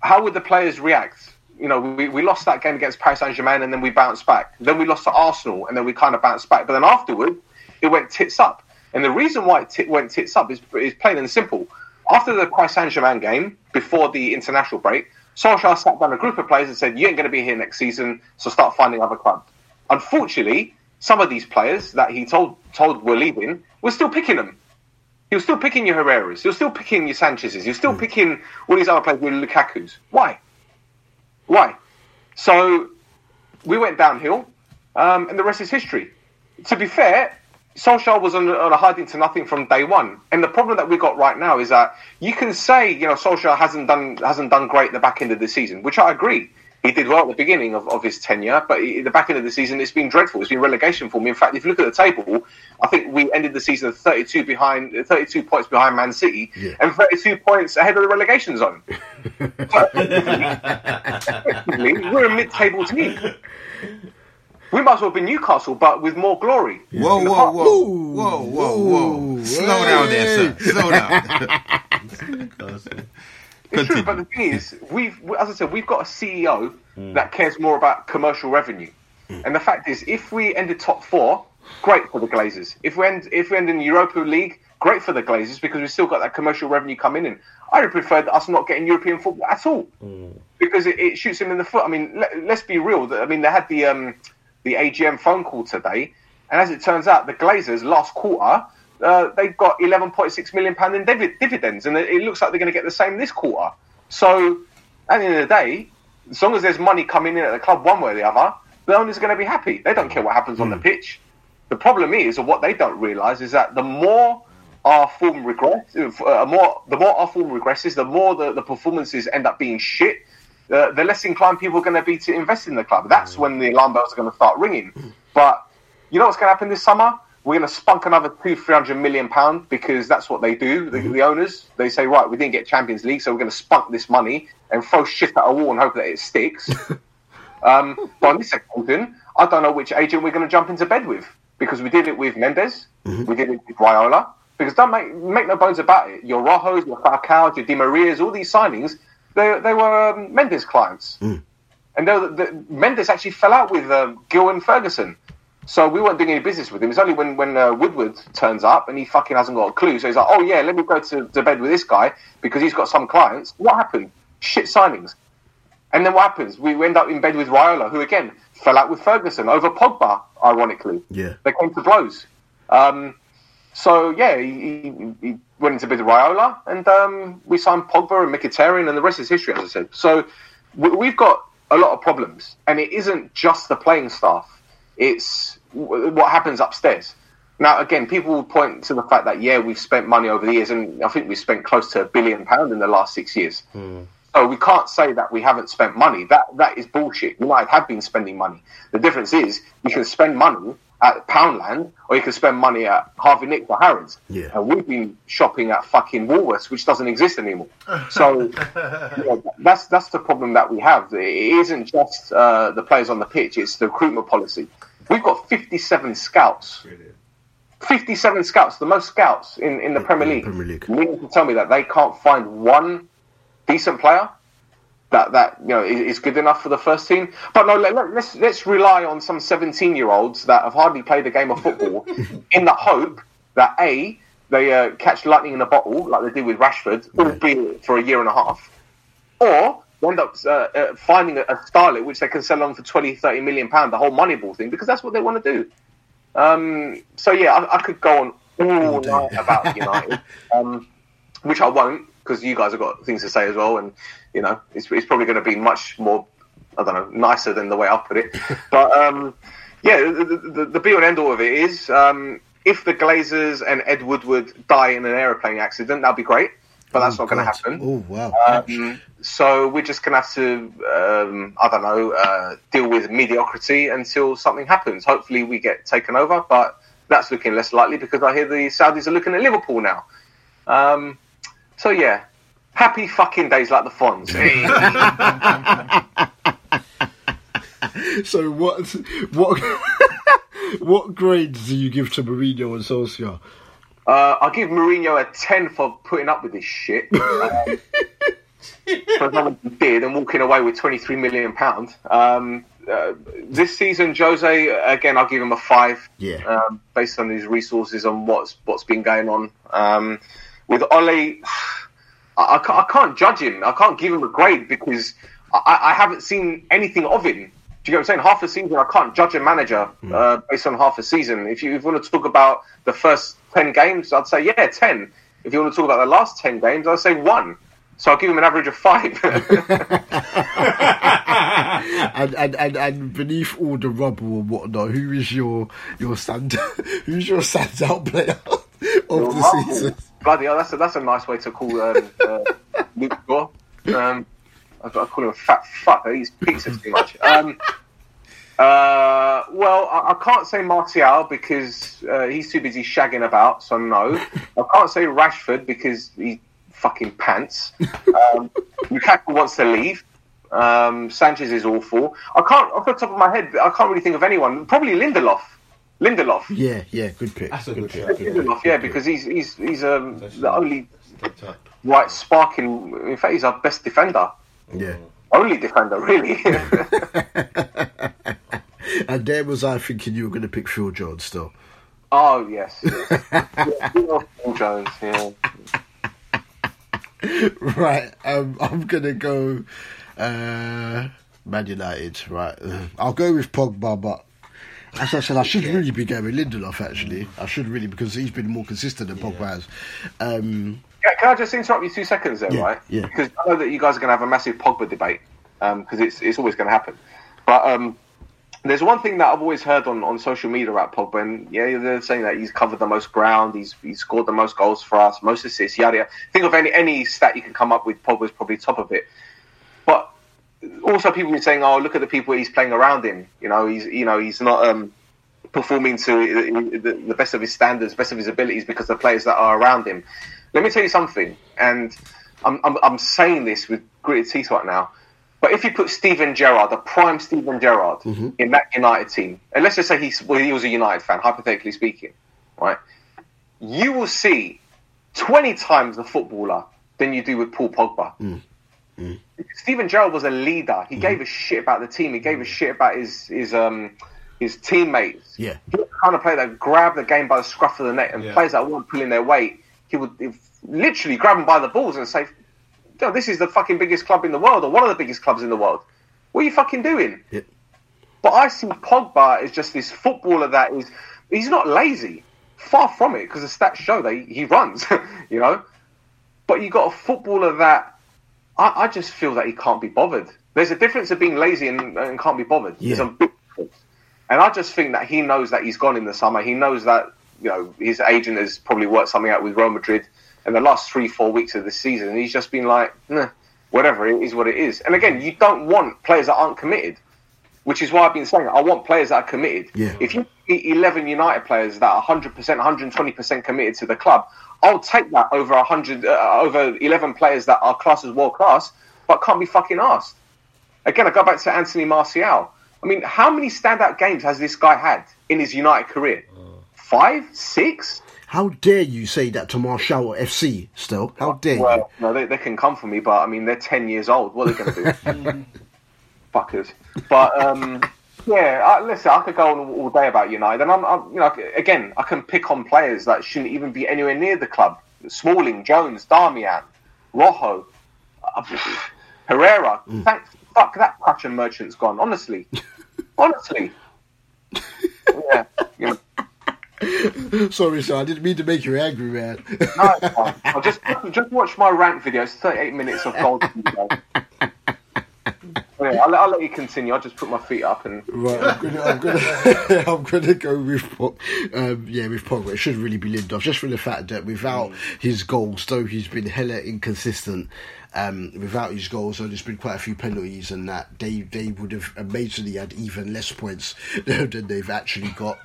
How would the players react? You know, we, we lost that game against Paris Saint Germain and then we bounced back. Then we lost to Arsenal and then we kind of bounced back. But then afterward, it went tits up. And the reason why it t- went tits up is, is plain and simple. After the Paris Saint Germain game, before the international break, Solskjaer sat down a group of players and said, You ain't going to be here next season, so start finding other clubs. Unfortunately, some of these players that he told told were leaving were still picking them. Was still picking your Herreras. You're still picking your Sanchez's. You're still picking all these other players with Lukaku's. Why? Why? So we went downhill, um, and the rest is history. To be fair, Solskjaer was on, on a hiding to nothing from day one, and the problem that we got right now is that you can say you know Solskjaer hasn't done hasn't done great at the back end of the season, which I agree. He did well at the beginning of, of his tenure, but at the back end of the season, it's been dreadful. It's been relegation for me. In fact, if you look at the table, I think we ended the season 32 behind, 32 points behind Man City,
Yeah.
and 32 points ahead of the relegation zone. We're a mid-table team. We might as well be Newcastle, but with more glory.
Whoa, whoa,
past.
whoa, whoa, whoa, whoa! Slow down there, sir. Slow down.
It's true, but the thing is, we've, as I said, we've got a CEO hmm. that cares more about commercial revenue. Hmm. And the fact is, if we end ended top four, great for the Glazers. If we end, if we end in the Europa League, great for the Glazers because we've still got that commercial revenue coming in. I would prefer us not getting European football at all hmm. because it, it shoots him in the foot. I mean, let, let's be real. I mean, they had the um, the AGM phone call today, and as it turns out, the Glazers last quarter uh, they got 11.6 million pound in divi- dividends, and it, looks like they're going to get the same this quarter. So, at the end of the day, as long as there's money coming in at the club one way or the other, the owners are going to be happy. They don't care what happens on the pitch. The problem is, or what they don't realise, is that the more our form regress, uh, more the more our form regresses, the more the, the performances end up being shit. Uh, the less inclined people are going to be to invest in the club. That's when the alarm bells are going to start ringing. But you know what's going to happen this summer? We're going to spunk another two, three hundred million pound because that's what they do. The, the owners they say, right, we didn't get Champions League, so we're going to spunk this money and throw shit at a wall and hope that it sticks. Um, but on this occasion, I don't know which agent we're going to jump into bed with because we did it with Mendes, we did it with Raiola. Because don't make make no bones about it, your Rojos, your Falcao, your Di Marias, all these signings, they they were um, Mendes clients, and they were, the, Mendes actually fell out with um, Gill and Ferguson. So we weren't doing any business with him. It's only when when uh, Woodward turns up and he fucking hasn't got a clue. So he's like, "Oh yeah, let me go to, to bed with this guy because he's got some clients." What happened? Shit signings. And then what happens? We end up in bed with Raiola, who again fell out with Ferguson over Pogba, ironically.
Yeah.
They came to blows. Um, so, yeah, he, he, he went into bed with Raiola, and um, we signed Pogba and Mkhitaryan, and the rest is history, as I said. So we, we've got a lot of problems, and it isn't just the playing staff, it's what happens upstairs. Now, again, people will point to the fact that, yeah, we've spent money over the years, and I think we've spent close to a billion pounds in the last six years. So we can't say that we haven't spent money. That that is bullshit. United have been spending money. The difference is you can spend money at Poundland or you can spend money at Harvey Nick or Harrods.
Yeah.
And we've been shopping at fucking Woolworths, which doesn't exist anymore. So you know, that's that's the problem that we have. It isn't just uh, the players on the pitch; it's the recruitment policy. We've got 57 scouts. 57 scouts, the most scouts in, in the Premier League.
Premier League.
To tell me that they can't find one decent player that that you know is, good enough for the first team? But no, let, let, let's let's rely on some 17 year olds that have hardly played a game of football in the hope that a they uh, catch lightning in a bottle like they did with Rashford, albeit for a year and a half, or end up uh, uh, finding a, a starlet which they can sell on for 20, 30 million pound, the whole Moneyball thing, because that's what they want to do. Um, so yeah, I, I could go on all
day.
night about United, um, which I won't because you guys have got things to say as well, and you know it's, it's probably going to be much more, I don't know, nicer than the way I put it. But um, yeah, the, the, the be all and end all of it is um, if the Glazers and Ed Woodward die in an aeroplane accident, that'd be great, but that's
Oh,
not going to happen.
Oh wow.
Um, so we're just going to have to, um, I don't know, uh, deal with mediocrity until something happens. Hopefully, we get taken over, but that's looking less likely because I hear the Saudis are looking at Liverpool now. Um, so yeah, happy fucking days like the Fonz.
So what what what grades do you give to Mourinho and Solskjaer?
Uh, I'll give Mourinho a 10 for putting up with this shit. Um, for did and walking away with 23 million pounds. Um, uh, this season, Jose, again, I'll give him a 5.
Yeah.
Um, based on his resources and what's what's been going on. Um, with Ole, I, I, can't, I can't judge him. I can't give him a grade because I, I haven't seen anything of him. Do you know what I'm saying? Half a season, I can't judge a manager uh, based on half a season. If you, if you want to talk about the first 10 games, I'd say, yeah, 10. If you want to talk about the last 10 games, I'd say 1. So I'll give him an average of 5.
And, and, and, and beneath all the rubble and whatnot, who is your your stand who's your standout player of the season?
Bloody hell, that's a, that's a nice way to call um, uh, Luke Shaw. Um, I, I call him a fat fuck. He eats pizza too much. Um, uh, well, I, I can't say Martial because uh, he's too busy shagging about, so no. I can't say Rashford because he fucking pants. Um, Lukaku wants to leave. Um, Sanchez is awful. I can't, off the top of my head, I can't really think of anyone. Probably Lindelof. Lindelof.
Yeah, yeah, good pick.
That's a good
pick.
pick.
Lindelof, yeah, because he's he's he's um, the only right sparking. In fact, he's our best defender,
Yeah.
only defender, really.
And there was I thinking you were going to pick Phil Jones still.
oh yes, yeah, Phil Jones. Yeah,
Right, um, I'm going to go uh, Man United. Right, Uh, I'll go with Pogba, but as I said, I should really be going with Lindelof. Actually, I should really because he's been more consistent than Pogba has. Um,
Yeah, can I just interrupt you two seconds there,
Yeah,
right?
yeah.
Because I know that you guys are going to have a massive Pogba debate because it's it's always going to happen. But um, there's one thing that I've always heard on, on social media about Pogba, and yeah, they're saying that he's covered the most ground, he's he's scored the most goals for us, most assists, yada yada. Think of any any stat you can come up with, Pogba's probably top of it. But also, people are saying, "Oh, look at the people he's playing around him." You know, he's you know he's not um, performing to the, the best of his standards, best of his abilities because the players that are around him. Let me tell you something, and I'm I'm, I'm saying this with gritted teeth right now. But if you put Steven Gerrard, the prime Steven Gerrard, mm-hmm. in that United team, and let's just say he's well, he was a United fan, hypothetically speaking, right? You will see twenty times the footballer than you do with Paul Pogba. Mm. Mm. Steven Gerrard was a leader. He mm-hmm. gave a shit about the team. He gave a shit about his his um his teammates.
Yeah.
He kind of player that grab the game by the scruff of the neck, and
Yeah.
players that weren't pulling their weight, he would literally grab him by the balls and say, "Yo, "This is the fucking biggest club in the world, or one of the biggest clubs in the world. What are you fucking doing?"
Yeah.
But I see Pogba as just this footballer that is he's not lazy. Far from it, because the stats show that he, runs, you know. But you got a footballer that I, I just feel that he can't be bothered. There's a difference of being lazy and, and can't be bothered. There's
Yeah.
a big difference. And I just think that he knows that he's gone in the summer. He knows that you know his agent has probably worked something out with Real Madrid in the last three, four weeks of the season. And he's just been like, nah, whatever it is, what it is. And again, you don't want players that aren't committed, which is why I've been saying I want players that are committed.
Yeah.
If you get 11 United players that are 100%, 120% committed to the club, I'll take that over 100, uh, over 11 players that are classed as world class, but can't be fucking asked. Again, I go back to Anthony Martial. I mean, how many standout games has this guy had in his United career? Five, six?
How dare you say that to Martial FC still? How dare you?
Well, no, they, they can come for me, but I mean, they're 10 years old. What are they going to do? Fuckers. But, um, yeah, I, listen, I could go on all, all day about United. And I'm, I'm, you know, again, I can pick on players that shouldn't even be anywhere near the club. Smalling, Jones, Darmian, Rojo, uh, Herrera. Thank fuck that Prussian merchant's gone, honestly. honestly. yeah, you know,
Sorry, sir. I didn't mean to make you angry, man.
no, it's fine. I'll just just watch my rant video. It's 38 minutes of gold. I'll, I'll let you continue. I'll just put my feet up and
Right, I'm gonna, I'm gonna, I'm gonna go with Pog. Um, yeah, with Pogba. It should really be Lindelof, just for the fact that without his goals, though he's been hella inconsistent. Um, without his goals, so there's been quite a few penalties, and that they they would have amazingly had even less points than they've actually got.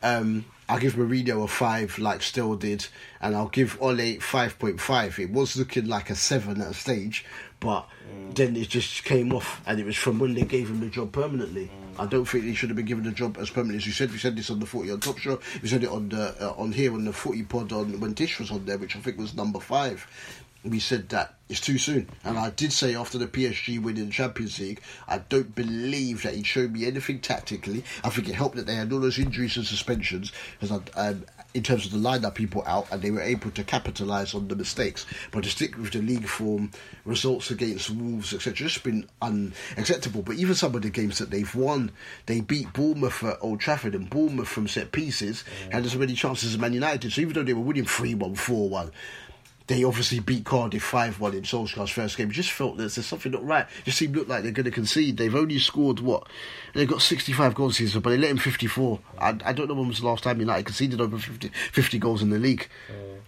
Um, I'll give Mourinho a five, like Stel did, and I'll give Ole five point five. It was looking like a seven at a stage, but then it just came off, and it was from when they gave him the job permanently. I don't think he should have been given the job as permanent as you said. We said this on the Footy on Top Show. We said it on the uh, on here on the Footy Pod on when Dish was on there, which I think was number five. We said that it's too soon, and I did say after the PSG win in the Champions League, I don't believe that he showed me anything tactically. I think it helped that they had all those injuries and suspensions because um, in terms of the lineup put out, and they were able to capitalise on the mistakes. But to stick with the league form, results against Wolves, etc., just been unacceptable. But even some of the games that they've won, they beat Bournemouth at Old Trafford, and Bournemouth from set pieces had as many chances as Man United. So even though they were winning 3 1, 4 1, they obviously beat Cardiff 5 1 in Solskjaer's first game. Just felt that there's something not right. Just seemed look like they're going to concede. They've only scored what? They've got 65 goals this season, but they let in 54. I, I don't know when was the last time United conceded over 50, 50 goals in the league.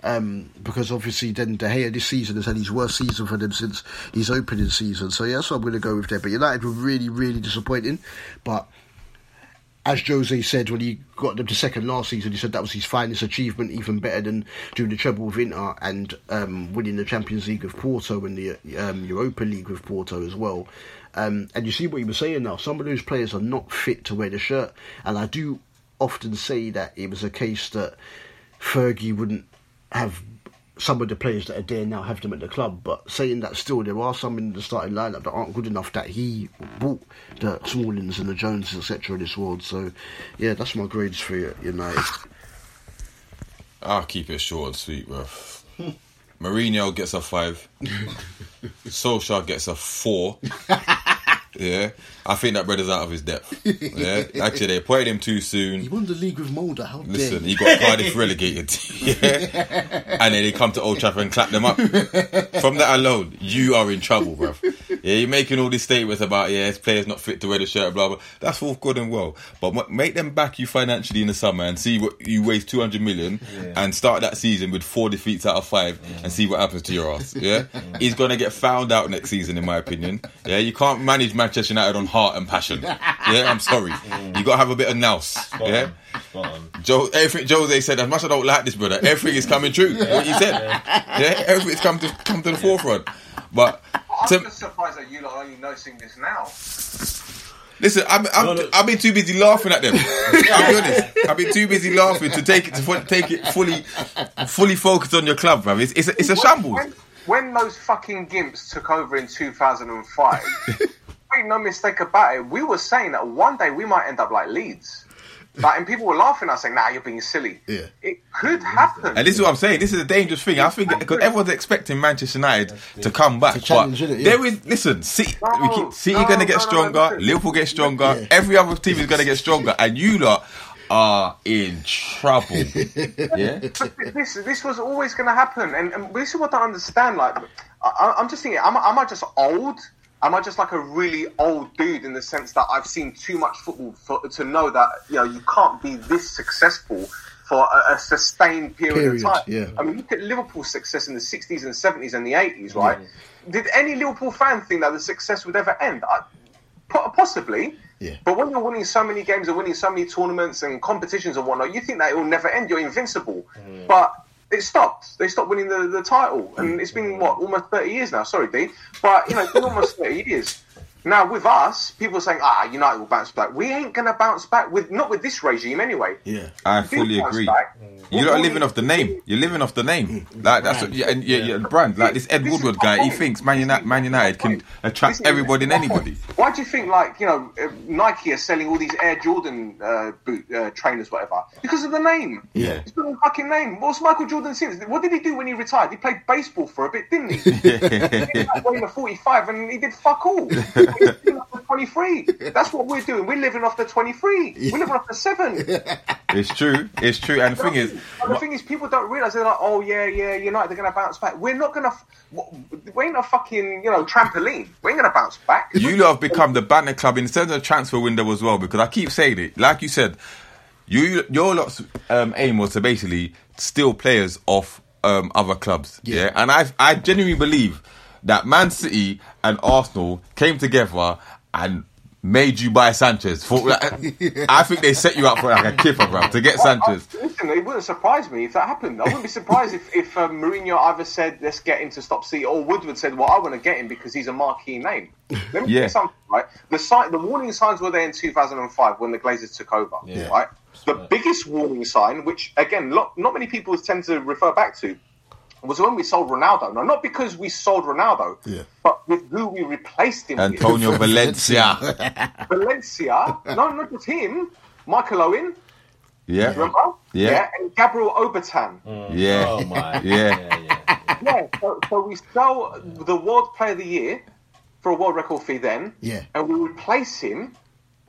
Um, because obviously, then De Gea this season has had his worst season for them since his opening season. So, yeah, that's what I'm going to go with there. But United were really, really disappointing. But as Jose said when he got them to second last season, he said that was his finest achievement, even better than doing the treble with Inter and um, winning the Champions League with Porto and the um, Europa League with Porto as well. Um, and you see what he was saying now. Some of those players are not fit to wear the shirt, and I do often say that it was a case that Fergie wouldn't have some of the players that are there now have them at the club. But saying that, still there are some in the starting lineup that aren't good enough that he bought the Smallings and the Joneses etc. in this world. So yeah, that's my grades for United.
I'll keep it short and sweet, bro. Mourinho gets a five. Solskjaer gets a four. Yeah, I think that brother's out of his depth. Yeah, actually, they appointed him too soon.
He won the league with Molde. How
Listen,
dare
he got Cardiff relegated. yeah. And then they come to Old Trafford and clap them up. From that alone, you are in trouble, bruv. Yeah, you're making all these statements about, yeah, his player's not fit to wear the shirt, blah, blah. That's all good and well. But make them back you financially in the summer and see what you waste 200 million and start that season with four defeats out of five and see what happens to your ass. Yeah? He's going to get found out next season, in my opinion. Yeah, you can't manage Manchester United on heart and passion. Yeah, I'm sorry. You got to have a bit of nous. Yeah?
On.
Joe, everything Jose said, as much as I don't like this brother, everything is coming true. What he said, yeah, everything's come to come to the forefront. But
I'm
to,
just surprised that you lot are only noticing this now.
listen, I'm, I'm,
No, no.
I've been too busy laughing at them. I'll be honest, I've been too busy laughing to take it to take it fully, fully focused on your club, bruv. It's it's a, it's a shambles.
When, when those fucking gimps took over in 2005, make no mistake about it, we were saying that one day we might end up like Leeds. Like, and people were laughing at us saying, nah, you're being silly.
Yeah.
It could happen.
And this is what I'm saying. This is a dangerous thing. I think because everyone's expecting Manchester United to come back,
To challenge,
but
innit? Yeah.
there is listen. City,
No,
we keep, City
no,
gonna get
no, no,
stronger.
listen.
Liverpool get stronger.
Yeah.
Every other team is gonna get stronger, and you lot are in trouble. yeah,
But this this was always going to happen, and, and this is what I understand. Like, I, I'm just thinking, am, I- am I just old? Am I just like a really old dude in the sense that I've seen too much football for, to know that you know you can't be this successful for a, a sustained period,
Period,
of time.
yeah.
I mean, look at Liverpool's success in the 60s and 70s and the 80s, right? Did any Liverpool fan think that the success would ever end? I, possibly.
Yeah.
But when you're winning so many games and winning so many tournaments and competitions and whatnot, you think that it will never end. You're invincible. Mm. But it stopped. They stopped winning the, the title. And it's been, what, almost 30 years now. Sorry, Dean, But, you know, it's been almost 30 years. Now, with us, people are saying, ah, United will bounce back. We ain't going to bounce back, with not with this regime anyway.
Yeah.
I
we
fully agree.
back,
You're not living
win.
off the name. You're living off the name. Like that's what, yeah, and yeah, yeah, brand. Like this Ed
This
Woodward
my
guy, he thinks Man United, Man United can attract
is-
everybody and anybody.
Why do you think, like, you know, uh, Nike are selling all these Air Jordan uh, boot uh, trainers, whatever? Because of the name.
Yeah.
It's the fucking name. What's Michael Jordan since? What did he do when he retired? He played baseball for a bit, didn't he? he did like weighing a 45 and he did fuck all. He was living off the 23. That's what we're doing. We're living off the 23. We're living off the 7.
It's true. It's true. And the thing is,
But the thing is, people don't realize they're like, oh yeah, yeah, United, they're gonna bounce back. We're not gonna. We ain't a fucking, you know, trampoline. We ain't gonna bounce back.
you lot have become the banner club in terms of transfer window as well. Because I keep saying it, like you said, you your lot's um, aim was to basically steal players off um, other clubs. Yeah. and I I genuinely believe that Man City and Arsenal came together and. Made you buy Sanchez. For, like, I think they set you up for like a kipper, bro, to get Sanchez.
I- listen, it wouldn't surprise me if that happened. I wouldn't be surprised if, if um, Mourinho either said, let's get him to stop City, or Woodward said, well, I want to get him because he's a marquee name. Let me tell
Yeah.
you something, right? The, sign, the warning signs were there in 2005 when the Glazers took over, right? The biggest warning sign, which, again, lo- not many people tend to refer back to, was when we sold Ronaldo. Now, not because we sold Ronaldo,
Yeah.
but with who we replaced him with.
Antonio Valencia.
Valencia, no, not just him, Michael Owen,
Yeah.
remember?
Yeah.
and Gabriel Obertan. Mm.
Yeah.
Oh my.
Yeah.
yeah, yeah.
Yeah, so, so we sell the World Player of the Year for a world record fee then,
Yeah.
and we replace him.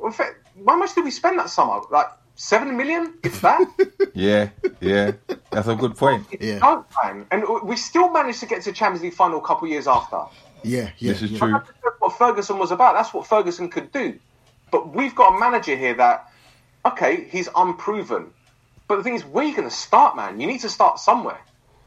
In fact, how much did we spend that summer? Like seven million, if that.
Yeah. Yeah. That's a good point.
Yeah.
Don't, man. And we still managed to get to Champions League final a couple of years after.
Yeah. Yeah.
This is
yeah.
true.
That's what Ferguson was about. That's what Ferguson could do. But we've got a manager here that, okay, he's unproven. But the thing is, where are you going to start, man? You need to start somewhere.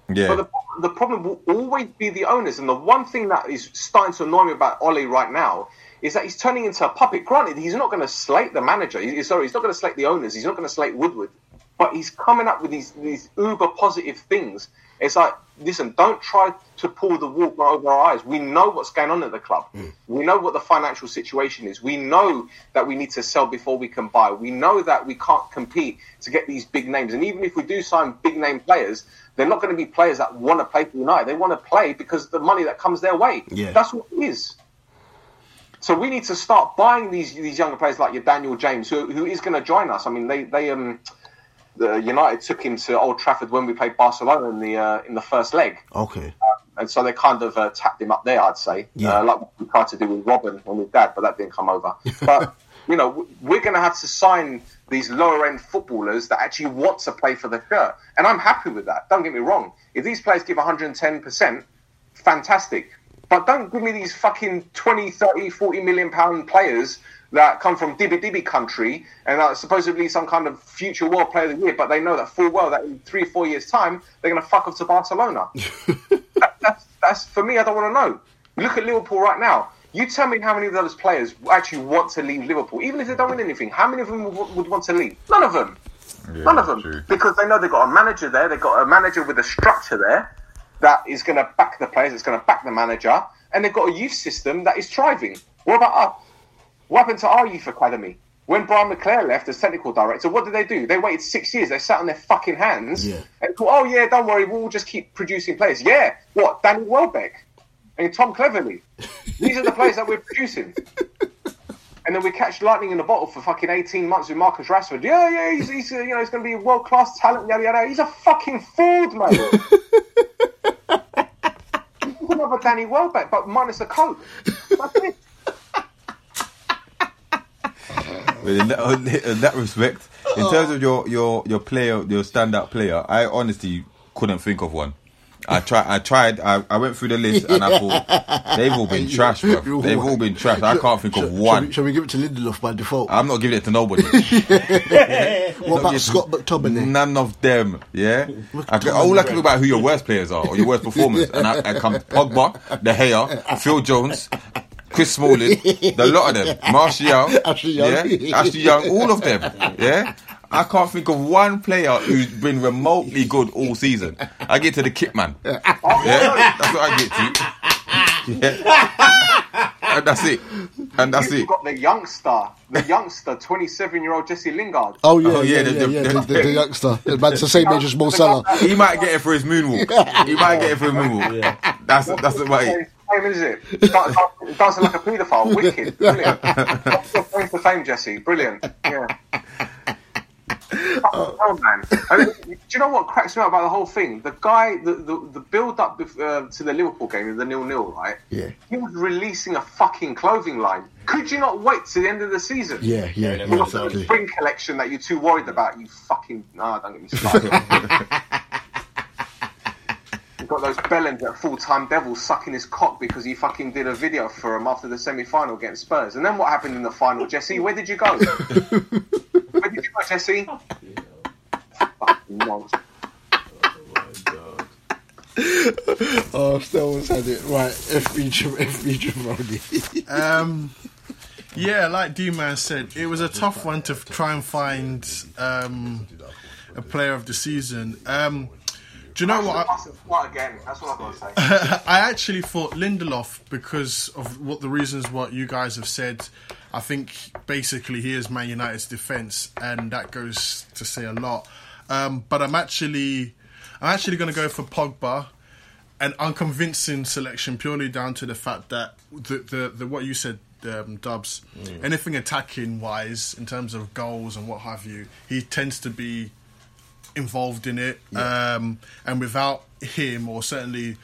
But
Yeah.
the, the problem will always be the owners. And the one thing that is starting to annoy me about Ollie right now is that he's turning into a puppet. Granted, he's not going to slate the manager. He, sorry, he's not going to slate the owners. He's not going to slate Woodward. But he's coming up with these, these uber positive things. It's like, listen, don't try to pull the wool over our eyes. We know what's going on at the club. Hmm. We know what the financial situation is. We know that we need to sell before we can buy. We know that we can't compete to get these big names. And even if we do sign big name players, they're not going to be players that want to play for United. They want to play because of the money that comes their way.
Yeah.
That's what it is. So we need to start buying these these younger players like your Daniel James, who who is going to join us. I mean, they they um the United took him to Old Trafford when we played Barcelona in the uh, in the first leg,
Okay.
and so they kind of uh, tapped him up there. I'd say,
Yeah.
uh, like what we tried to do with Robin and with Dad, but that didn't come over. But you know, we're going to have to sign these lower end footballers that actually want to play for the shirt, and I'm happy with that. Don't get me wrong. If these players give 110 percent, fantastic. But don't give me these fucking 20, 30, 40 million pound players that come from Dibby Dibby country and are supposedly some kind of future world player of the year, but they know that full well that in three, four years' time, they're going to fuck off to Barcelona. that, that's, that's, for me, I don't want to know. Look at Liverpool right now. You tell me how many of those players actually want to leave Liverpool, even if they don't win anything. How many of them would, would want to leave? None of them. None of them.
true.
Because they know they've got a manager there, they've got a manager with a structure there that is going to back the players, it's going to back the manager, and they've got a youth system that is thriving. What about us? What happened to our youth academy? When Brian McClair left as technical director, what did they do? They waited six years. They sat on their fucking hands
Yeah.
and thought, oh, yeah, don't worry, we'll just keep producing players. Yeah, what? Danny Welbeck and Tom Cleverley. These are the players that we're producing. And then we catch lightning in a bottle for fucking 18 months with Marcus Rashford. Yeah, yeah, he's, he's uh, you know, he's going to be world class talent, yada, yada. He's a fucking fraud, mate. Another Danny Welbeck, but minus the coke. That's it.
In that, in that respect, in terms of your your your player, your standout player, I honestly couldn't think of one. I tried. I tried. I, I went through the list and I thought they've all been trash, bro. They've all been trash. I can't think of one.
shall we give it to Lindelof by default?
I'm not giving it to nobody.
what about Scott McTominay?
None of them. Yeah. I, all I can think about who your worst players are or your worst performers, and I, I come Pogba, De Gea, Phil Jones. Chris Smalling, the lot of them, Martial,
Ashley Young.
yeah, Ashley Young, all of them, yeah. I can't think of one player who's been remotely good all season. I get to the kit man, yeah, that's what I get to, yeah, and that's it, and that's it.
You've
it.
got the youngster, the youngster, 27 year old Jesse Lingard.
Oh yeah,
Oh, yeah,
yeah,
the-
yeah,
the-
yeah,
the-
the, the, the youngster. The man's the same age as Mo Salah.
He might get it for his moonwalk. He might get it for his moonwalk. That's that's about it.
Fame, is it? Dan- dan- Dancing like a paedophile. Wicked. Brilliant. That's your claim to fame, Jesse. Brilliant. Yeah. Oh, man. I mean, do you know what cracks me up about the whole thing? The guy, the, the, the build up uh, to the Liverpool game, the nil nil, right?
Yeah.
He was releasing a fucking clothing line. Could you not wait to the end of the season?
Yeah, yeah,
Yeah,
Not the spring collection that you're too worried about. You fucking nah, don't get me started. You've got those bellends at full time devils sucking his cock because he fucking did a video for him after the semi final against Spurs. And then what happened in the final, Jesse? Where did you go? Where did you go, Jesse? Fucking nonsense.
Oh, Stel's had it right. FB FB Giovanni.
Um, yeah, like D Man said, it was a tough one to try and find um, a player of the season. Um, do you know what? I,
Pass it again. That's what I've got to say.
I actually thought Lindelof because of what the reasons what you guys have said. I think basically he is Man United's defense, and that goes to say a lot. Um, but I'm actually, I'm actually going to go for Pogba, an unconvincing selection purely down to the fact that the the, the what you said. Um, Dubs, anything attacking wise in terms of goals and what have you, he tends to be involved in it. Um, and without him, or certainly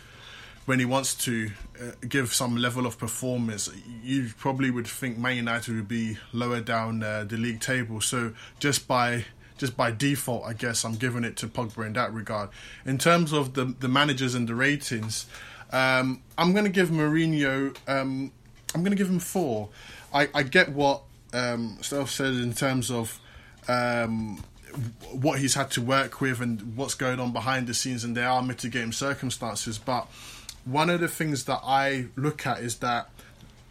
when he wants to uh, give some level of performance, you probably would think Man United would be lower down uh, the league table. So just by just by default, I guess I'm giving it to Pogba in that regard. In terms of the the managers and the ratings, um, I'm going to give Mourinho. Um, I'm going to give him four. I, I get what um, Steph said in terms of um, what he's had to work with and what's going on behind the scenes, and there are mitigating circumstances. But one of the things that I look at is that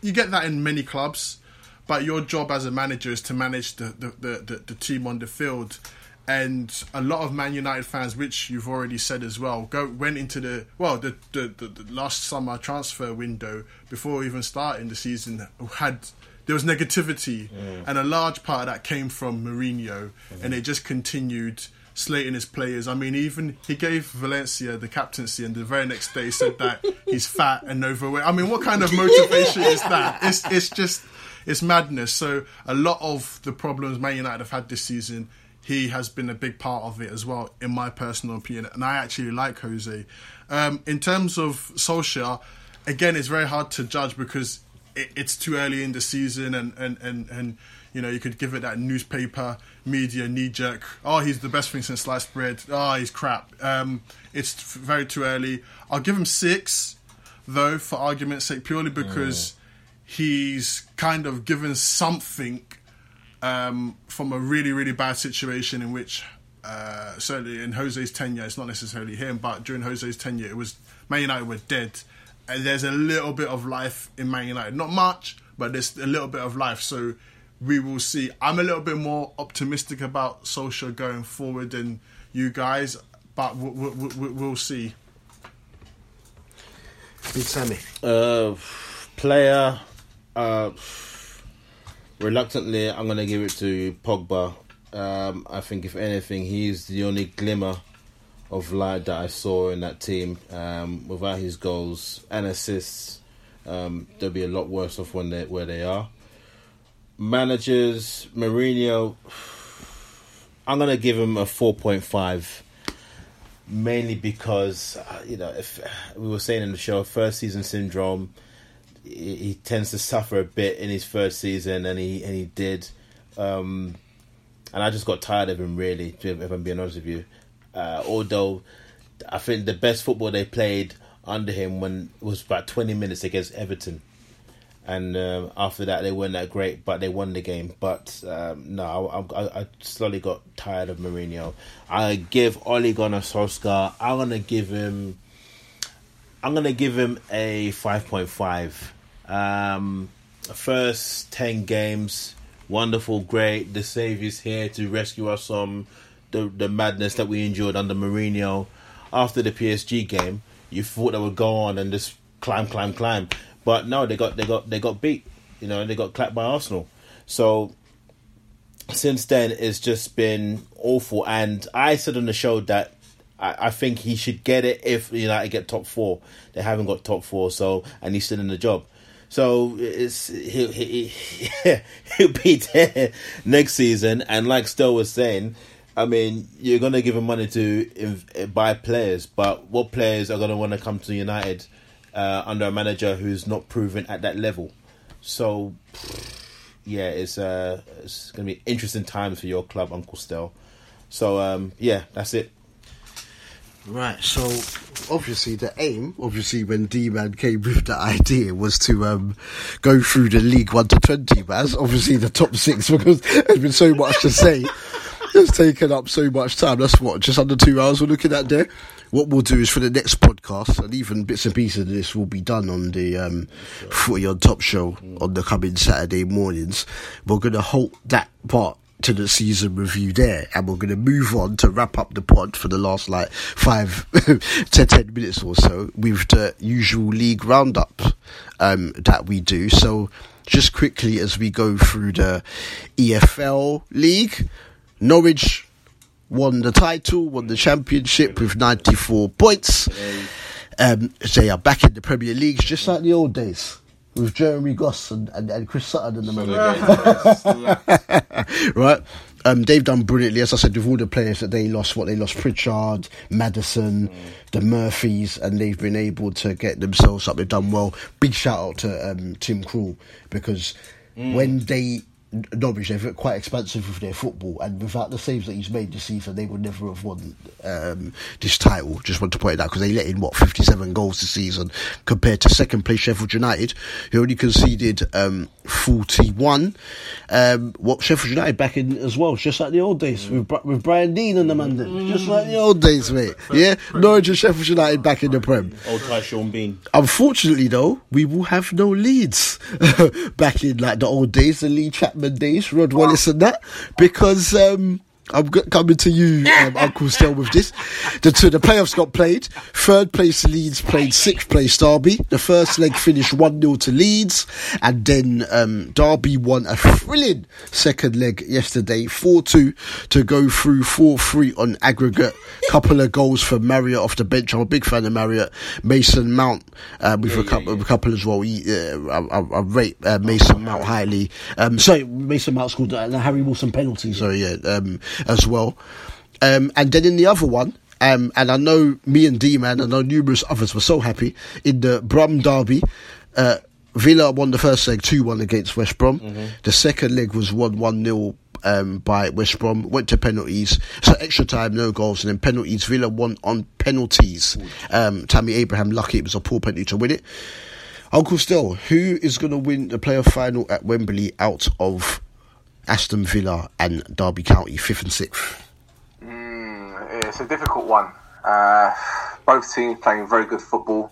you get that in many clubs, but your job as a manager is to manage the the, the, the, the team on the field. And a lot of Man United fans, which you've already said as well, go went into the well the the, the, last summer transfer window before even starting the season had there was negativity, and a large part of that came from Mourinho, and it just continued slating his players. I mean, even he gave Valencia the captaincy, and the very next day said that he's fat and overweight. I mean, what kind of motivation is that? It's it's just it's madness. So a lot of the problems Man United have had this season. He has been a big part of it as well, in my personal opinion, and I actually like Jose. Um, in terms of Solskjaer, again, it's very hard to judge because it, it's too early in the season, and, and, and, and you know you could give it that newspaper media knee jerk. Oh, he's the best thing since sliced bread. Oh, he's crap. Um, it's very too early. I'll give him six, though, for argument's sake, purely because he's kind of given something um, from a really really bad situation in which. Uh, certainly in Jose's tenure, it's not necessarily him, but during Jose's tenure, it was Man United were dead, and there's a little bit of life in Man United. Not much, but there's a little bit of life. So we will see. I'm a little bit more optimistic about Solskjaer going forward than you guys, but we'll, we'll, we'll, we'll see.
Big Sammy.
Uh, player, uh, reluctantly, I'm gonna give it to Pogba. Um, I think if anything, he's the only glimmer of light that I saw in that team. Um, without his goals and assists, um, they'll be a lot worse off when they where they are. Managers, Mourinho. I'm gonna give him a four point five mainly because uh, you know if we were saying in the show first season syndrome he, he tends to suffer a bit in his first season and he and he did um, and I just got tired of him really if I'm being honest with you uh, although I think the best football they played under him when was about twenty minutes against Everton, and um, after that they weren't that great, but they won the game. But um, no, I, I, I slowly got tired of Mourinho. I give Ole Gunnar Solskjaer. I'm gonna give him. I'm gonna give him a five point five. Um, first ten games, wonderful, great. The Saviour's here to rescue us from the the madness that we endured under Mourinho. After the PSG game, you thought they would go on and just climb, climb, climb, but no, they got they got they got beat. You know, they got clapped by Arsenal. So since then, it's just been awful. And I said on the show that I, I think he should get it if United get top four. They haven't got top four, so and he's still in the job. So it's he'll he, he'll be there next season. And like Stowe was saying, I mean, you're gonna give him money to inv- buy players, but what players are gonna want to come to United uh, under a manager who's not proven at that level? So yeah, it's uh, it's gonna be interesting times for your club, Uncle Stel. So um, yeah, that's it.
Right, so obviously the aim, obviously when D-Man came with the idea was to um, go through the League 1 to 20, but obviously the top six because there's been so much to say. It's taken up so much time. That's what, just under two hours we're looking at there. What we'll do is for the next podcast, and even bits and pieces of this will be done on the um, Footy on Top show on the coming Saturday mornings. We're going to halt that part to the season review there, and we're going to move on to wrap up the pod for the last like five to ten minutes or so with the usual league roundup um, that we do. So, just quickly as we go through the EFL league, Norwich won the title, won the championship with ninety four points. Um, they are back in the Premier League, just like the old days. With Jeremy Goss and, and, and Chris Sutton and the right? Um, they've done brilliantly, as I said, with all the players that they lost. What they lost, Pritchard, Maddison, the Murphys, and they've been able to get themselves up. They've done well. Big shout out to um, Tim Krul because when they Norwich, they're quite expensive with their football, and without the saves that he's made this season, they would never have won um, this title. Just want to point it out because they let in what 57 goals this season compared to second place Sheffield United, who only conceded um, 41. Um, what Sheffield United back in as well, just like the old days with with Brian Deane and the man, then. just like the old days, mate. Yeah, Norwich and Sheffield United back in the Prem.
Old Ty Sean Bean.
Unfortunately, though, we will have no Leeds back in like the old days, the Lee Chapman days, Rod Wallace and that, because um, I'm g- coming to you, um, Uncle Stel, with this. The, so the playoffs got played. Third place Leeds played sixth place Derby. The first leg finished 1 0 to Leeds, and then um, Derby won a thrilling second leg yesterday, 4 2 to go through 4 3 on aggregate. Couple of goals for Marriott off the bench. I'm a big fan of Marriott. Mason Mount um, with a couple, a couple as well. He, uh, I, I, I rate uh, Mason Mount highly. Um, sorry, Mason Mount scored uh, the Harry Wilson penalty. Sorry, yeah, um, as well. Um, and then in the other one, um, and I know me and D Man, and I know numerous others were so happy in the Brum derby. Uh, Villa won the first leg 2 1 against West Brom. The second leg was 1 1 0 um, by West Brom. Went to penalties. So extra time, no goals. And then penalties. Villa won on penalties. Um, Tammy Abraham, lucky it was a poor penalty to win it. Uncle Stel, who is going to win the playoff final at Wembley out of Aston Villa and Derby County, fifth and sixth?
Mm, it's a difficult one. Uh, both teams playing very good football.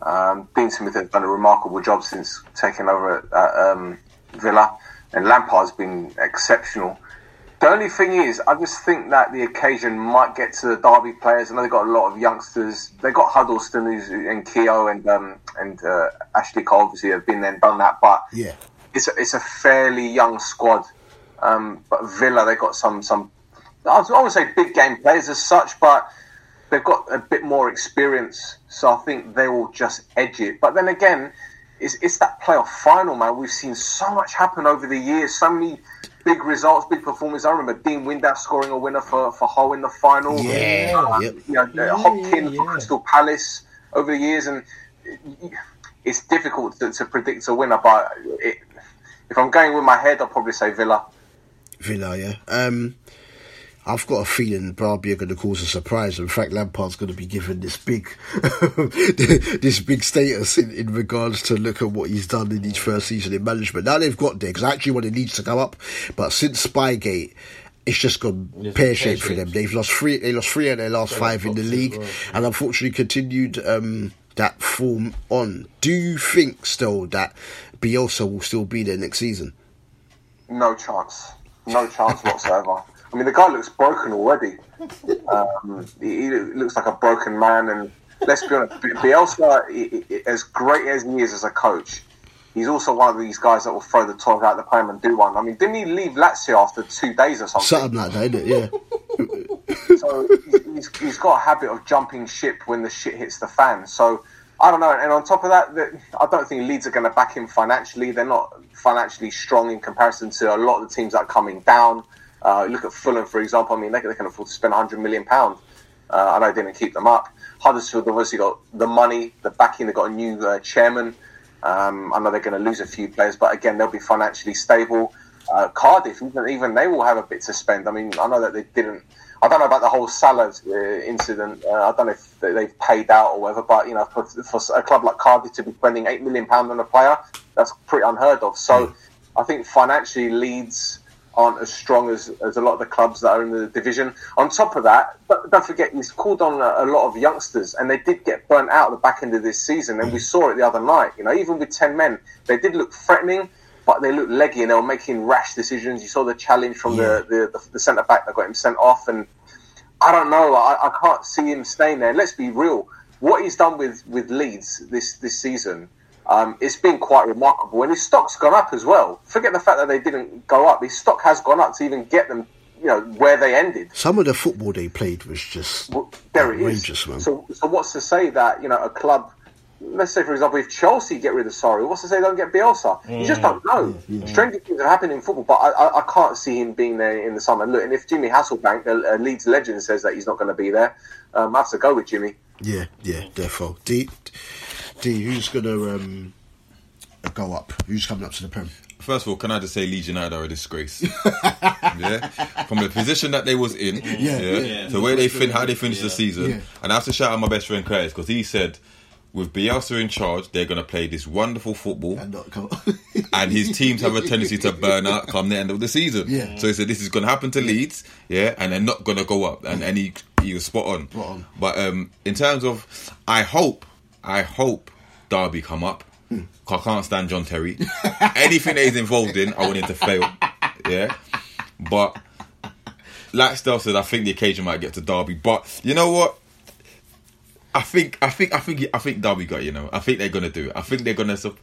Um, Dean Smith has done a remarkable job since taking over at, at um, Villa, and Lampard's been exceptional. The only thing is, I just think that the occasion might get to the Derby players. I know they've got a lot of youngsters. They've got Huddlestone who's, and Keogh and um, and uh, Ashley Cole obviously have been there and done that, but
Yeah.
it's a, it's a fairly young squad. Um, but Villa, they got some some I wouldn't say big game players as such, but they've got a bit more experience. So I think they will just edge it. But then again, it's it's that playoff final, man. We've seen so much happen over the years. So many big results, big performances. I remember Dean Windass scoring a winner for for Hull in the final.
Yeah,
Uh,
yep.
You know, uh, Hopkins for. Crystal Palace over the years, and it's difficult to, to predict a winner. But it, if I'm going with my head, I'll probably say Villa.
Villa, yeah. Um, I've got a feeling Derby are going to cause a surprise. In fact, Lampard's going to be given this big, this big status in, in regards to look at what he's done in his first season in management. Now they've got there because actually when it needs to come up, but since Spygate, it's just gone pear shaped for them. They've lost three. They lost three of their last five in the league,
well.
and unfortunately continued um, that form on. Do you think Stel that Bielsa will still be there next season?
No chance. No chance whatsoever. I mean, the guy looks broken already. Um, he, he looks like a broken man. And let's be honest, Bielsa, i- i- as great as he is as a coach, he's also one of these guys that will throw the toys out the pram and do one. I mean, didn't he leave Lazio after two days or something?
Something like that, it? Yeah.
so he's, he's got a habit of jumping ship when the shit hits the fan. So I don't know. And on top of that, that I don't think Leeds are going to back him financially. They're not financially strong in comparison to a lot of the teams that are coming down. Uh, look at Fulham, for example. I mean, they, they can afford to spend 100 million pound. Uh, I know they didn't keep them up. Huddersfield obviously got the money, the backing. They've got a new uh, chairman. Um, I know they're going to lose a few players, but again, they'll be financially stable. Uh, Cardiff, even, even they will have a bit to spend. I mean, I know that they didn't. I don't know about the whole Salah uh, incident. Uh, I don't know if they- they've paid out or whatever, but you know, for, for a club like Cardiff to be spending eight million pound on a player, that's pretty unheard of. So, I think financially, Leeds aren't as strong as, as a lot of the clubs that are in the division. On top of that, don't forget he's called on a, a lot of youngsters, and they did get burnt out at the back end of this season, and we saw it the other night. You know, even with ten men, they did look threatening, but they looked leggy and they were making rash decisions. You saw the challenge from the, the, the, the centre back that got him sent off, and I don't know. I, I can't see him staying there. Let's be real. What he's done with, with Leeds this this season, um, it's been quite remarkable, and his stock's gone up as well. Forget the fact that they didn't go up. His stock has gone up to even get them, you know, where they ended.
Some of the football they played was just
Well, there it
outrageous,
is.
man.
So, so what's to say that you know a club? Let's say, for example, if Chelsea get rid of Sarri, what's to say they don't get Bielsa? You just don't know. Stranger things have happened in football, but I, I, I can't see him being there in the summer. Look, and if Jimmy Hasselbaink, a, a Leeds legend, says that he's not going to be there, um, I have to go with Jimmy.
yeah, yeah, defo. D, D, who's gonna um, go up? Who's coming up to the prem?
First of all, can I just say Leeds United are a disgrace? yeah, from the position that they was in,
Yeah, yeah.
to where they fin- how they finished the season,
Yeah.
and I have to shout out my best friend Curtis because he said, with Bielsa in charge, they're going to play this wonderful football,
And not come.
and his teams have a tendency to burn out come the end of the season.
Yeah.
So he said this is going to happen to Leeds, yeah, and they're not going to go up, and and he he was spot on.
Spot on.
But um, in terms of, I hope, I hope Derby come up.
Hmm.
I can't stand John Terry. Anything that he's involved in, I want him to fail. Yeah, but like Stel said, I think the occasion might get to Derby. But you know what? I think, I think, I think, I think Derby got. You know, I think they're gonna do it. I think they're gonna. sup-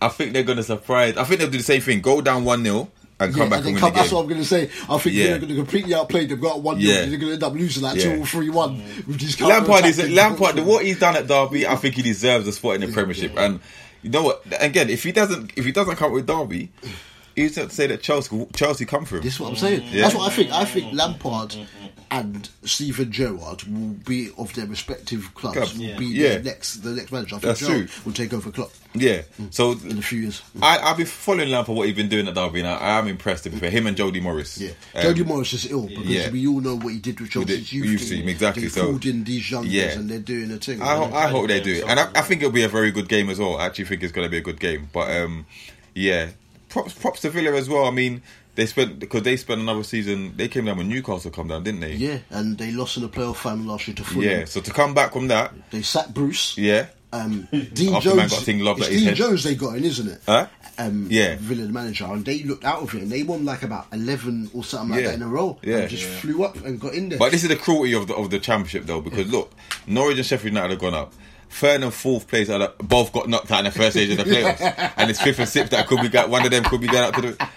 I think they're gonna surprise. I think they'll do the same thing. Go down one 0 and come
Yeah,
back
and
and
come,
the
that's what I'm to say. I think
Yeah.
they're to completely outplay them. Got one,
Yeah.
yeah. they're to end up losing like
Yeah.
two or three one.
Lampard is Lampard. What he's done at Derby, I think he deserves a spot in the Premiership. And you know what? Again, if he doesn't, if he doesn't come with Derby, he's have to say that Chelsea, Chelsea come for him.
This is what I'm saying.
Yeah.
That's what I think. I think Lampard and Steven Gerrard will be of their respective clubs.
Clubs.
Will
Yeah.
be
Yeah.
the next the next manager. I think
That's
Gerrard
true.
will take over Klopp
Yeah. So
in a few years.
I, I've been following Lampard what he's been doing at Derby, and I, I am impressed. with be him and Jody Morris.
Yeah,
Um,
Jody Morris is ill because
yeah.
we all know what he did with
With the
Chelsea's youth,
youth
team.
team, exactly,
They
so-
called in these young
Yeah.
and they're doing a thing.
I, ho- I hope they do it, and I, I think it'll be a very good game as well. I actually think it's going to be a good game. But um, yeah, props props to Villa as well. I mean, they spent because they spent another season. They came down when Newcastle come down, didn't they?
yeah, and they lost in the playoff final last year to Fulham.
Yeah. So to come back from that,
They sacked Bruce.
yeah,
Um, Dean
After man
Jones.
got a thing lobbed
it's Dean
head.
Jones they got in, isn't it?
Huh?
Um,
Yeah.
Villa the manager, and they looked out of it, and they won like about eleven or something like
Yeah.
that in a row.
Yeah.
and just flew up and got in there.
But this is the cruelty of the of the championship, though, because look, Norwich and Sheffield United have gone up. Third and fourth place are the- both got knocked out in the first stage of the playoffs, and it's fifth and sixth that could be got. One of them could be going up to the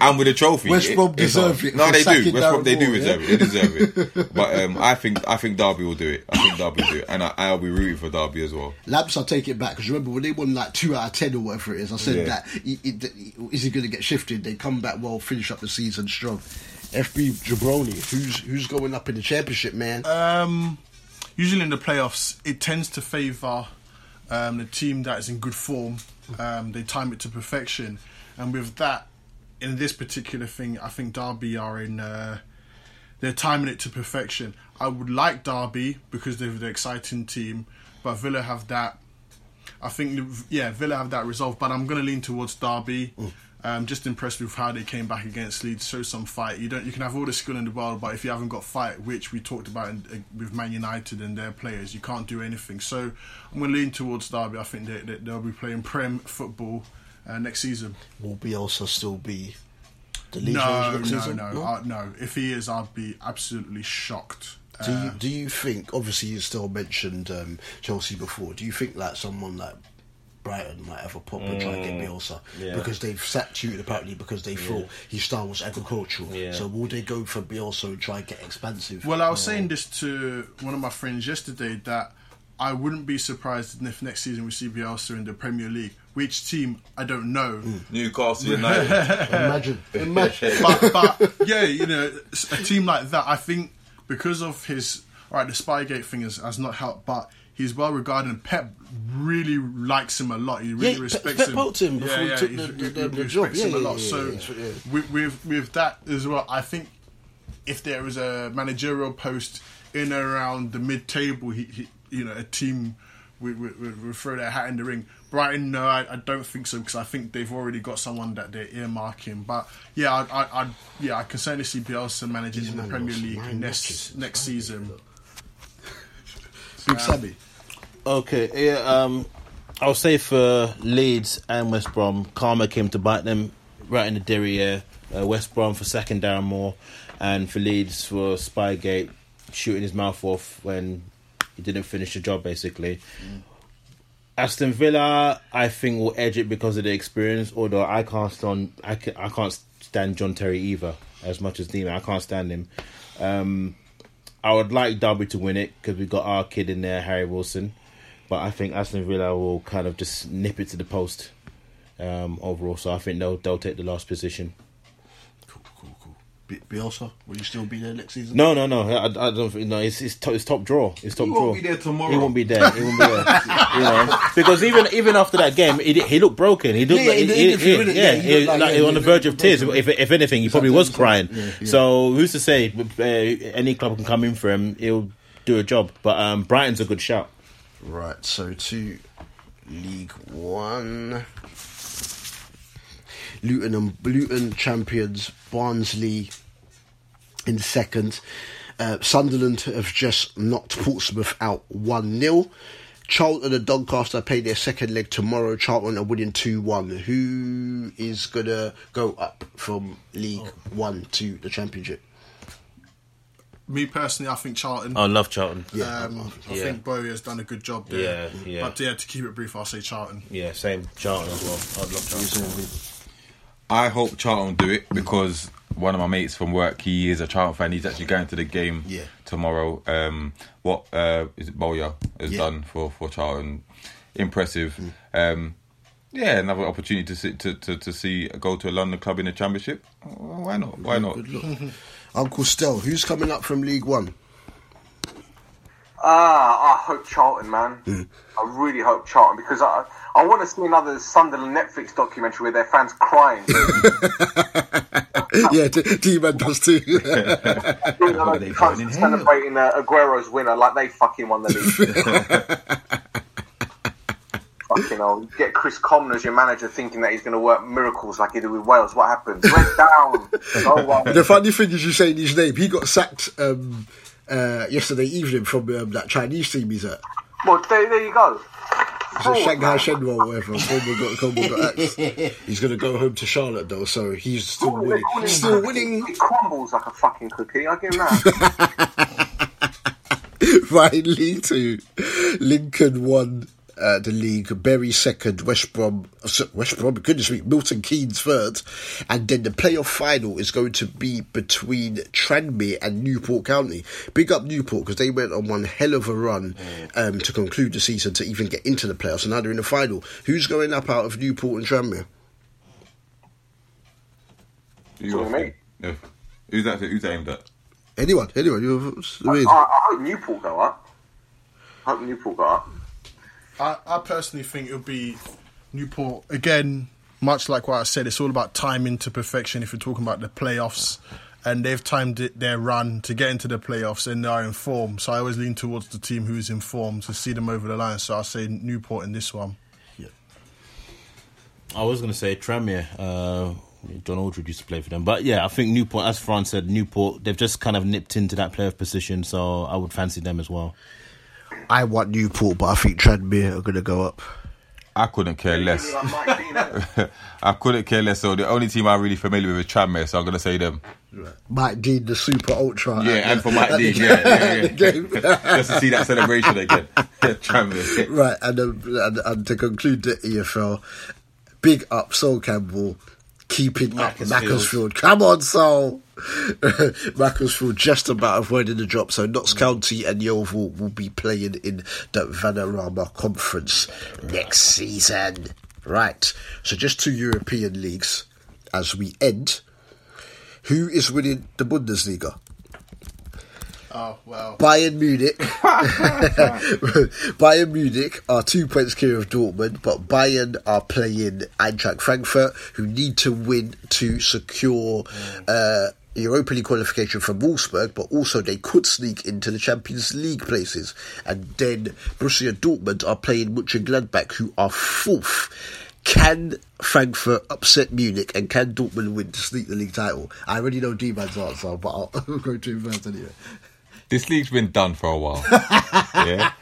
and with a trophy.
West Brom
it's
deserve it
No, they do.
sacking
West Brom, they do deserve
yeah?
it. They deserve it. But um, I think I think Derby will do it. I think Derby will do it, and I, I'll be rooting for Derby as well.
Labs, I'll take it back because remember when they won like two out of ten or whatever it is. I said
Yeah.
that he, he, is he going to get shifted? They come back well, finish up the season strong. FB Jabroni, who's who's going up in the championship, man?
Um, usually in the playoffs, it tends to favour um, the team that is in good form. Um, they time it to perfection, and with that, in this particular thing, I think Derby are in. Uh, they're timing it to perfection. I would like Derby because they're the exciting team, but Villa have that. I think yeah, Villa have that resolve, but I'm going to lean towards Derby. Um, just impressed with how they came back against Leeds. Show some fight. You don't. You can have all the skill in the world, but if you haven't got fight, which we talked about in, uh, with Man United and their players, you can't do anything. So I'm going to lean towards Derby. I think they, they, they'll be playing Prem football uh, next season.
Will Bielsa still be the lead
No, no, no, uh, no. If he is, I'd be absolutely shocked.
Do you,
Uh,
do you think? Obviously, you still mentioned um, Chelsea before. Do you think that someone like Brighton might have a pop and try and get mm, Bielsa
yeah.
because they've sat Hughton apparently because they thought his style was agricultural.
Yeah.
So will they go for Bielsa and try and get expansive?
Well, I was saying this to one of my friends yesterday that I wouldn't be surprised if next season we see Bielsa in the Premier League. Which team I don't know, hmm.
Newcastle United.
imagine, imagine.
but but yeah, you know, a team like that. I think because of his all right, the Spygate thing has, has not helped, but he's well regarded. and Pep really likes him a lot. He really
Yeah,
respects
Pep
him.
him before he took
he's-
the-
he-
the- the job.
respects
Yeah,
him a lot.
yeah,
so
yeah, yeah.
with, with with that as well, I think if there was a managerial post in and around the mid-table, he, he you know a team would, would, throw their hat in the ring. Brighton, no, I, I don't think so because I think they've already got someone that they're earmarking. But yeah, I, I, I yeah, I can certainly see Bielsa managing in the Premier League next next season.
Big Sammy.
Okay, yeah, um, I'll say for Leeds and West Brom, karma came to bite them right in the derriere. Uh, West Brom for sacking Darren Moore, and for Leeds for Spygate shooting his mouth off when he didn't finish the job, basically. Aston Villa, I think, will edge it because of the experience. Although I can't stand, I, can, I can't stand John Terry either as much as D-Man. I can't stand him. Um, I would like Derby to win it because we got our kid in there, Harry Wilson. But I think Aston Villa will kind of just nip it to the post um, overall. So I think they'll they'll take the last position.
Cool, cool, cool. B- Bielsa, will you still be there next season?
No, no, no. I, I don't think no. It's it's, to, it's top draw. It's top
He
draw.
won't be there tomorrow.
He won't be there. He won't be there. you know, because even even after that game, he, he looked broken. He looked
Yeah,
like, he, he-
innit?
yeah,
Yeah, he
he,
looked like,
like,
yeah,
he on the verge of tears. If if anything, he probably was crying.
Yeah.
So who's to say? Uh, any club can come in for him. He'll do a job. But um, Brighton's a good shout.
Right, so to League One. Luton and Luton champions, Barnsley in second. Uh, Sunderland have just knocked Portsmouth out 1 0. Charlton and Doncaster play their second leg tomorrow. Charlton are winning 2 1. Who is going to go up from League One to the Championship?
Me personally, I think Charlton.
I love Charlton.
Yeah,
um, I
yeah.
think Bowyer has done a good job there.
Yeah, yeah.
But yeah, to keep it brief, I'll say Charlton.
Yeah, same Charlton as well. I'd love Charlton.
I hope Charlton do it because one of my mates from work, he is a Charlton fan. He's actually going to the game
Yeah.
tomorrow. Um, what uh, is it? Bowyer has
Yeah.
done for for Charlton, impressive. Um, yeah, another opportunity to see to, to, to see go to a London club in the Championship. Why not? Why not?
Good luck. Uncle Stel, who's coming up from League One?
Ah, I hope Charlton, man. I really hope Charlton because I I want to see another Sunderland Netflix documentary where their fans crying.
yeah, D- D-Man does too.
You know,
they in
celebrating uh, Aguero's winner like they fucking won the league. fucking hell. You get Chris Coleman as your manager thinking that he's going to work miracles like he did with Wales. What happened? Went down. No one.
the funny thing is, you saying his name. He got sacked um, uh, yesterday evening from um, that Chinese team he's at.
Well, there, there you go.
Is it Shanghai
man.
Shenhua or whatever? Coleman got, Coleman got axed. He's going to go home to Charlotte though, so he's still
Calling-
winning.
calling
He's still winning.
He crumbles like a fucking cookie. I give him that.
right in League Two. Lincoln won uh, the league. Bury second. West Brom. West Brom. Goodness me. Milton Keynes third. And then the playoff final is going to be between Tranmere and Newport County. Big up Newport because they went on one hell of a run um, to conclude the season to even get into the playoffs. And now they're in the final. Who's going up out of Newport and Tranmere?
You
Talking
got-
to me?
Yeah. Who's that? Who's that aimed at?
Anyone? Anyone? I
I, I hope Newport go up. I hope Newport go up.
I, I personally think it'll be Newport again. Much like what I said, it's all about timing to perfection. If you're talking about the playoffs, and they've timed it, their run to get into the playoffs, and they are in form. So I always lean towards the team who's in form to see them over the line. So I'll say Newport in this one. Yeah.
I was going to say Tranmere. Uh, John Aldridge used to play for them, but yeah, I think Newport, as Fran said, Newport they've just kind of nipped into that playoff position, so I would fancy them as well.
I want Newport, but I think Tranmere are going to go up.
I couldn't care less. I couldn't care less. So the only team I'm really familiar with is Tranmere, so I'm gonna say them.
Mike Dean, the super ultra.
Yeah, and for Mike Dean, yeah, yeah,
at the game.
yeah. Just to see that celebration again. Tranmere.
Right, and, um, and and to conclude the EFL, big up Sol Campbell, keeping up
Macclesfield.
Macclesfield. Come on, Sol. Macclesfield just about avoiding the drop, so Notts mm. County and Yeovil will be playing in the Vanarama Conference next season. Right, so just two European leagues as we end. Who is winning the Bundesliga?
Oh well.
Bayern Munich. Bayern Munich are two points clear of Dortmund, but Bayern are playing Eintracht Frankfurt, who need to win to secure uh, Europa League qualification from Wolfsburg, but also they could sneak into the Champions League places. And then Borussia Dortmund are playing Mönchengladbach, who are fourth. Can Frankfurt upset Munich and can Dortmund win to sneak the league title? I already know D-Man's answer, but I'll go to him first anyway.
This league's been done for a while. yeah.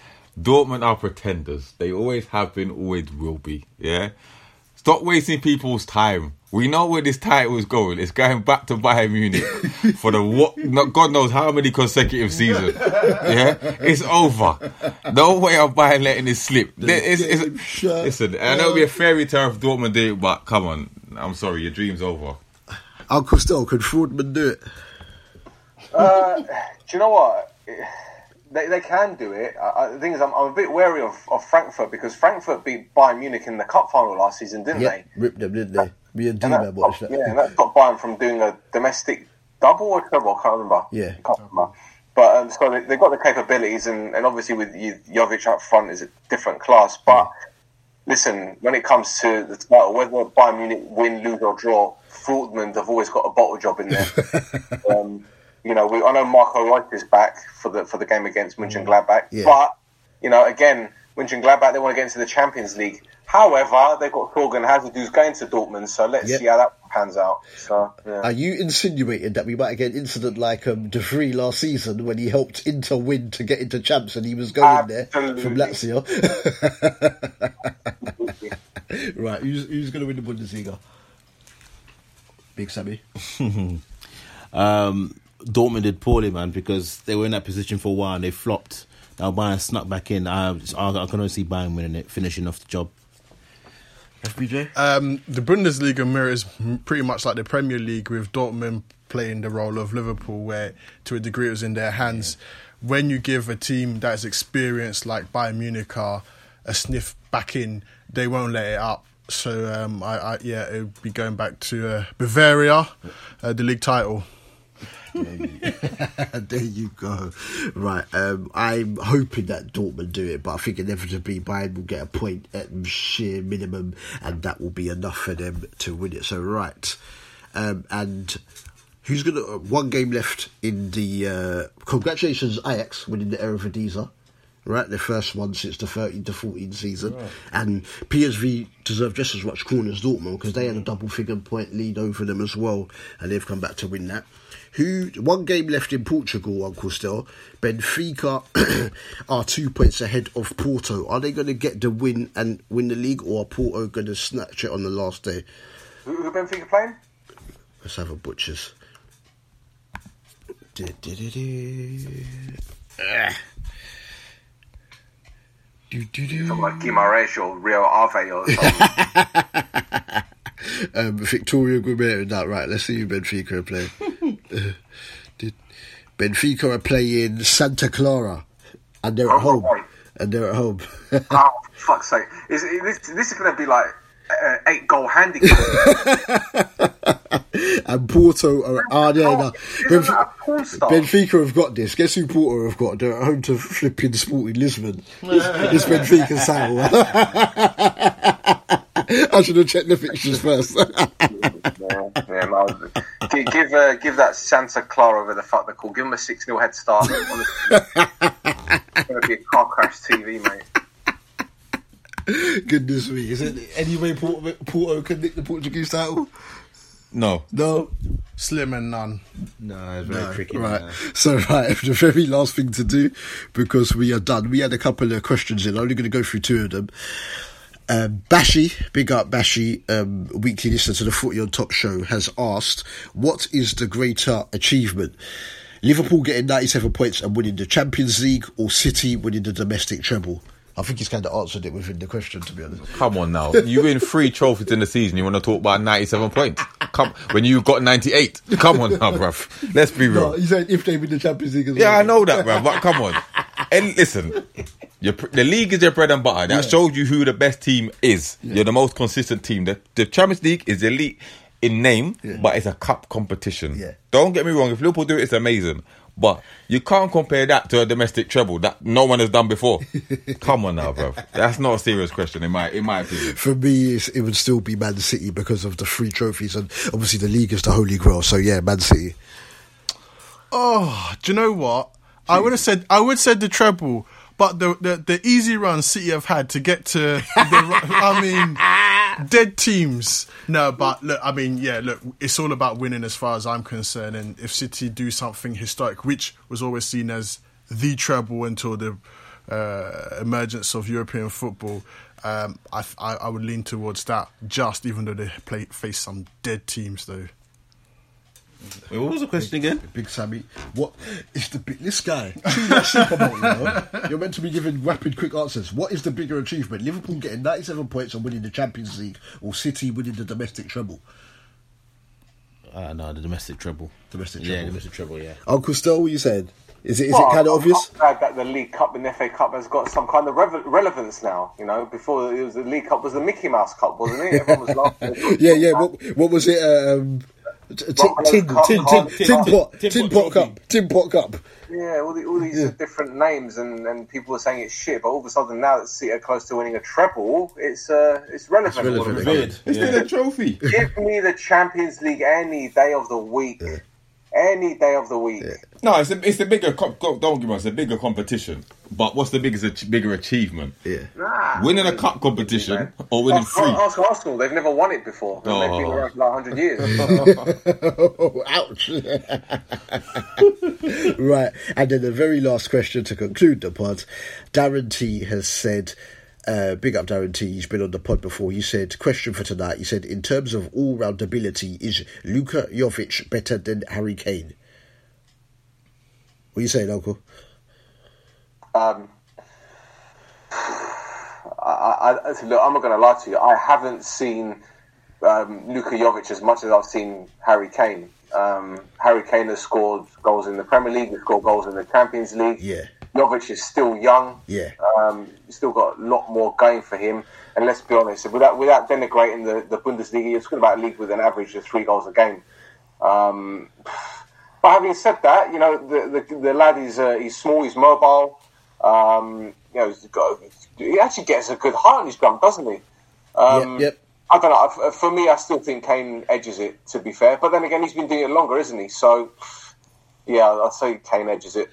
Dortmund are pretenders. They always have been, always will be. Yeah. Stop wasting people's time. We know where this title is going. It's going back to Bayern Munich for the what? Not God knows how many consecutive seasons. Yeah, it's over. No way of Bayern letting it slip. It's, it's, listen, I know it'll be a fairy tale if Dortmund do it, but come on. I'm sorry, your dream's over.
Uncle Stel, could Fraudman do it?
Uh, do you know what? They, they can do it. I, I, the thing is, I'm, I'm a bit wary of, of Frankfurt because Frankfurt beat Bayern Munich in the cup final last season, didn't
Yeah,
they?
ripped them, didn't they? Me and
And
D-Man
that yeah, and that stopped Bayern from doing a domestic double or treble. I can't remember.
Yeah.
can't remember. But um, so they, they've got the capabilities, and, and obviously with Jovic up front is a different class. But listen, when it comes to the title, whether Bayern Munich win, lose, or draw, Dortmund have always got a bottle job in there. um, you know, we, I know Marco Reus is back for the for the game against Mönchengladbach,
Yeah.
but you know, again, Mönchengladbach they want to get into the Champions League. However, they've got Torgan Hazard who's going to Dortmund, so let's
Yep.
see how that pans out. So, yeah.
Are you insinuating that we might get an incident like um, De Vrij last season when he helped Inter win to get into champs and he was going there from Lazio? right, who's, who's going to win the Bundesliga? Big Sammy.
Um, Dortmund did poorly, man, because they were in that position for a while and they flopped. Now Bayern snuck back in. I, I can only see Bayern winning it, finishing off the job.
FBJ?
Um, the Bundesliga mirrors m- pretty much like the Premier League with Dortmund playing the role of Liverpool, where to a degree it was in their hands. When you give a team that is experienced like Bayern Munich are a sniff back in, they won't let it up. So um, I, I yeah, it would be going back to uh, Bavaria, uh, the league title.
there you go. Right, um, I'm hoping that Dortmund do it, but I think inevitably Bayern will get a point at sheer minimum, and that will be enough for them to win it. So, right, um, and who's gonna? Uh, one game left in the. Uh, congratulations, Ajax winning the Eredivisie. Right, the first one since the 13 to 14 season. And PSV deserve just as much corner as Dortmund because they had a double figure point lead over them as well, and they've come back to win that. Who one game left in Portugal, Uncle Stel. Benfica are two points ahead of Porto. Are they going to get the win and win the league, or are Porto going to snatch it on the last day?
who, who Benfica playing?
Let's have a butchers. Du-du-du-du. Ah. Du-du-du.
Something like Guimaraes or Rio Ave or something.
um, Victoria Guimaraes. That right? Let's see who Benfica are playing. Uh, did- Benfica are playing Santa Clara, and they're at
Oh,
home.
right.
And they're at home.
oh, for fuck's sake. Is, is, this, this is going to be like uh, eight goal handicap.
and Porto are. Ah, yeah, no.
isn't that a porn star?
Benfica have got this. Guess who Porto have got? They're at home to flipping Sporting Lisbon. it's Benfica's title. I should have checked the fixtures first.
yeah, yeah, Give give, uh, give that Santa Clara over the fuck they call. Give them a six 0 head start. It's gonna be a car crash TV, mate.
Goodness me. Is it any way Porto, Porto can nick the Portuguese title?
No.
No.
Slim and none.
No, it's very tricky.
Right.
man.
So, right, the very last thing to do, because we are done, we had a couple of questions in. I'm only going to go through two of them. Um, Bashi, big up Bashi, um, weekly listener to the Footy on Top show, has asked, what is the greater achievement? Liverpool getting 97 points and winning the Champions League or City winning the domestic treble? I think he's kind of answered it within the question, to be honest.
Come on now. You win three trophies in the season. You want to talk about 97 points? Come when you got 98. Come on now, bruv. Let's be real.
No, he said if they win the Champions League as
Yeah,
well.
I know that, bruv. But come on. And listen, your, the league is your bread and butter. That shows you who the best team is. You're the most consistent team. The, the Champions League is elite in name, but it's a cup competition.
Yeah.
Don't get me wrong. If Liverpool do it, it's amazing. But you can't compare that to a domestic treble that no one has done before. Come on now, bruv. That's not a serious question in my in my opinion.
For me, it's, it would still be Man City because of the three trophies, and obviously the league is the holy grail. So yeah, Man City.
Oh, do you know what? I would have said I would said the treble, but the, the the easy run City have had to get to the I mean dead teams. No, but look, I mean, yeah, look, it's all about winning as far as I'm concerned. And if City do something historic, which was always seen as the treble until the uh, emergence of European football, um, I, I I would lean towards that. Just even though they play face some dead teams, though.
Wait, what was the question again?
Big Sammy, what is the big? This guy, too super Bowl, you know? You're meant to be giving rapid, quick answers. What is the bigger achievement? Liverpool getting 97 points and winning the Champions League, or City winning the domestic treble?
Uh, no, the domestic treble.
Domestic
Yeah,
treble.
domestic treble. Yeah.
Uncle Stel, what you saying? Is it is
Well,
it kind of obvious?
I'm glad that the League Cup and the FA Cup has got some kind of rev- relevance now. You know, before it was the League Cup was the Mickey Mouse Cup, wasn't it? Everyone was laughing.
Yeah, yeah. What what was it? Um, t- t- tin, tin, tin, tin, pot,
Tin
tin
Pot
pot cup, tin pot cup.
Yeah, all, the, all these different names, and, and people were saying it's shit. But all of a sudden, now that City are close to winning a treble, it's uh, it's relevant.
It's relevant.
Weird.
It's still a trophy.
Give me the Champions League any day of the week. Any day of the week.
No, it's a, it's a bigger. co- co- Don't give us a bigger competition. But what's the biggest bigger achievement?
Yeah.
Nah.
Winning a cup competition or winning
Ask,
three?
ask Arsenal, they've never won it before. And They've been
Oh.
around for like 100 years.
Oh, ouch. right. And then the very last question to conclude the pod. Darren T has said, uh, big up Darren T, he's been on the pod before. He said, question for tonight. He said, in terms of all round ability, is Luka Jovic better than Harry Kane? What are you saying, Uncle?
um, I, I, I- look, I'm not going to lie to you. I haven't seen um, Luka Jovic as much as I've seen Harry Kane. Um, Harry Kane has scored goals in the Premier League, he's scored goals in the Champions League.
Yeah.
Jovic is still young.
Yeah.
Um, he's still got a lot more going for him. And let's be honest, without without denigrating the, the Bundesliga, you're talking about a league with an average of three goals a game. Um, but having said that, you know the the, the lad is uh, he's small, he's mobile. Um, you know, he's got, he actually gets a good heart in his drum, doesn't he? Um,
Yep, yep.
I don't know. For me, I still think Kane edges it. To be fair, but then again, he's been doing it longer, isn't he? So, yeah, I'd say Kane edges it.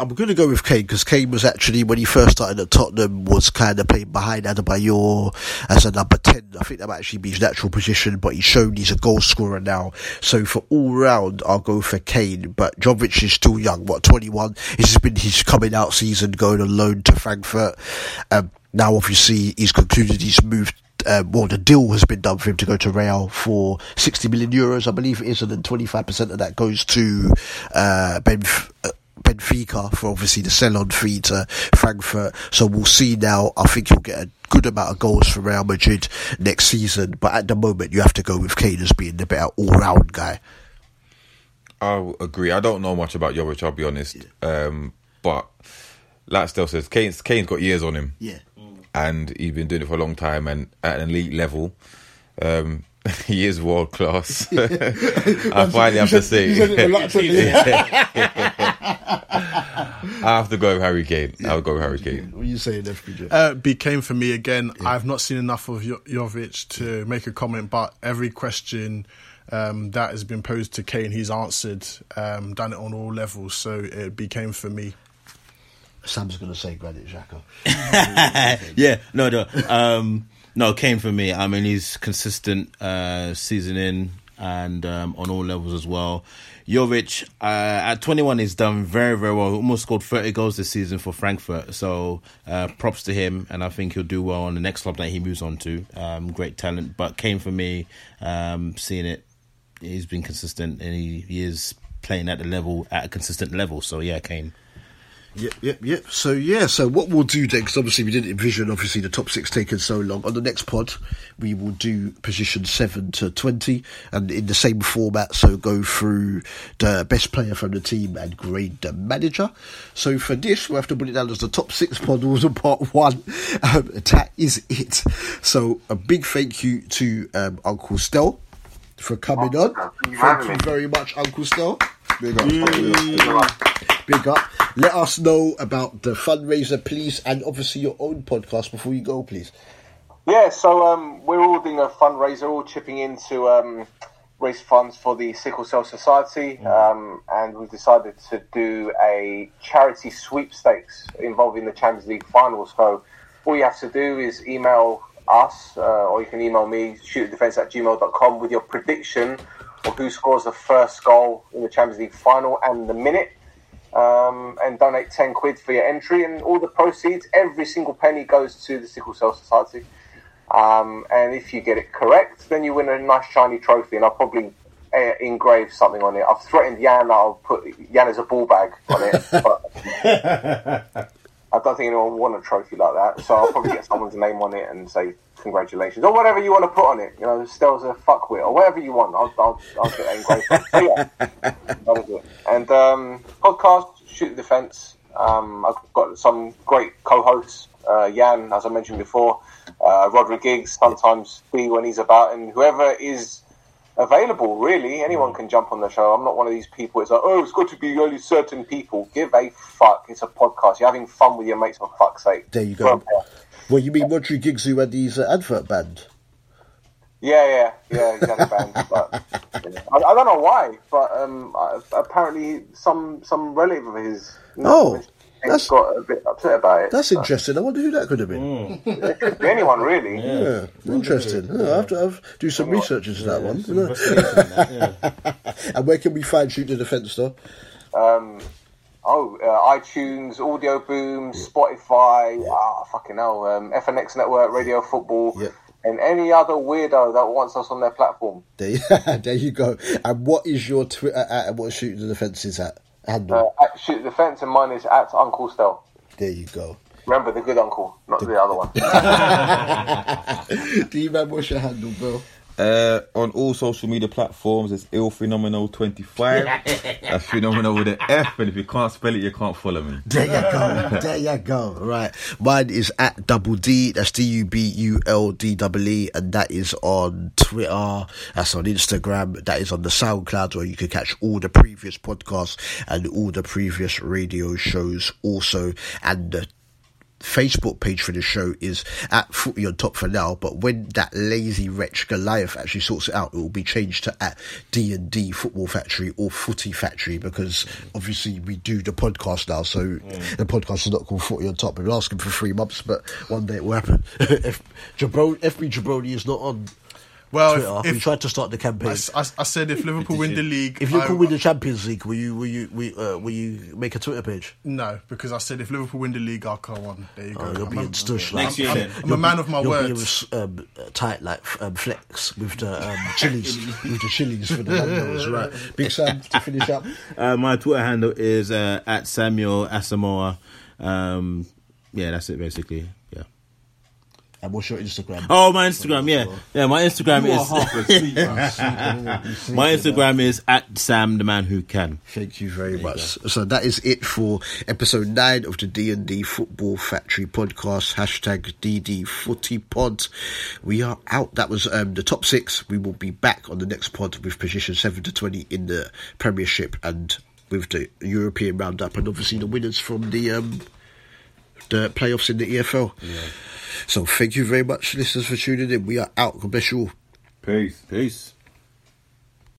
I'm going to go with Kane because Kane was actually, when he first started at Tottenham, was kind of playing behind Adebayor as a number 10. I think that might actually be his natural position, but he's shown he's a goal scorer now. So for all round, I'll go for Kane. But Jovic is still young, what, 21? This has been his coming out season going on loan to Frankfurt. Um, now, obviously, he's concluded he's moved um, well, the deal has been done for him to go to Real for 60 million euros, I believe it is, and then 25% of that goes to uh, Benf- uh, Benfica for obviously the sell-on fee to Frankfurt. So we'll see now. I think he'll get a good amount of goals for Real Madrid next season, but at the moment you have to go with Kane as being the better all-round guy.
I agree. I don't know much about Jovic, I'll be honest. Um, but like Stel says, Kane's, Kane's got years on him.
Yeah.
And he's been doing it for a long time and at an elite level. Um, he is world class. I finally have to say. I have to go with Harry Kane. I'll go with Harry Kane.
What are you saying, FBJ?
Uh, B came for me again. I've not seen enough of Jo- Jovic to make a comment, but every question um, that has been posed to Kane. He's answered, um, done it on all levels. So it became for me.
Sam's going to say Granit Xhaka.
yeah, no, no, um, no. Kane for me. I mean, he's consistent uh, season in and um, on all levels as well. Jovic uh, at 21 he's done very very well. Almost scored 30 goals this season for Frankfurt. So uh, props to him, and I think he'll do well on the next club that he moves on to. Um, great talent, but Kane for me, um, seeing it, he's been consistent and he, he is playing at the level at a consistent level. So yeah, Kane.
Yep, yep, yep. So yeah, so what we'll do then, because obviously we didn't envision obviously the top six taking so long. On the next pod, we will do position seven to twenty, and in the same format. So go through the best player from the team and grade the manager. So for this, we'll have to put it down as the top six pod rules of part one. Um, that is it. So a big thank you to um, Uncle Stel for coming on.
Thank you for
Thank
having
you
me.
very much, Uncle Stel.
Big up. Big up.
Big up. Let us know about the fundraiser, please, and obviously your own podcast before you go, please.
Yeah, so um, we're all doing a fundraiser, all chipping in to um, raise funds for the Sickle Cell Society, um, and we've decided to do a charity sweepstakes involving the Champions League finals. So all you have to do is email us, uh, or you can email me, shootdefense at gmail.com, with your prediction of who scores the first goal in the Champions League final and the minute um, and donate 10 quid for your entry. And all the proceeds, every single penny goes to the Sickle Cell Society. Um, and if you get it correct, then you win a nice shiny trophy. And I'll probably uh, engrave something on it. I've threatened Jan that I'll put Jan as a ball bag on it. but I don't think anyone want a trophy like that. So I'll probably get someone's name on it and say congratulations or whatever you want to put on it. You know, Stel's a fuckwit or whatever you want. I'll, I'll, I'll get engraved. so yeah, that it. And um, podcast, shoot the defence. Um, I've got some great co-hosts. Uh, Jan, as I mentioned before, uh, Roderick Giggs, sometimes B when he's about, and whoever is available, really. Anyone can jump on the show. I'm not one of these people. It's like, oh, it's got to be only certain people. Give a fuck. It's a podcast. You're having fun with your mates, for fuck's sake.
There you go.
Well,
Well, you mean Rodri Giggs who had these uh, advert banned?
Yeah, yeah, yeah, he's had a band. but, yeah. I, I don't know why, but um, I, apparently some some relative of his
Oh, that's-
got a bit upset about it.
That's interesting. I wonder who that could have been.
It could be anyone, really.
Yeah, interesting. Yeah, I have to have, do some research into that one. and where can we find Shoot the Defence, though?
Um, oh, uh, iTunes, Audio Boom, Spotify, ah, fucking hell, um, FNX Network, Radio Football,
Yeah.
and any other weirdo that wants us on their platform.
There, you- there you go. And what is your Twitter at and what Shoot the Defence is at? Handle.
Uh, at Shoot the Defence, and mine is at Uncle Stel.
there you go.
Remember the good uncle, not the other one.
Do you remember what's your handle, bro?
Uh, on all social media platforms, it's ill phenomenal twenty five. That's phenomenal with an F, and if you can't spell it, you can't follow me.
There you go. There you go. Right. Mine is at double D. That's D U B U L D double E. And that is on Twitter. That's on Instagram. That is on the SoundCloud where you can catch all the previous podcasts and all the previous radio shows also. And the Facebook page for the show is at Footy on Top for now, but when that lazy wretch Goliath actually sorts it out, it will be changed to at D and D Football Factory or Footy Factory because obviously we do the podcast now, so the podcast is not called Footy on Top. Been asking for three months, but one day it will happen. if Jabroni, FB Jabroni is not on
Well,
Twitter,
if,
we
if
tried to start the
I,
campaign.
I said if Liverpool win the league,
If Liverpool
I-
win the Champions League, will you will you will, uh, will you make a Twitter page?
no, because I said if Liverpool win the league, I'll come on. There you go.
Oh, you're
I'm,
being
a,
stush.
Next
like-
year,
I'm,
then.
I'm a man of my
You're being
words.
um, tight like um, flex with the um, chilies, with the chilies for the Nando's, right? Big Sam to finish up.
Uh, my Twitter handle is uh, at Samuel Asamoah. Um, yeah, that's it basically. Yeah.
And what's your Instagram?
Oh, my Instagram. Yeah, yeah. My Instagram
You are
is
half asleep,
my Instagram is at Sam the man who can.
Thank you very much. So that is it for episode nine of the D and D Football Factory podcast. Hashtag DD Footy Pod. We are out. That was um, the top six. We will be back on the next pod with position seven to twenty in the Premiership and with the European roundup and obviously the winners from the um, the playoffs in the EFL. So thank you very much, listeners, for tuning in. We are out. God bless you all.
Peace.
Peace.